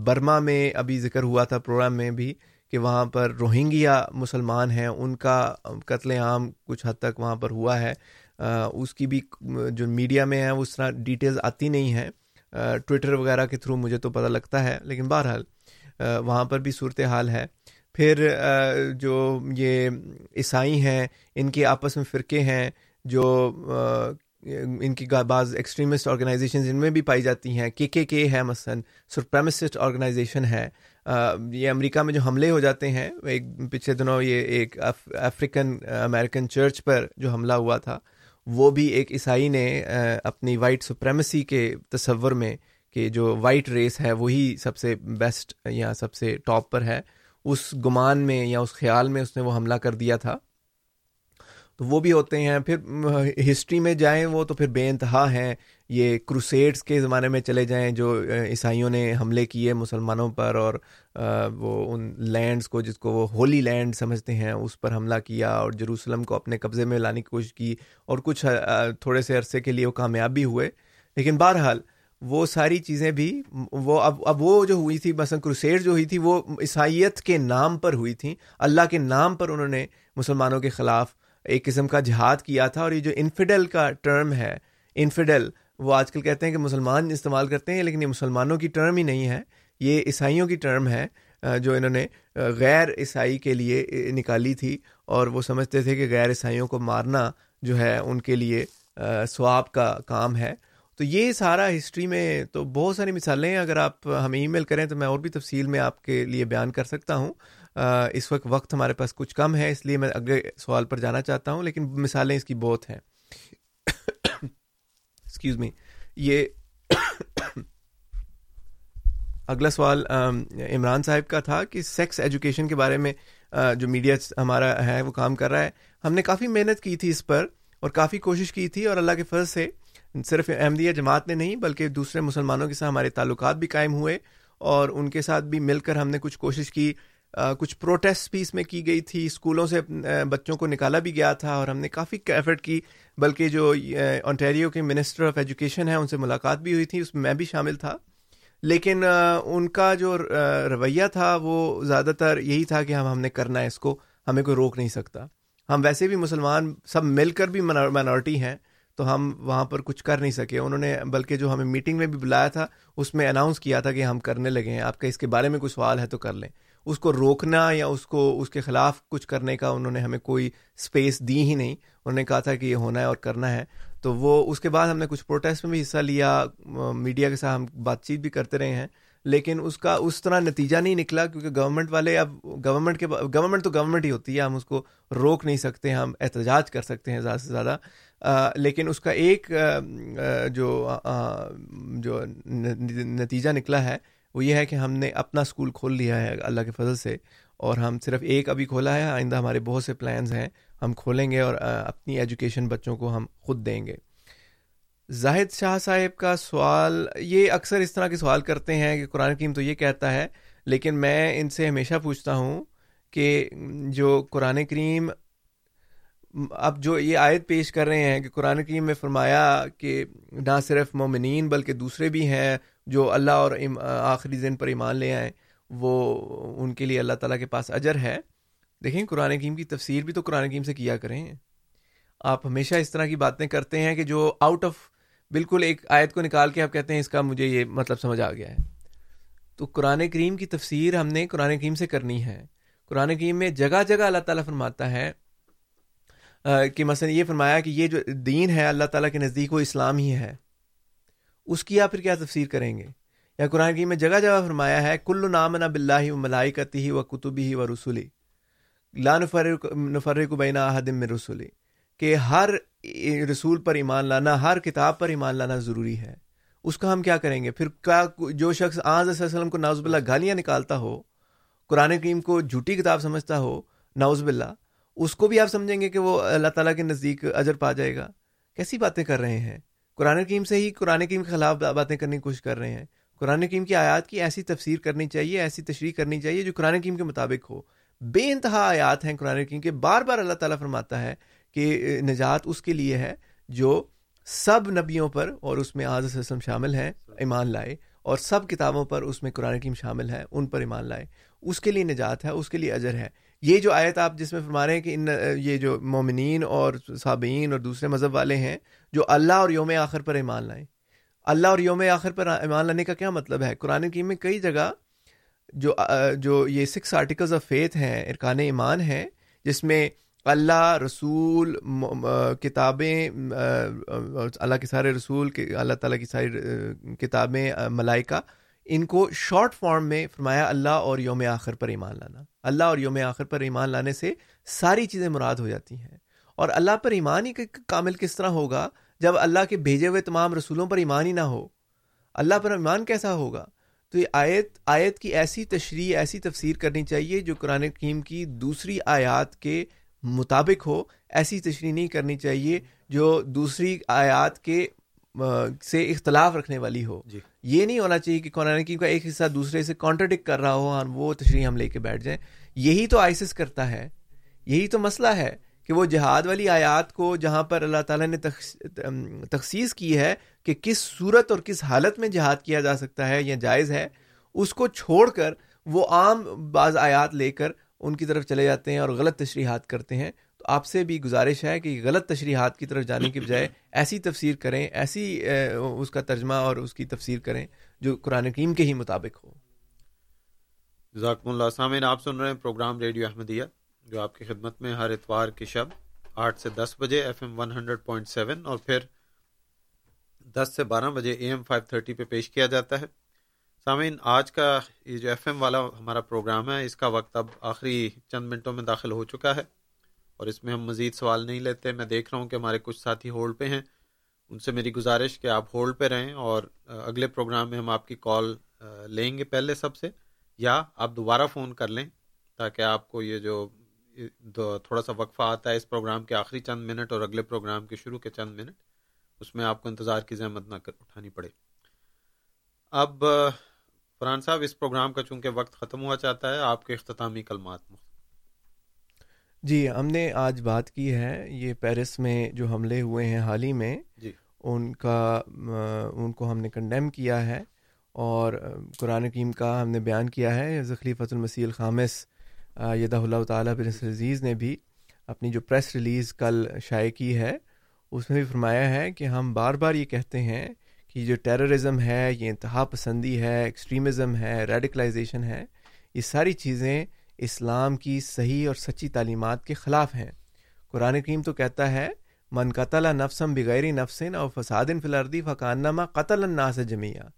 برما میں ابھی ذکر ہوا تھا پروگرام میں بھی کہ وہاں پر روہنگیا مسلمان ہیں ان کا قتل عام کچھ حد تک وہاں پر ہوا ہے اس کی بھی جو میڈیا میں ہے اس طرح ڈیٹیلز آتی نہیں ہیں ٹویٹر وغیرہ کے تھرو مجھے تو پتہ لگتا ہے لیکن بہرحال وہاں پر بھی صورت حال ہے پھر جو یہ عیسائی ہیں ان کے آپس میں فرقے ہیں جو ان کی بعض ایکسٹریمسٹ آرگنائزیشن ان میں بھی پائی جاتی ہیں کے کے کے ہے مثلاً سپریمسٹ آرگنائزیشن ہے یہ امریکہ میں جو حملے ہو جاتے ہیں ایک پچھلے دنوں یہ ایک افریقن امریکن چرچ پر جو حملہ ہوا تھا وہ بھی ایک عیسائی نے اپنی وائٹ سپریمیسی کے تصور میں کہ جو وائٹ ریس ہے وہی سب سے بیسٹ یا سب سے ٹاپ پر ہے اس گمان میں یا اس خیال میں اس نے وہ حملہ کر دیا تھا تو وہ بھی ہوتے ہیں پھر ہسٹری میں جائیں وہ تو پھر بے انتہا ہیں یہ کروسیڈس کے زمانے میں چلے جائیں جو عیسائیوں نے حملے کیے مسلمانوں پر اور وہ ان لینڈس کو جس کو وہ ہولی لینڈ سمجھتے ہیں اس پر حملہ کیا اور جروسلم کو اپنے قبضے میں لانے کی کوشش کی اور کچھ تھوڑے سے عرصے کے لیے وہ کامیاب بھی ہوئے لیکن بہرحال وہ ساری چیزیں بھی وہ اب اب وہ جو ہوئی تھی بس کروسیڈ جو ہوئی تھی وہ عیسائیت کے نام پر ہوئی تھیں اللہ کے نام پر انہوں نے مسلمانوں کے خلاف ایک قسم کا جہاد کیا تھا اور یہ جو انفیڈل کا ٹرم ہے انفیڈل وہ آج کل کہتے ہیں کہ مسلمان استعمال کرتے ہیں لیکن یہ مسلمانوں کی ٹرم ہی نہیں ہے یہ عیسائیوں کی ٹرم ہے جو انہوں نے غیر عیسائی کے لیے نکالی تھی اور وہ سمجھتے تھے کہ غیر عیسائیوں کو مارنا جو ہے ان کے لیے سواب کا کام ہے تو یہ سارا ہسٹری میں تو بہت ساری مثالیں ہیں اگر آپ ہمیں ای میل کریں تو میں اور بھی تفصیل میں آپ کے لیے بیان کر سکتا ہوں اس وقت وقت ہمارے پاس کچھ کم ہے اس لیے میں اگلے سوال پر جانا چاہتا ہوں لیکن مثالیں اس کی بہت ہیں ایکسکیوز یہ اگلا سوال عمران صاحب کا تھا کہ سیکس ایجوکیشن کے بارے میں جو میڈیا ہمارا ہے وہ کام کر رہا ہے ہم نے کافی محنت کی تھی اس پر اور کافی کوشش کی تھی اور اللہ کے فرض سے صرف احمدیہ جماعت نے نہیں بلکہ دوسرے مسلمانوں کے ساتھ ہمارے تعلقات بھی قائم ہوئے اور ان کے ساتھ بھی مل کر ہم نے کچھ کوشش کی کچھ پروٹیسٹ بھی اس میں کی گئی تھی اسکولوں سے بچوں کو نکالا بھی گیا تھا اور ہم نے کافی ایفرٹ کی بلکہ جو آنٹیریو کے منسٹر آف ایجوکیشن ہیں ان سے ملاقات بھی ہوئی تھی اس میں میں بھی شامل تھا لیکن ان کا جو رویہ تھا وہ زیادہ تر یہی تھا کہ ہم ہم نے کرنا ہے اس کو ہمیں کوئی روک نہیں سکتا ہم ویسے بھی مسلمان سب مل کر بھی مائنورٹی ہیں تو ہم وہاں پر کچھ کر نہیں سکے انہوں نے بلکہ جو ہمیں میٹنگ میں بھی بلایا تھا اس میں اناؤنس کیا تھا کہ ہم کرنے لگے ہیں آپ کا اس کے بارے میں کوئی سوال ہے تو کر لیں اس کو روکنا یا اس کو اس کے خلاف کچھ کرنے کا انہوں نے ہمیں کوئی اسپیس دی ہی نہیں انہوں نے کہا تھا کہ یہ ہونا ہے اور کرنا ہے تو وہ اس کے بعد ہم نے کچھ پروٹیسٹ میں بھی حصہ لیا میڈیا کے ساتھ ہم بات چیت بھی کرتے رہے ہیں لیکن اس کا اس طرح نتیجہ نہیں نکلا کیونکہ گورنمنٹ والے اب گورنمنٹ کے گورنمنٹ تو گورنمنٹ ہی ہوتی ہے ہم اس کو روک نہیں سکتے ہم احتجاج کر سکتے ہیں زیادہ سے زیادہ لیکن اس کا ایک جو نتیجہ نکلا ہے وہ یہ ہے کہ ہم نے اپنا اسکول کھول لیا ہے اللہ کے فضل سے اور ہم صرف ایک ابھی کھولا ہے آئندہ ہمارے بہت سے پلانز ہیں ہم کھولیں گے اور اپنی ایجوکیشن بچوں کو ہم خود دیں گے زاہد شاہ صاحب کا سوال یہ اکثر اس طرح کے سوال کرتے ہیں کہ قرآن کریم تو یہ کہتا ہے لیکن میں ان سے ہمیشہ پوچھتا ہوں کہ جو قرآن کریم اب جو یہ آیت پیش کر رہے ہیں کہ قرآن کریم میں فرمایا کہ نہ صرف مومنین بلکہ دوسرے بھی ہیں جو اللہ اور آخری دن پر ایمان لے آئیں وہ ان کے لیے اللہ تعالیٰ کے پاس اجر ہے دیکھیں قرآن کیم کی تفسیر بھی تو قرآن کیم سے کیا کریں آپ ہمیشہ اس طرح کی باتیں کرتے ہیں کہ جو آؤٹ آف بالکل ایک آیت کو نکال کے آپ کہتے ہیں اس کا مجھے یہ مطلب سمجھ آ گیا ہے تو قرآن کریم کی تفسیر ہم نے قرآن کریم سے کرنی ہے قرآن کریم میں جگہ جگہ اللہ تعالیٰ فرماتا ہے کہ مثلا یہ فرمایا کہ یہ جو دین ہے اللہ تعالیٰ کے نزدیک وہ اسلام ہی ہے اس کی آپ پھر کیا تفسیر کریں گے یا قرآن کی میں جگہ جگہ فرمایا ہے کل نب بلّہ و ملائی کتی ہی و کتبی ہی و رسولی لا نفر احدم حدم رسولی کہ ہر رسول پر ایمان لانا ہر کتاب پر ایمان لانا ضروری ہے اس کا ہم کیا کریں گے پھر کیا جو شخص آج علیہ وسلم کو ناوز بلّہ گالیاں نکالتا ہو قرآن کریم کو جھوٹی کتاب سمجھتا ہو ناوز بلّہ اس کو بھی آپ سمجھیں گے کہ وہ اللہ تعالیٰ کے نزدیک اجر پا جائے گا کیسی باتیں کر رہے ہیں قرآن کیم سے ہی قرآن کریم کے خلاف باتیں کرنے کی کوشش کر رہے ہیں قرآن کیم کی آیات کی ایسی تفسیر کرنی چاہیے ایسی تشریح کرنی چاہیے جو قرآن کیم کے مطابق ہو بے انتہا آیات ہیں قرآن کیم کے بار بار اللہ تعالیٰ فرماتا ہے کہ نجات اس کے لیے ہے جو سب نبیوں پر اور اس میں آز وسلم شامل ہیں ایمان لائے اور سب کتابوں پر اس میں قرآن کیم شامل ہے ان پر ایمان لائے اس کے لیے نجات ہے اس کے لیے اجر ہے یہ جو آیت آپ جس میں فرما رہے ہیں کہ ان یہ جو مومنین اور صابعین اور دوسرے مذہب والے ہیں جو اللہ اور یوم آخر پر ایمان لائیں اللہ اور یوم آخر پر ایمان لانے کا کیا مطلب ہے قرآن کی میں کئی جگہ جو جو یہ سکس آرٹیکلز آف فیتھ ہیں ارکان ایمان ہیں جس میں اللہ رسول کتابیں اللہ کے سارے رسول اللہ تعالیٰ کی ساری کتابیں ملائکہ ان کو شارٹ فارم میں فرمایا اللہ اور یوم آخر پر ایمان لانا اللہ اور یوم آخر پر ایمان لانے سے ساری چیزیں مراد ہو جاتی ہیں اور اللہ پر ایمان ہی کامل کس طرح ہوگا جب اللہ کے بھیجے ہوئے تمام رسولوں پر ایمان ہی نہ ہو اللہ پر ایمان کیسا ہوگا تو یہ آیت آیت کی ایسی تشریح ایسی تفسیر کرنی چاہیے جو قرآن کیم کی دوسری آیات کے مطابق ہو ایسی تشریح نہیں کرنی چاہیے جو دوسری آیات کے سے اختلاف رکھنے والی ہو جی. یہ نہیں ہونا چاہیے کہ قرآن کیم کا ایک حصہ دوسرے سے کانٹرڈکٹ کر رہا ہو ہم وہ تشریح ہم لے کے بیٹھ جائیں یہی تو آئسس کرتا ہے یہی تو مسئلہ ہے کہ وہ جہاد والی آیات کو جہاں پر اللہ تعالیٰ نے تخصیص کی ہے کہ کس صورت اور کس حالت میں جہاد کیا جا سکتا ہے یا جائز ہے اس کو چھوڑ کر وہ عام بعض آیات لے کر ان کی طرف چلے جاتے ہیں اور غلط تشریحات کرتے ہیں تو آپ سے بھی گزارش ہے کہ غلط تشریحات کی طرف جانے کے بجائے ایسی تفسیر کریں ایسی اس کا ترجمہ اور اس کی تفسیر کریں جو قرآن کریم کے ہی مطابق ہو ذاکم اللہ آپ سن رہے ہیں پروگرام ریڈیو احمدیہ جو آپ کی خدمت میں ہر اتوار کی شب آٹھ سے دس بجے F M one hundred point seven اور پھر دس سے بارہ بجے اے ایم فائیو تھرٹی پہ پیش کیا جاتا ہے سامعین آج کا یہ جو ایف ایم والا ہمارا پروگرام ہے اس کا وقت اب آخری چند منٹوں میں داخل ہو چکا ہے اور اس میں ہم مزید سوال نہیں لیتے میں دیکھ رہا ہوں کہ ہمارے کچھ ساتھی ہولڈ پہ ہیں ان سے میری گزارش کہ آپ ہولڈ پہ رہیں اور اگلے پروگرام میں ہم آپ کی کال لیں گے پہلے سب سے یا آپ دوبارہ فون کر لیں تاکہ آپ کو یہ جو تھوڑا سا وقفہ آتا ہے اس پروگرام کے آخری چند منٹ اور اگلے پروگرام کے شروع کے چند منٹ اس میں آپ کو انتظار کی زحمت نہ کر اٹھانی پڑے اب فرحان صاحب اس پروگرام کا چونکہ وقت ختم ہوا چاہتا ہے آپ کے اختتامی کلمات جی ہم نے آج بات کی ہے یہ پیرس میں جو حملے ہوئے ہیں حال ہی میں جی ان کا ان کو ہم نے کنڈیم کیا ہے اور قرآن کیم کا ہم نے بیان کیا ہے زخلی المسیح الخامس یہ اللہ تعالیٰ بن عزیز نے بھی اپنی جو پریس ریلیز کل شائع کی ہے اس میں بھی فرمایا ہے کہ ہم بار بار یہ کہتے ہیں کہ جو ٹیررزم ہے یہ انتہا پسندی ہے ایکسٹریمزم ہے ریڈیکلائزیشن ہے یہ ساری چیزیں اسلام کی صحیح اور سچی تعلیمات کے خلاف ہیں قرآن کریم تو کہتا ہے من قطل نفسم بغیر نفسن اور فساد فلردی فقانما قتل الناس جمعہ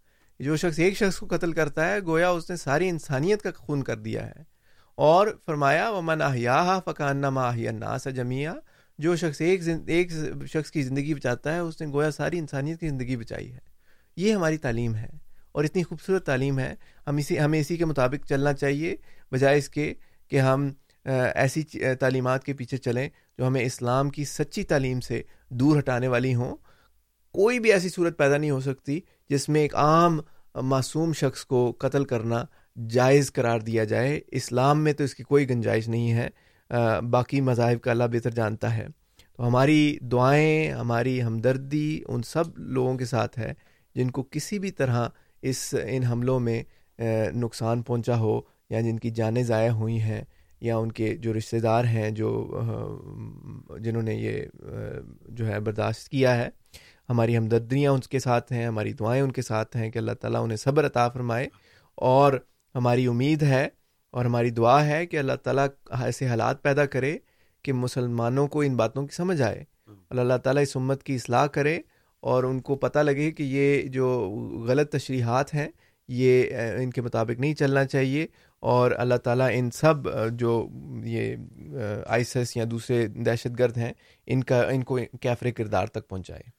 جو شخص ایک شخص کو قتل کرتا ہے گویا اس نے ساری انسانیت کا خون کر دیا ہے اور فرمایا و مناہیاہ فقانہ ماہیا نا س جمیا جو شخص ایک ایک شخص کی زندگی بچاتا ہے اس نے گویا ساری انسانیت کی زندگی بچائی ہے یہ ہماری تعلیم ہے اور اتنی خوبصورت تعلیم ہے ہم اسی ہمیں اسی کے مطابق چلنا چاہیے بجائے اس کے کہ ہم ایسی تعلیمات کے پیچھے چلیں جو ہمیں اسلام کی سچی تعلیم سے دور ہٹانے والی ہوں کوئی بھی ایسی صورت پیدا نہیں ہو سکتی جس میں ایک عام معصوم شخص کو قتل کرنا جائز قرار دیا جائے اسلام میں تو اس کی کوئی گنجائش نہیں ہے باقی مذاہب کا اللہ بہتر جانتا ہے تو ہماری دعائیں ہماری ہمدردی ان سب لوگوں کے ساتھ ہے جن کو کسی بھی طرح اس ان حملوں میں نقصان پہنچا ہو یا جن کی جانیں ضائع ہوئی ہیں یا ان کے جو رشتہ دار ہیں جو جنہوں نے یہ جو ہے برداشت کیا ہے ہماری ہمدردیاں ان کے ساتھ ہیں ہماری دعائیں ان کے ساتھ ہیں کہ اللہ تعالیٰ انہیں صبر عطا فرمائے اور ہماری امید ہے اور ہماری دعا ہے کہ اللہ تعالیٰ ایسے حالات پیدا کرے کہ مسلمانوں کو ان باتوں کی سمجھ آئے اور اللہ تعالیٰ اس امت کی اصلاح کرے اور ان کو پتہ لگے کہ یہ جو غلط تشریحات ہیں یہ ان کے مطابق نہیں چلنا چاہیے اور اللہ تعالیٰ ان سب جو یہ آئسس یا دوسرے دہشت گرد ہیں ان کا ان کو کیفر کردار تک پہنچائے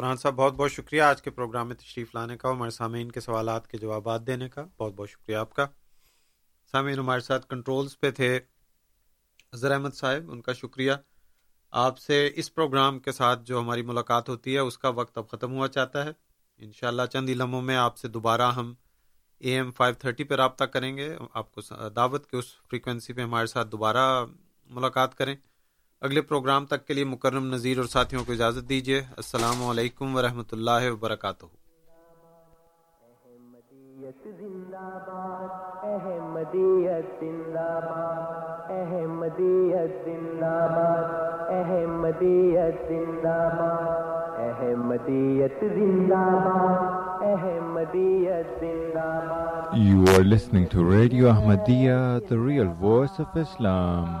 قرآن صاحب بہت بہت شکریہ آج کے پروگرام میں تشریف لانے کا ہمارے سامعین کے سوالات کے جوابات دینے کا بہت بہت شکریہ آپ کا سامعین ہمارے ساتھ کنٹرولز پہ تھے اظہر احمد صاحب ان کا شکریہ آپ سے اس پروگرام کے ساتھ جو ہماری ملاقات ہوتی ہے اس کا وقت اب ختم ہوا چاہتا ہے انشاءاللہ چند ہی لمحوں میں آپ سے دوبارہ ہم اے ایم فائیو تھرٹی پہ رابطہ کریں گے آپ کو دعوت کے اس فریکوینسی پہ ہمارے ساتھ دوبارہ ملاقات کریں اگلے پروگرام تک کے لیے مکرم نذیر اور ساتھیوں کو اجازت دیجیے السلام علیکم ورحمۃ اللہ وبرکاتہ You are listening to Radio Ahmadiyya, the real voice of Islam.